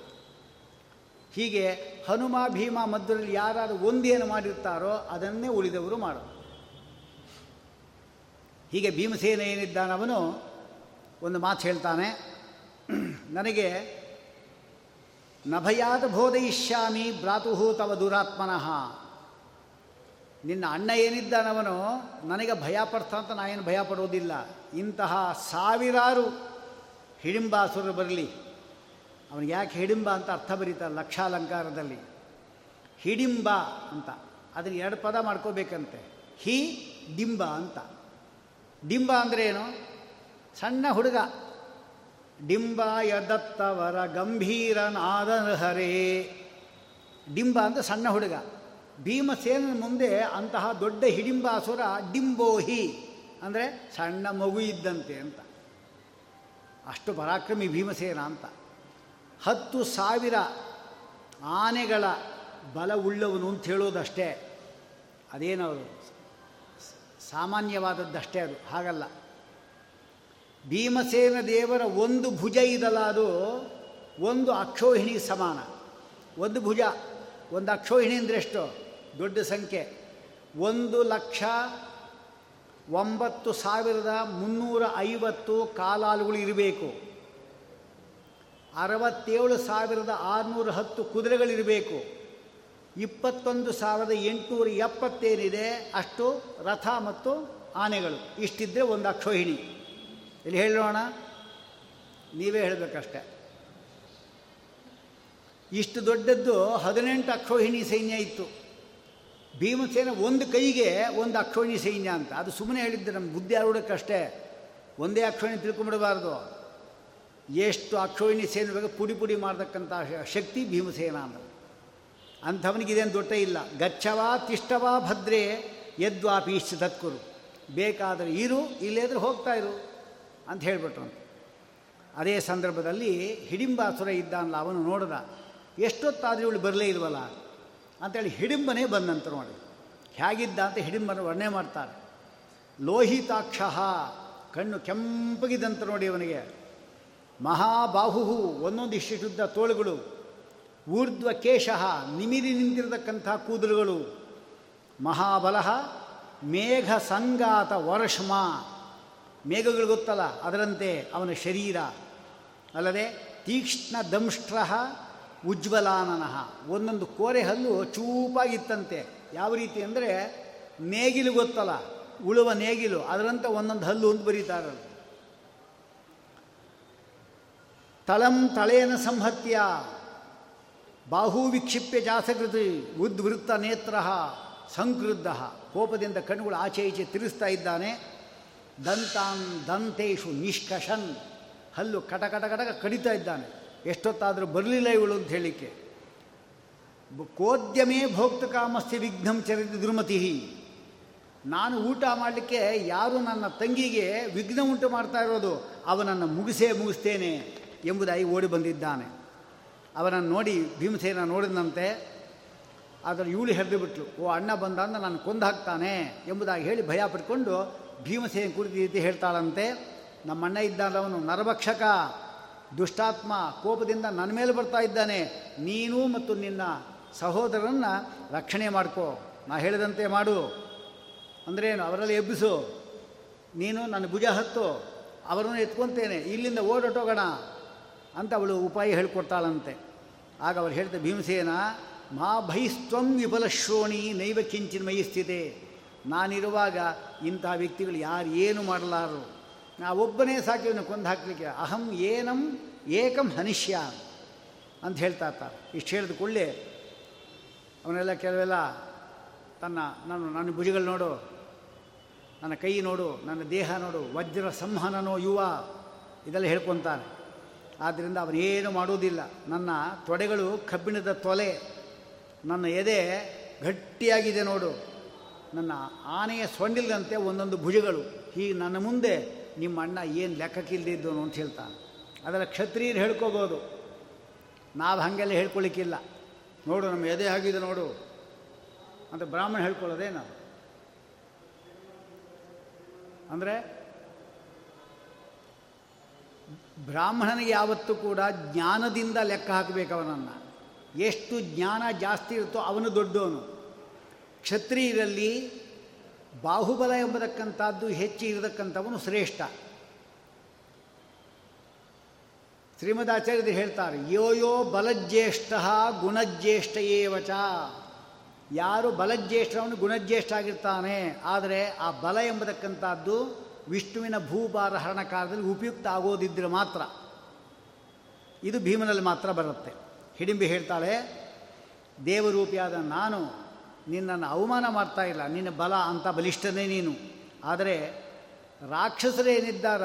ಹೀಗೆ ಹನುಮ, ಭೀಮ ಮಧ್ಯದಲ್ಲಿ ಯಾರಾದರೂ ಒಂದೇನು ಮಾಡಿರ್ತಾರೋ ಅದನ್ನೇ ಉಳಿದವರು ಮಾಡೋದು ಹೀಗೆ ಭೀಮಸೇನ ಏನಿದ್ದಾನವನು, ಒಂದು ಮಾತು ಹೇಳ್ತಾನೆ. ನನಗೆ ನಭಯಾದ ಬೋಧಯಿಷ್ಯಾಮಿ ಭ್ರಾತುಹು ತವ ದುರಾತ್ಮನಃ. ನಿನ್ನ ಅಣ್ಣ ಏನಿದ್ದಾನವನು ನನಗೆ ಭಯ ಪಡ್ತಾ ಅಂತ ನಾನೇನು ಭಯ ಪಡೋದಿಲ್ಲ. ಇಂತಹ ಸಾವಿರಾರು ಹಿಡಿಂಬಾಸುರರು ಬರಲಿ. ಅವನಿಗೆ ಯಾಕೆ ಹಿಡಿಂಬ ಅಂತ ಅರ್ಥ ಬರೀತಾರೆ ಲಕ್ಷಾಲಂಕಾರದಲ್ಲಿ. ಹಿಡಿಂಬ ಅಂತ. ಅದನ್ನು ಎರಡು ಪದ ಮಾಡ್ಕೋಬೇಕಂತೆ. ಹಿ ಡಿಂಬ ಅಂತ. ಡಿಂಬ ಅಂದರೆ ಏನು? ಸಣ್ಣ ಹುಡುಗ. ಡಿಂಬ ಯದತ್ತವರ ಗಂಭೀರನಾದಹರೇ ಡಿಂಬ ಅಂದರೆ ಸಣ್ಣ ಹುಡುಗ. ಭೀಮಸೇನ ಮುಂದೆ ಅಂತಹ ದೊಡ್ಡ ಹಿಡಿಂಬಾಸುರ ಡಿಂಬೋಹಿ ಅಂದರೆ ಸಣ್ಣ ಮಗು ಇದ್ದಂತೆ ಅಂತ. ಅಷ್ಟು ಪರಾಕ್ರಮಿ ಭೀಮಸೇನ ಅಂತ. ಹತ್ತು ಸಾವಿರ ಆನೆಗಳ ಬಲವುಳ್ಳವನು ಅಂತ ಹೇಳೋದಷ್ಟೇ. ಅದೇನವರು? ಸಾಮಾನ್ಯವಾದದ್ದಷ್ಟೇ ಅದು. ಹಾಗಲ್ಲ. ಭೀಮಸೇನ ದೇವರ ಒಂದು ಭುಜ ಇದಲ್ಲ ಅದು ಒಂದು ಅಕ್ಷೋಹಿಣಿ ಸಮಾನ. ಒಂದು ಭುಜ, ಒಂದು ಅಕ್ಷೋಹಿಣಿ ಅಂದರೆ ಎಷ್ಟು? ದೊಡ್ಡ ಸಂಖ್ಯೆ. ಒಂದು ಲಕ್ಷ ಒಂಬತ್ತು ಸಾವಿರದ ಮುನ್ನೂರ ಐವತ್ತು ಕಾಲಾಳುಗಳು ಇರಬೇಕು. ಅರವತ್ತೇಳು ಸಾವಿರದ ಆರುನೂರ ಹತ್ತು ಕುದುರೆಗಳಿರಬೇಕು. ಇಪ್ಪತ್ತೊಂದು ಸಾವಿರದ ಎಂಟುನೂರ ಎಪ್ಪತ್ತೇನಿದೆ, ಅಷ್ಟು ರಥ ಮತ್ತು ಆನೆಗಳು. ಇಷ್ಟಿದ್ದರೆ ಒಂದು ಅಕ್ಷೋಹಿಣಿ. ಇಲ್ಲಿ ಹೇಳೋಣ ನೀವೇ ಹೇಳಬೇಕಷ್ಟೆ. ಇಷ್ಟು ದೊಡ್ಡದ್ದು ಹದಿನೆಂಟು ಅಕ್ಷೋಹಿಣಿ ಸೈನ್ಯ ಇತ್ತು. ಭೀಮಸೇನ ಒಂದು ಕೈಗೆ ಒಂದು ಅಕ್ಷೋಹಿಣಿ ಸೈನ್ಯ ಅಂತ. ಅದು ಸುಮ್ಮನೆ ಹೇಳಿದ್ದೆ ನಮ್ಮ ಬುದ್ಧಿ ಆರೋಡಕ್ಕಷ್ಟೇ ಒಂದೇ ಅಕ್ಷೋಹಿಣಿ ತಿಳ್ಕೊಂಬಿಡಬಾರ್ದು. ಎಷ್ಟು ಅಕ್ಷೋಹಿಣಿ ಸೇನೆ ಪುಡಿ ಪುಡಿ ಮಾಡತಕ್ಕಂಥ ಶಕ್ತಿ ಭೀಮಸೇನ ಅಂತ. ಅಂಥವನಿಗೆ ಇದೇನು ದೊಡ್ಡ ಇಲ್ಲ. ಗಚ್ಚವಾ ತಿಷ್ಟವಾ ಭದ್ರೆ ಯದ್ವಾಪಿ ಪೀಶ್ ತತ್ಕುರು ಬೇಕಾದರೆ ಇರು, ಇಲ್ಲೇದ್ರೆ ಹೋಗ್ತಾ ಇರು. ಅಂತ ಹೇಳಿಬಿಟ್ರು. ಅದೇ ಸಂದರ್ಭದಲ್ಲಿ ಹಿಡಿಂಬಾಸುರ ಇದ್ದಾನಲ್ಲ, ಅವನು ನೋಡಿದ, ಎಷ್ಟೊತ್ತಾದರೂ ಇವಳು ಬರಲೇ ಇಲ್ವಲ್ಲ? ಅಂತೇಳಿ ಹಿಡಿಂಬನೇ ಬಂದಂತ ನೋಡಿ. ಹೇಗಿದ್ದ ಅಂತ ಹಿಡಿಂಬನ ವರ್ಣನೆ ಮಾಡ್ತಾರೆ. ಲೋಹಿತಾಕ್ಷ ಕಣ್ಣು ಕೆಂಪಗಿದಂತ ನೋಡಿ ಅವನಿಗೆ. ಮಹಾಬಾಹು ಒಂದೊಂದು ಶುದ್ಧ ತೋಳುಗಳು ಊರ್ಧ್ವ ಕೇಶ ನಿಮಿರಿ ನಿಂತಿರತಕ್ಕಂಥ ಕೂದಲುಗಳು ಮಹಾಬಲಹ ಮೇಘ ಸಂಗಾತ ವರ್ಷಮ ಮೇಘಗಳು ಗೊತ್ತಲ್ಲ, ಅದರಂತೆ ಅವನ ಶರೀರ. ಅಲ್ಲದೆ ತೀಕ್ಷ್ಣ ದಂಷ್ಟ್ರ ಉಜ್ವಲಾನನಃ ಒಂದೊಂದು ಕೋರೆ ಹಲ್ಲು ಚೂಪಾಗಿತ್ತಂತೆ. ಯಾವ ರೀತಿ ಅಂದರೆ ನೇಗಿಲು ಗೊತ್ತಲ್ಲ, ಉಳುವ ನೇಗಿಲು, ಅದರಂತೆ ಒಂದೊಂದು ಹಲ್ಲು ಅಂತ ಬರೀತಾರ. ತಳಂ ತಳೇನ ಸಂಹತ್ಯ, ಬಾಹು ವಿಕ್ಷಿಪ್ಯ ಜಾಸಕೃತಿ ಉದ್ವೃತ್ತ ನೇತ್ರ ಸಂಕೃದ್ಧ ಕೋಪದಿಂದ ಕಣ್ಣುಗಳು ಆಚೆ ಈಚೆ ತಿರುಸ್ತಾ ಇದ್ದಾನೆ. ದಂತಾನ್ ದಂತೇಶು ನಿಷ್ಕಷನ್. ಹಲ್ಲು ಕಟ ಕಟ ಕಟಕ ಕಡಿತಾ ಇದ್ದಾನೆ. ಎಷ್ಟೊತ್ತಾದರೂ ಬರಲಿಲ್ಲ ಇವಳು ಅಂತ ಹೇಳಿಕೆ ಕೋದ್ಯಮೇ ಭೋಕ್ತಕಾಮಸ್ತಿ ವಿಘ್ನಂ ಚರಿತ ದುರ್ಮತಿ ನಾನು ಊಟ ಮಾಡಲಿಕ್ಕೆ ಯಾರು ನನ್ನ ತಂಗಿಗೆ ವಿಘ್ನ ಉಂಟು ಮಾಡ್ತಾ ಇರೋದು, ಅವನನ್ನು ಮುಗಿಸೇ ಮುಗಿಸ್ತೇನೆ ಎಂಬುದಾಗಿ ಓಡಿ ಬಂದಿದ್ದಾನೆ. ಅವನನ್ನು ನೋಡಿ ಭೀಮಸೇನ ನೋಡಿದಂತೆ, ಆದರೆ ಇವಳು ಬಿಟ್ಲು ಓ ಅಣ್ಣ ಬಂದ ನಾನು ಕೊಂದು ಹಾಕ್ತಾನೆ ಎಂಬುದಾಗಿ ಹೇಳಿ ಭಯ ಪಟ್ಕೊಂಡು ಭೀಮಸೇನ ಕುರಿತು ರೀತಿ ಹೇಳ್ತಾಳಂತೆ, ನಮ್ಮಣ್ಣ ಇದ್ದಾನವನು ನರಭಕ್ಷಕ, ದುಷ್ಟಾತ್ಮ, ಕೋಪದಿಂದ ನನ್ನ ಮೇಲೆ ಬರ್ತಾ ಇದ್ದಾನೆ. ನೀನು ಮತ್ತು ನಿನ್ನ ಸಹೋದರನ್ನು ರಕ್ಷಣೆ ಮಾಡ್ಕೋ. ನಾ ಹೇಳಿದಂತೆ ಮಾಡು. ಅಂದ್ರೇನು ಅವರಲ್ಲಿ ಎಬ್ಬಿಸು. ನೀನು ನನ್ನ ಭುಜ ಹತ್ತು. ಅವರನ್ನು ಎತ್ಕೊತೇನೆ. ಇಲ್ಲಿಂದ ಓಡೋಟೋಗೋಣ ಅಂತ ಅವಳು ಉಪಾಯ ಹೇಳಿಕೊಡ್ತಾಳಂತೆ. ಆಗ ಅವರು ಹೇಳಿದ ಭೀಮಸೇನ, ಮಾ ಭೈಸ್ತ್ವಂ ವಿಫಲಶ್ರೋಣಿ, ನೈವ ಕಿಂಚಿನ ಮೈ ಸ್ಥಿತೆ ನಾನಿರುವಾಗ ಇಂತಹ ವ್ಯಕ್ತಿಗಳು ಯಾರು ಏನು ಮಾಡಲಾರರು? ನಾ ಒಬ್ಬನೇ ಸಾಕಿ ಇವನು ಕೊಂದು ಹಾಕಲಿಕ್ಕೆ ಅಹಂ ಏನಂ ಏಕಂ ಹನಿಷ್ಯ ಅಂತ ಹೇಳ್ತಾ ಇರ್ತಾರೆ. ಇಷ್ಟು ಹೇಳಿದ ಕೂಡಲೇ ಅವನೆಲ್ಲ ಕೆಲವೆಲ್ಲ ತನ್ನ ನಾನು ನನ್ನ ಭುಜಗಳು ನೋಡು, ನನ್ನ ಕೈ ನೋಡು, ನನ್ನ ದೇಹ ನೋಡು, ವಜ್ರ ಸಂಹನನೋ ಯುವ ಇದೆಲ್ಲ ಹೇಳ್ಕೊತಾನೆ. ಆದ್ದರಿಂದ ಅವನೇನು ಮಾಡುವುದಿಲ್ಲ. ನನ್ನ ತೊಡೆಗಳು ಕಬ್ಬಿಣದ ತೊಲೆ, ನನ್ನ ಎದೆ ಗಟ್ಟಿಯಾಗಿದೆ ನೋಡು. ನನ್ನ ಆನೆಯ ಸೊಂಡಿಲ್ದಂತೆ ಒಂದೊಂದು ಭುಜಗಳು. ಹೀಗೆ ನನ್ನ ಮುಂದೆ ನಿಮ್ಮ ಅಣ್ಣ ಏನು ಲೆಕ್ಕಕ್ಕಿಲ್ದಿದ್ದನು ಅಂತ ಹೇಳ್ತಾನೆ. ಅದರ ಕ್ಷತ್ರಿಯರು ಹೇಳ್ಕೋಬೋದು. ನಾವು ಹಾಗೆಲ್ಲ ಹೇಳ್ಕೊಳ್ಳಿಕ್ಕಿಲ್ಲ ನೋಡು, ನಮ್ಮ ಎದೆ ಆಗಿದೆ ನೋಡು ಅಂತ ಬ್ರಾಹ್ಮಣ ಹೇಳ್ಕೊಳ್ಳೋದೇನು ಅಂದರೆ, ಬ್ರಾಹ್ಮಣನಿಗೆ ಯಾವತ್ತೂ ಕೂಡ ಜ್ಞಾನದಿಂದ ಲೆಕ್ಕ ಹಾಕಬೇಕು ಅವನನ್ನು. ಎಷ್ಟು ಜ್ಞಾನ ಜಾಸ್ತಿ ಇರುತ್ತೋ ಅವನು ದೊಡ್ಡವನು. ಕ್ಷತ್ರಿಯರಲ್ಲಿ ಬಾಹುಬಲ ಎಂಬತಕ್ಕಂಥದ್ದು ಹೆಚ್ಚು ಇರತಕ್ಕಂಥವನು ಶ್ರೇಷ್ಠ. ಶ್ರೀಮದಾಚಾರ್ಯರು ಹೇಳ್ತಾರೆ ಯೋ ಯೋ ಬಲಜ್ಯೇಷ್ಠ ಗುಣಜ್ಯೇಷ್ಠ ಏವಚ ಯಾರು ಬಲಜ್ಯೇಷ್ಠವನು ಗುಣಜ್ಯೇಷ್ಠ ಆಗಿರ್ತಾನೆ, ಆದರೆ ಆ ಬಲ ಎಂಬತಕ್ಕಂಥದ್ದು ವಿಷ್ಣುವಿನ ಭೂಭಾರ ಹರಣ ಕಾಲದಲ್ಲಿ ಉಪಯುಕ್ತ ಆಗೋದಿದ್ದರೆ ಮಾತ್ರ. ಇದು ಭೀಮನಲ್ಲಿ ಮಾತ್ರ ಬರುತ್ತೆ. ಹಿಡಿಂಬಿ ಹೇಳ್ತಾಳೆ, ದೇವರೂಪಿಯಾದ ನಾನು ನಿನ್ನನ್ನು ಅವಮಾನ ಮಾಡ್ತಾ ಇಲ್ಲ ನಿನ್ನ ಬಲ ಅಂತ ಬಲಿಷ್ಠನೇ ನೀನು. ಆದರೆ ರಾಕ್ಷಸರೇನಿದ್ದಾರೆ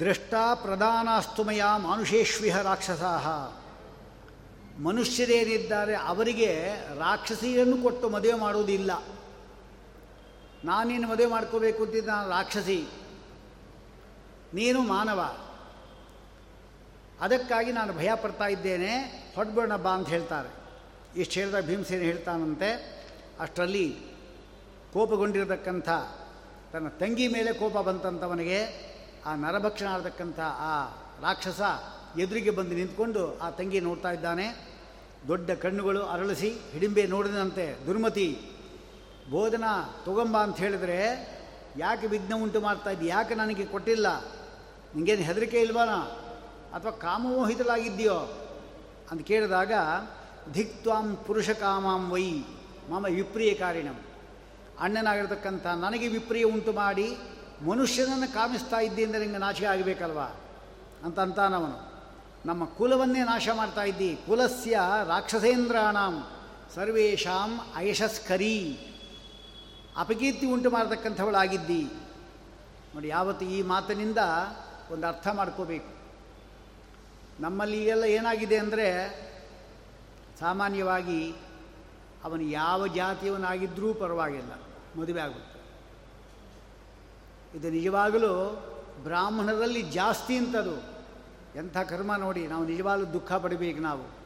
ದೃಷ್ಟ ಪ್ರಧಾನಾಸ್ತುಮಯ ಮಾನುಷೇಶ್ವಿಹ ರಾಕ್ಷಸಾಹ. ಮನುಷ್ಯರೇನಿದ್ದಾರೆ ಅವರಿಗೆ ರಾಕ್ಷಸಿಯನ್ನು ಕೊಟ್ಟು ಮದುವೆ ಮಾಡುವುದಿಲ್ಲ. ನಾನೇನು ಮದುವೆ ಮಾಡ್ಕೋಬೇಕು ಅಂತಿದ್ದ ನಾನು ರಾಕ್ಷಸಿ. ನೀನು ಮಾನವ. ಅದಕ್ಕಾಗಿ ನಾನು ಭಯ ಪಡ್ತಾ ಇದ್ದೇನೆ. ಬಾ ಅಂತ ಹೇಳ್ತಾರೆ. ಇಷ್ಟು ಹೇಳಿದಾಗ ಭೀಮಸೇನ ಹೇಳ್ತಾನಂತೆ, ಅಷ್ಟರಲ್ಲಿ ಕೋಪಗೊಂಡಿರತಕ್ಕಂಥ ತನ್ನ ತಂಗಿ ಮೇಲೆ ಕೋಪ ಬಂತಂಥವನಿಗೆ ಆ ನರಭಕ್ಷಣ ಆಡತಕ್ಕಂಥ ಆ ರಾಕ್ಷಸ ಎದುರಿಗೆ ಬಂದು ನಿಂತ್ಕೊಂಡು ಆ ತಂಗಿ ನೋಡ್ತಾ ಇದ್ದಾನೆ. ದೊಡ್ಡ ಕಣ್ಣುಗಳು ಅರಳಿಸಿ ಹಿಡಿಂಬೆ ನೋಡಿದಂತೆ, ದುರ್ಮತಿ, ಬೋಧನ ತಗೊಂಬ ಅಂತ ಹೇಳಿದ್ರೆ ಯಾಕೆ ವಿಘ್ನ ಉಂಟು ಮಾಡ್ತಾ ಇದ್ದಿ ಯಾಕೆ ನನಗೆ ಕೊಟ್ಟಿಲ್ಲ? ನಿಂಗೇನು ಹೆದರಿಕೆ ಇಲ್ವಾನ? ಅಥವಾ ಕಾಮಮೋಹಿತಲಾಗಿದ್ದೀಯೋ ಅಂತ ಕೇಳಿದಾಗ ಧಿಕ್ವಾಂ ಪುರುಷ ಕಾಮಾಂ ವೈ, ಮಾಮ ವಿಪ್ರಿಯ ಕಾರಿಣಂ ಅಣ್ಣನಾಗಿರ್ತಕ್ಕಂಥ ನನಗೆ ವಿಪ್ರಿಯ ಉಂಟು ಮಾಡಿ ಮನುಷ್ಯನನ್ನು ಕಾಮಿಸ್ತಾ ಇದ್ದಿ ಅಂದರೆ ನಿಂಗೆ ನಾಶ ಆಗಬೇಕಲ್ವಾ? ಅಂತ ಅಂತಾನವನು. ನಮ್ಮ ಕುಲವನ್ನೇ ನಾಶ ಮಾಡ್ತಾ ಇದ್ದಿ. ಕುಲಸ್ಯ ರಾಕ್ಷಸೇಂದ್ರಾಣಾಂ ಸರ್ವೇಶಾಂ ಅಯಶಸ್ಕರಿ. ಅಪಕೀರ್ತಿ ಉಂಟು ಮಾಡತಕ್ಕಂಥವಳಾಗಿದ್ದಿ. ನೋಡಿ, ಯಾವತ್ತು ಈ ಮಾತಿನಿಂದ ಒಂದು ಅರ್ಥ ಮಾಡ್ಕೋಬೇಕು. ನಮ್ಮಲ್ಲಿ ಎಲ್ಲ ಏನಾಗಿದೆ ಅಂದರೆ, ಸಾಮಾನ್ಯವಾಗಿ ಅವನು ಯಾವ ಜಾತಿಯವನಾಗಿದ್ದರೂ ಪರವಾಗಿಲ್ಲ. ಮದುವೆ ಆಗುತ್ತೆ ಇದು ನಿಜವಾಗಲೂ ಬ್ರಾಹ್ಮಣರಲ್ಲಿ ಜಾಸ್ತಿ ಅಂತದು ಎಂಥ ಕರ್ಮ ನೋಡಿ, ನಾವು ನಿಜವಾಗಲೂ ದುಃಖ ಪಡಬೇಕು ನಾವು.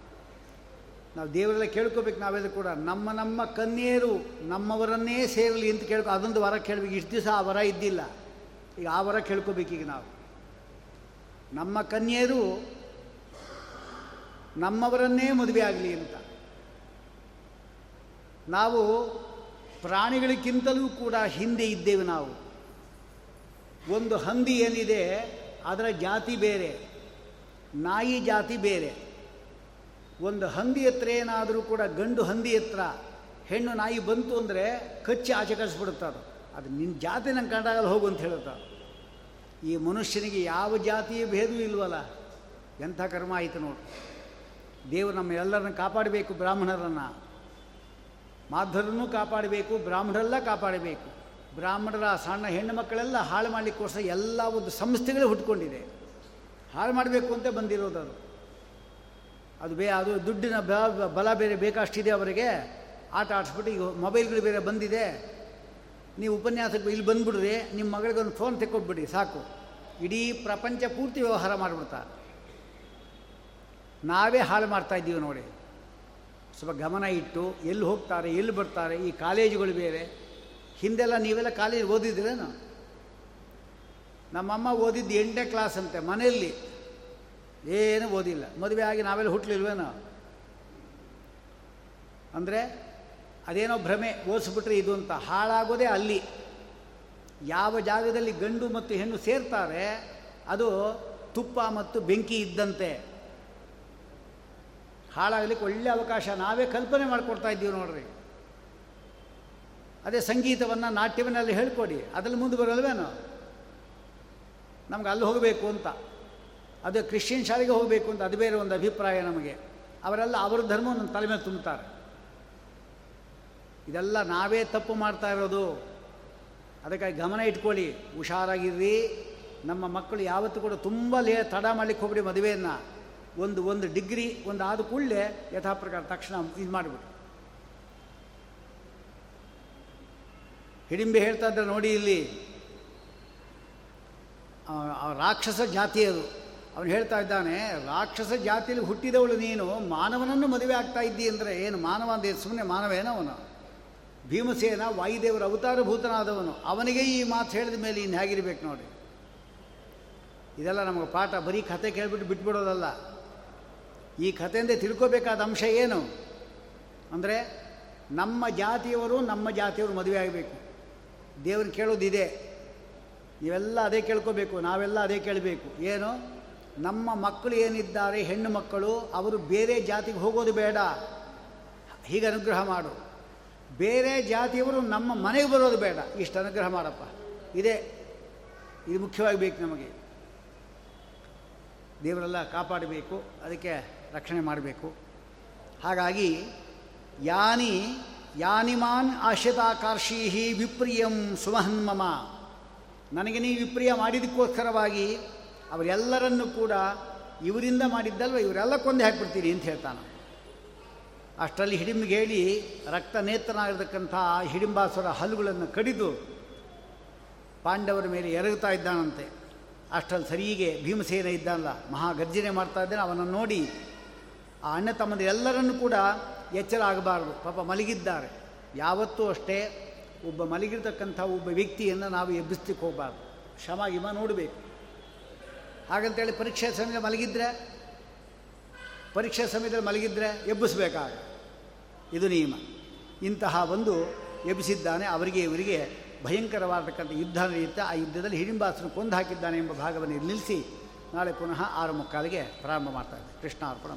ನಾವು ದೇವರೆಲ್ಲ ಕೇಳ್ಕೋಬೇಕು ನಾವೆಲ್ಲ ಕೂಡ, ನಮ್ಮ ನಮ್ಮ ಕನ್ಯರು ನಮ್ಮವರನ್ನೇ ಸೇರಲಿ ಅಂತ ಕೇಳ್ಕೊ, ಅದೊಂದು ವರ ಕೇಳಬೇಕು, ಇಷ್ಟು ದಿವಸ ಆ ವರ ಇದ್ದಿಲ್ಲ. ಈಗ ಆ ವರ ಕೇಳ್ಕೋಬೇಕೀಗ ನಾವು. ನಮ್ಮ ಕನ್ಯರು ನಮ್ಮವರನ್ನೇ ಮದುವೆ ಆಗಲಿ ಅಂತ. ನಾವು ಪ್ರಾಣಿಗಳಿಗಿಂತಲೂ ಕೂಡ ಹಿಂದೆ ಇದ್ದೇವೆ ನಾವು. ಒಂದು ಹಂದಿ ಏನಿದೆ ಅದರ ಜಾತಿ ಬೇರೆ, ನಾಯಿ ಜಾತಿ ಬೇರೆ. ಒಂದು ಹಂದಿ ಹತ್ರ ಏನಾದರೂ ಕೂಡ ಗಂಡು ಹಂದಿ ಹತ್ರ ಹೆಣ್ಣು ನಾಯಿ ಬಂತು ಅಂದರೆ ಕಚ್ಚಿ ಆಚೆ ಕಳಿಸ್ಬಿಡುತ್ತೆ ಅದು. ಅದು ನಿನ್ನ ಜಾತಿ ನಂಗೆ ಕಂಡಾಗಲ್ಲ ಹೋಗು ಅಂತ ಹೇಳುತ್ತೆ ಈ ಮನುಷ್ಯನಿಗೆ ಯಾವ ಜಾತಿಯ ಭೇದವೂ ಇಲ್ವಲ್ಲ? ಎಂಥ ಕರ್ಮ ಆಯಿತು ನೋಡು. ದೇವರು ನಮ್ಮ ಎಲ್ಲರನ್ನ ಕಾಪಾಡಬೇಕು, ಬ್ರಾಹ್ಮಣರನ್ನು. ಮಾಧ್ವರನ್ನು ಕಾಪಾಡಬೇಕು, ಬ್ರಾಹ್ಮಣರೆಲ್ಲ ಕಾಪಾಡಬೇಕು. ಬ್ರಾಹ್ಮಣರ ಸಣ್ಣ ಹೆಣ್ಣು ಮಕ್ಕಳೆಲ್ಲ ಹಾಳು ಮಾಡಲಿಕ್ಕೋಸ್ಕರ ಎಲ್ಲ ಒಂದು ಸಂಸ್ಥೆಗಳೇ ಹುಟ್ಕೊಂಡಿದೆ. ಹಾಳು ಮಾಡಬೇಕು ಅಂತ ಬಂದಿರೋದು ಅದು. ಅದು ಬೇ ಅದು ದುಡ್ಡಿನ ಬಲ ಬೇರೆ ಬೇಕಷ್ಟಿದೆ ಅವರಿಗೆ. ಆಟ ಆಡಿಸ್ಬಿಟ್ಟು ಈಗ ಮೊಬೈಲ್ಗಳು ಬೇರೆ ಬಂದಿದೆ. ನೀವು ಉಪನ್ಯಾಸಕ್ಕೆ ಇಲ್ಲಿ ಬಂದ್ಬಿಡ್ರಿ, ನಿಮ್ಮ ಮಗಳಿಗೆ ಒಂದು ಫೋನ್ ತೆಕ್ಕೊಟ್ಬಿಡಿ, ಸಾಕು. ಇಡೀ ಪ್ರಪಂಚ ಪೂರ್ತಿ ವ್ಯವಹಾರ ಮಾಡಿಬಿಡ್ತಾ. ನಾವೇ ಹಾಳು ಮಾಡ್ತಾ ಇದ್ದೀವಿ ನೋಡಿ. ಸ್ವಲ್ಪ ಗಮನ ಇಟ್ಟು ಎಲ್ಲಿ ಹೋಗ್ತಾರೆ, ಎಲ್ಲಿ ಬರ್ತಾರೆ, ಈ ಕಾಲೇಜುಗಳು ಬೇರೆ ಹಿಂದೆಲ್ಲ ನೀವೆಲ್ಲ ಕಾಲೇಜ್ ಓದಿದ್ರೇನು ನಮ್ಮಮ್ಮ ಓದಿದ್ದು ಎಂಟನೇ ಕ್ಲಾಸ್ ಅಂತೆ, ಮನೆಯಲ್ಲಿ. ಏನು ಓದಿಲ್ಲ. ಮದುವೆ ಆಗಿ ನಾವೆಲ್ಲ ಹುಟ್ಟಲಿಲ್ವೇನೋ ಅಂದರೆ ಅದೇನೋ ಭ್ರಮೆ, ಓದಿಸ್ಬಿಟ್ರೆ ಇದು ಅಂತ. ಹಾಳಾಗೋದೇ ಅಲ್ಲಿ. ಯಾವ ಜಾಗದಲ್ಲಿ ಗಂಡು ಮತ್ತು ಹೆಣ್ಣು ಸೇರ್ತಾರೆ, ಅದು ತುಪ್ಪ ಮತ್ತು ಬೆಂಕಿ ಇದ್ದಂತೆ. ಹಾಳಾಗಲಿಕ್ಕೆ ಒಳ್ಳೆ ಅವಕಾಶ. ನಾವೇ ಕಲ್ಪನೆ ಮಾಡಿಕೊಡ್ತಾ ಇದ್ದೀವಿ ನೋಡ್ರಿ. ಅದೇ ಸಂಗೀತವನ್ನು ನಾಟ್ಯವನ್ನೆಲ್ಲ ಹೇಳ್ಕೊಡಿ. ಅದರಲ್ಲಿ ಮುಂದೆ ಬರಲ್ವೇನೋ? ನಮ್ಗೆ ಅಲ್ಲಿ ಹೋಗಬೇಕು ಅಂತ. ಅದು ಕ್ರಿಶ್ಚಿಯನ್ ಶಾಲೆಗೆ ಹೋಗಬೇಕು ಅಂತ. ಅದು ಬೇರೆ ಒಂದು ಅಭಿಪ್ರಾಯ ನಮಗೆ. ಅವರೆಲ್ಲ ಅವರ ಧರ್ಮವನ್ನು ತಲೆ ಮೇಲೆ ತುಂಬುತ್ತಾರೆ. ಇದೆಲ್ಲ ನಾವೇ ತಪ್ಪು ಮಾಡ್ತಾ ಇರೋದು. ಅದಕ್ಕಾಗಿ ಗಮನ ಇಟ್ಕೊಳ್ಳಿ. ಹುಷಾರಾಗಿರ್ರಿ. ನಮ್ಮ ಮಕ್ಕಳು ಯಾವತ್ತೂ ಕೂಡ ತುಂಬ ಲೇ ತಡ ಮಾಡಲಿಕ್ಕೆ ಹೋಗ್ಬಿಡಿ ಮದುವೆಯನ್ನು. ಒಂದು ಒಂದು ಡಿಗ್ರಿ, ಒಂದು ಆದ ಕೂಡಲೇ ಯಥಾ ಪ್ರಕಾರ ತಕ್ಷಣ ಇದು ಮಾಡಿಬಿಡಿ ಹಿಡಿಂಬೆ ಹೇಳ್ತಾ ಇದ್ದಾರೆ ನೋಡಿ ಇಲ್ಲಿ. ರಾಕ್ಷಸ ಜಾತಿ ಅದು. ಅವನು ಹೇಳ್ತಾ ಇದ್ದಾನೆ, ರಾಕ್ಷಸ ಜಾತಿಯಲ್ಲಿ ಹುಟ್ಟಿದವಳು ನೀನು, ಮಾನವನನ್ನು ಮದುವೆ ಆಗ್ತಾ ಇದ್ದಿ ಅಂದರೆ ಏನು ಮಾನವ ಅಂದರೆ ಸುಮ್ಮನೆ ಮಾನವ ಅವನು? ಭೀಮಸೇನ ವಾಯುದೇವರ ಅವತಾರಭೂತನಾದವನು. ಅವನಿಗೆ ಈ ಮಾತು ಹೇಳಿದ ಮೇಲೆ ಇನ್ನು ಹೇಗಿರ್ಬೇಕು ನೋಡಿ? ಇದೆಲ್ಲ ನಮಗೆ ಪಾಠ, ಬರೀ ಕತೆ ಕೇಳಿಬಿಟ್ಟು ಬಿಟ್ಬಿಡೋದಲ್ಲ. ಈ ಕಥೆಯಿಂದ ತಿಳ್ಕೋಬೇಕಾದ ಅಂಶ ಏನು? ಅಂದರೆ, ನಮ್ಮ ಜಾತಿಯವರು ನಮ್ಮ ಜಾತಿಯವರು ಮದುವೆ ಆಗಬೇಕು. ದೇವ್ರನ್ನ ಕೇಳೋದಿದೆ. ನೀವೆಲ್ಲ ಅದೇ ಕೇಳ್ಕೋಬೇಕು, ನಾವೆಲ್ಲ ಅದೇ ಕೇಳಬೇಕು. ಏನು? ನಮ್ಮ ಮಕ್ಕಳು ಏನಿದ್ದಾರೆ, ಹೆಣ್ಣು ಮಕ್ಕಳು, ಅವರು ಬೇರೆ ಜಾತಿಗೆ ಹೋಗೋದು ಬೇಡ. ಹೀಗೆ ಅನುಗ್ರಹ ಮಾಡು. ಬೇರೆ ಜಾತಿಯವರು ನಮ್ಮ ಮನೆಗೆ ಬರೋದು ಬೇಡ. ಇಷ್ಟು ಅನುಗ್ರಹ ಮಾಡಪ್ಪ. ಇದೇ. ಇದು ಮುಖ್ಯವಾಗಿ ಬೇಕು ನಮಗೆ. ದೇವರೆಲ್ಲ ಕಾಪಾಡಬೇಕು, ಅದಕ್ಕೆ ರಕ್ಷಣೆ ಮಾಡಬೇಕು. ಹಾಗಾಗಿ ಯಾನಿ ಯಾನಿಮಾನ್ ಆಶ್ಯತಾಕಾರ್ಷೀಹಿ ವಿಪ್ರಿಯಂ ಸುಮಹನ್ಮಮ ನನಗೆ ನೀವು ವಿಪ್ರಿಯ ಮಾಡಿದ್ದಕ್ಕೋಸ್ಕರವಾಗಿ ಅವರೆಲ್ಲರನ್ನು ಕೂಡ ಇವರಿಂದ ಮಾಡಿದ್ದಲ್ವ? ಇವರೆಲ್ಲ ಕೊಂದು ಹಾಕ್ಬಿಡ್ತೀನಿ ಅಂತ ಹೇಳ್ತಾನೆ. ಅಷ್ಟರಲ್ಲಿ ಹಿಡಿಂಬಿಗೆ ಹೇಳಿ ರಕ್ತ ನೇತ್ರನಾಗಿರ್ತಕ್ಕಂಥ ಹಿಡಿಂಬಾಸುರ ಹಲ್ಲುಗಳನ್ನು ಕಡಿದು ಪಾಂಡವರ ಮೇಲೆ ಎರಗುತ್ತಾ ಇದ್ದಾನಂತೆ. ಅಷ್ಟರಲ್ಲಿ ಸರಿಗೆ ಭೀಮಸೇನ ಇದ್ದಾನಲ್ಲ ಮಹಾಗರ್ಜನೆ ಮಾಡ್ತಾ ಇದ್ದಾನೆ. ಅವನನ್ನು ನೋಡಿ ಆ ಅಣ್ಣ ತಮ್ಮಂದಿರೆಲ್ಲರನ್ನು ಕೂಡ ಎಚ್ಚರ ಆಗಬಾರ್ದು ಪಾಪ ಮಲಗಿದ್ದಾರೆ. ಯಾವತ್ತೂ ಅಷ್ಟೇ ಒಬ್ಬ ಮಲಗಿರ್ತಕ್ಕಂಥ ಒಬ್ಬ ವ್ಯಕ್ತಿಯನ್ನು ನಾವು ಎಬ್ಬಿಸ್ಲಿಕ್ಕೆ ಹೋಗಬಾರ್ದು. ಶ್ರಮ ಗಿಮ ನೋಡಬೇಕು. ಹಾಗಂತೇಳಿ ಪರೀಕ್ಷೆ ಸಮಯದಲ್ಲಿ ಮಲಗಿದ್ರೆ, ಪರೀಕ್ಷೆ ಸಮಯದಲ್ಲಿ ಮಲಗಿದ್ರೆ ಎಬ್ಬಿಸ್ಬೇಕಾಗ. ಇದು ನಿಯಮ. ಇಂತಹ ಒಂದು ಎಬ್ಬಿಸಿದ್ದಾನೆ ಅವರಿಗೆ, ಇವರಿಗೆ ಭಯಂಕರವಾದಕ್ಕಂಥ ಯುದ್ಧ ನಡೆಯುತ್ತೆ. ಆ ಯುದ್ಧದಲ್ಲಿ ಹಿಡಿಂಬಾಸನ ಕೊಂದು ಹಾಕಿದ್ದಾನೆ ಎಂಬ ಭಾಗವನ್ನು ನಿಲ್ಲಿಸಿ ನಾಳೆ ಪುನಃ ಆರು ಮುಕ್ಕಾಲಿಗೆ ಪ್ರಾರಂಭ ಮಾಡ್ತಾರೆ ಕೃಷ್ಣ ಅರ್ಪಣ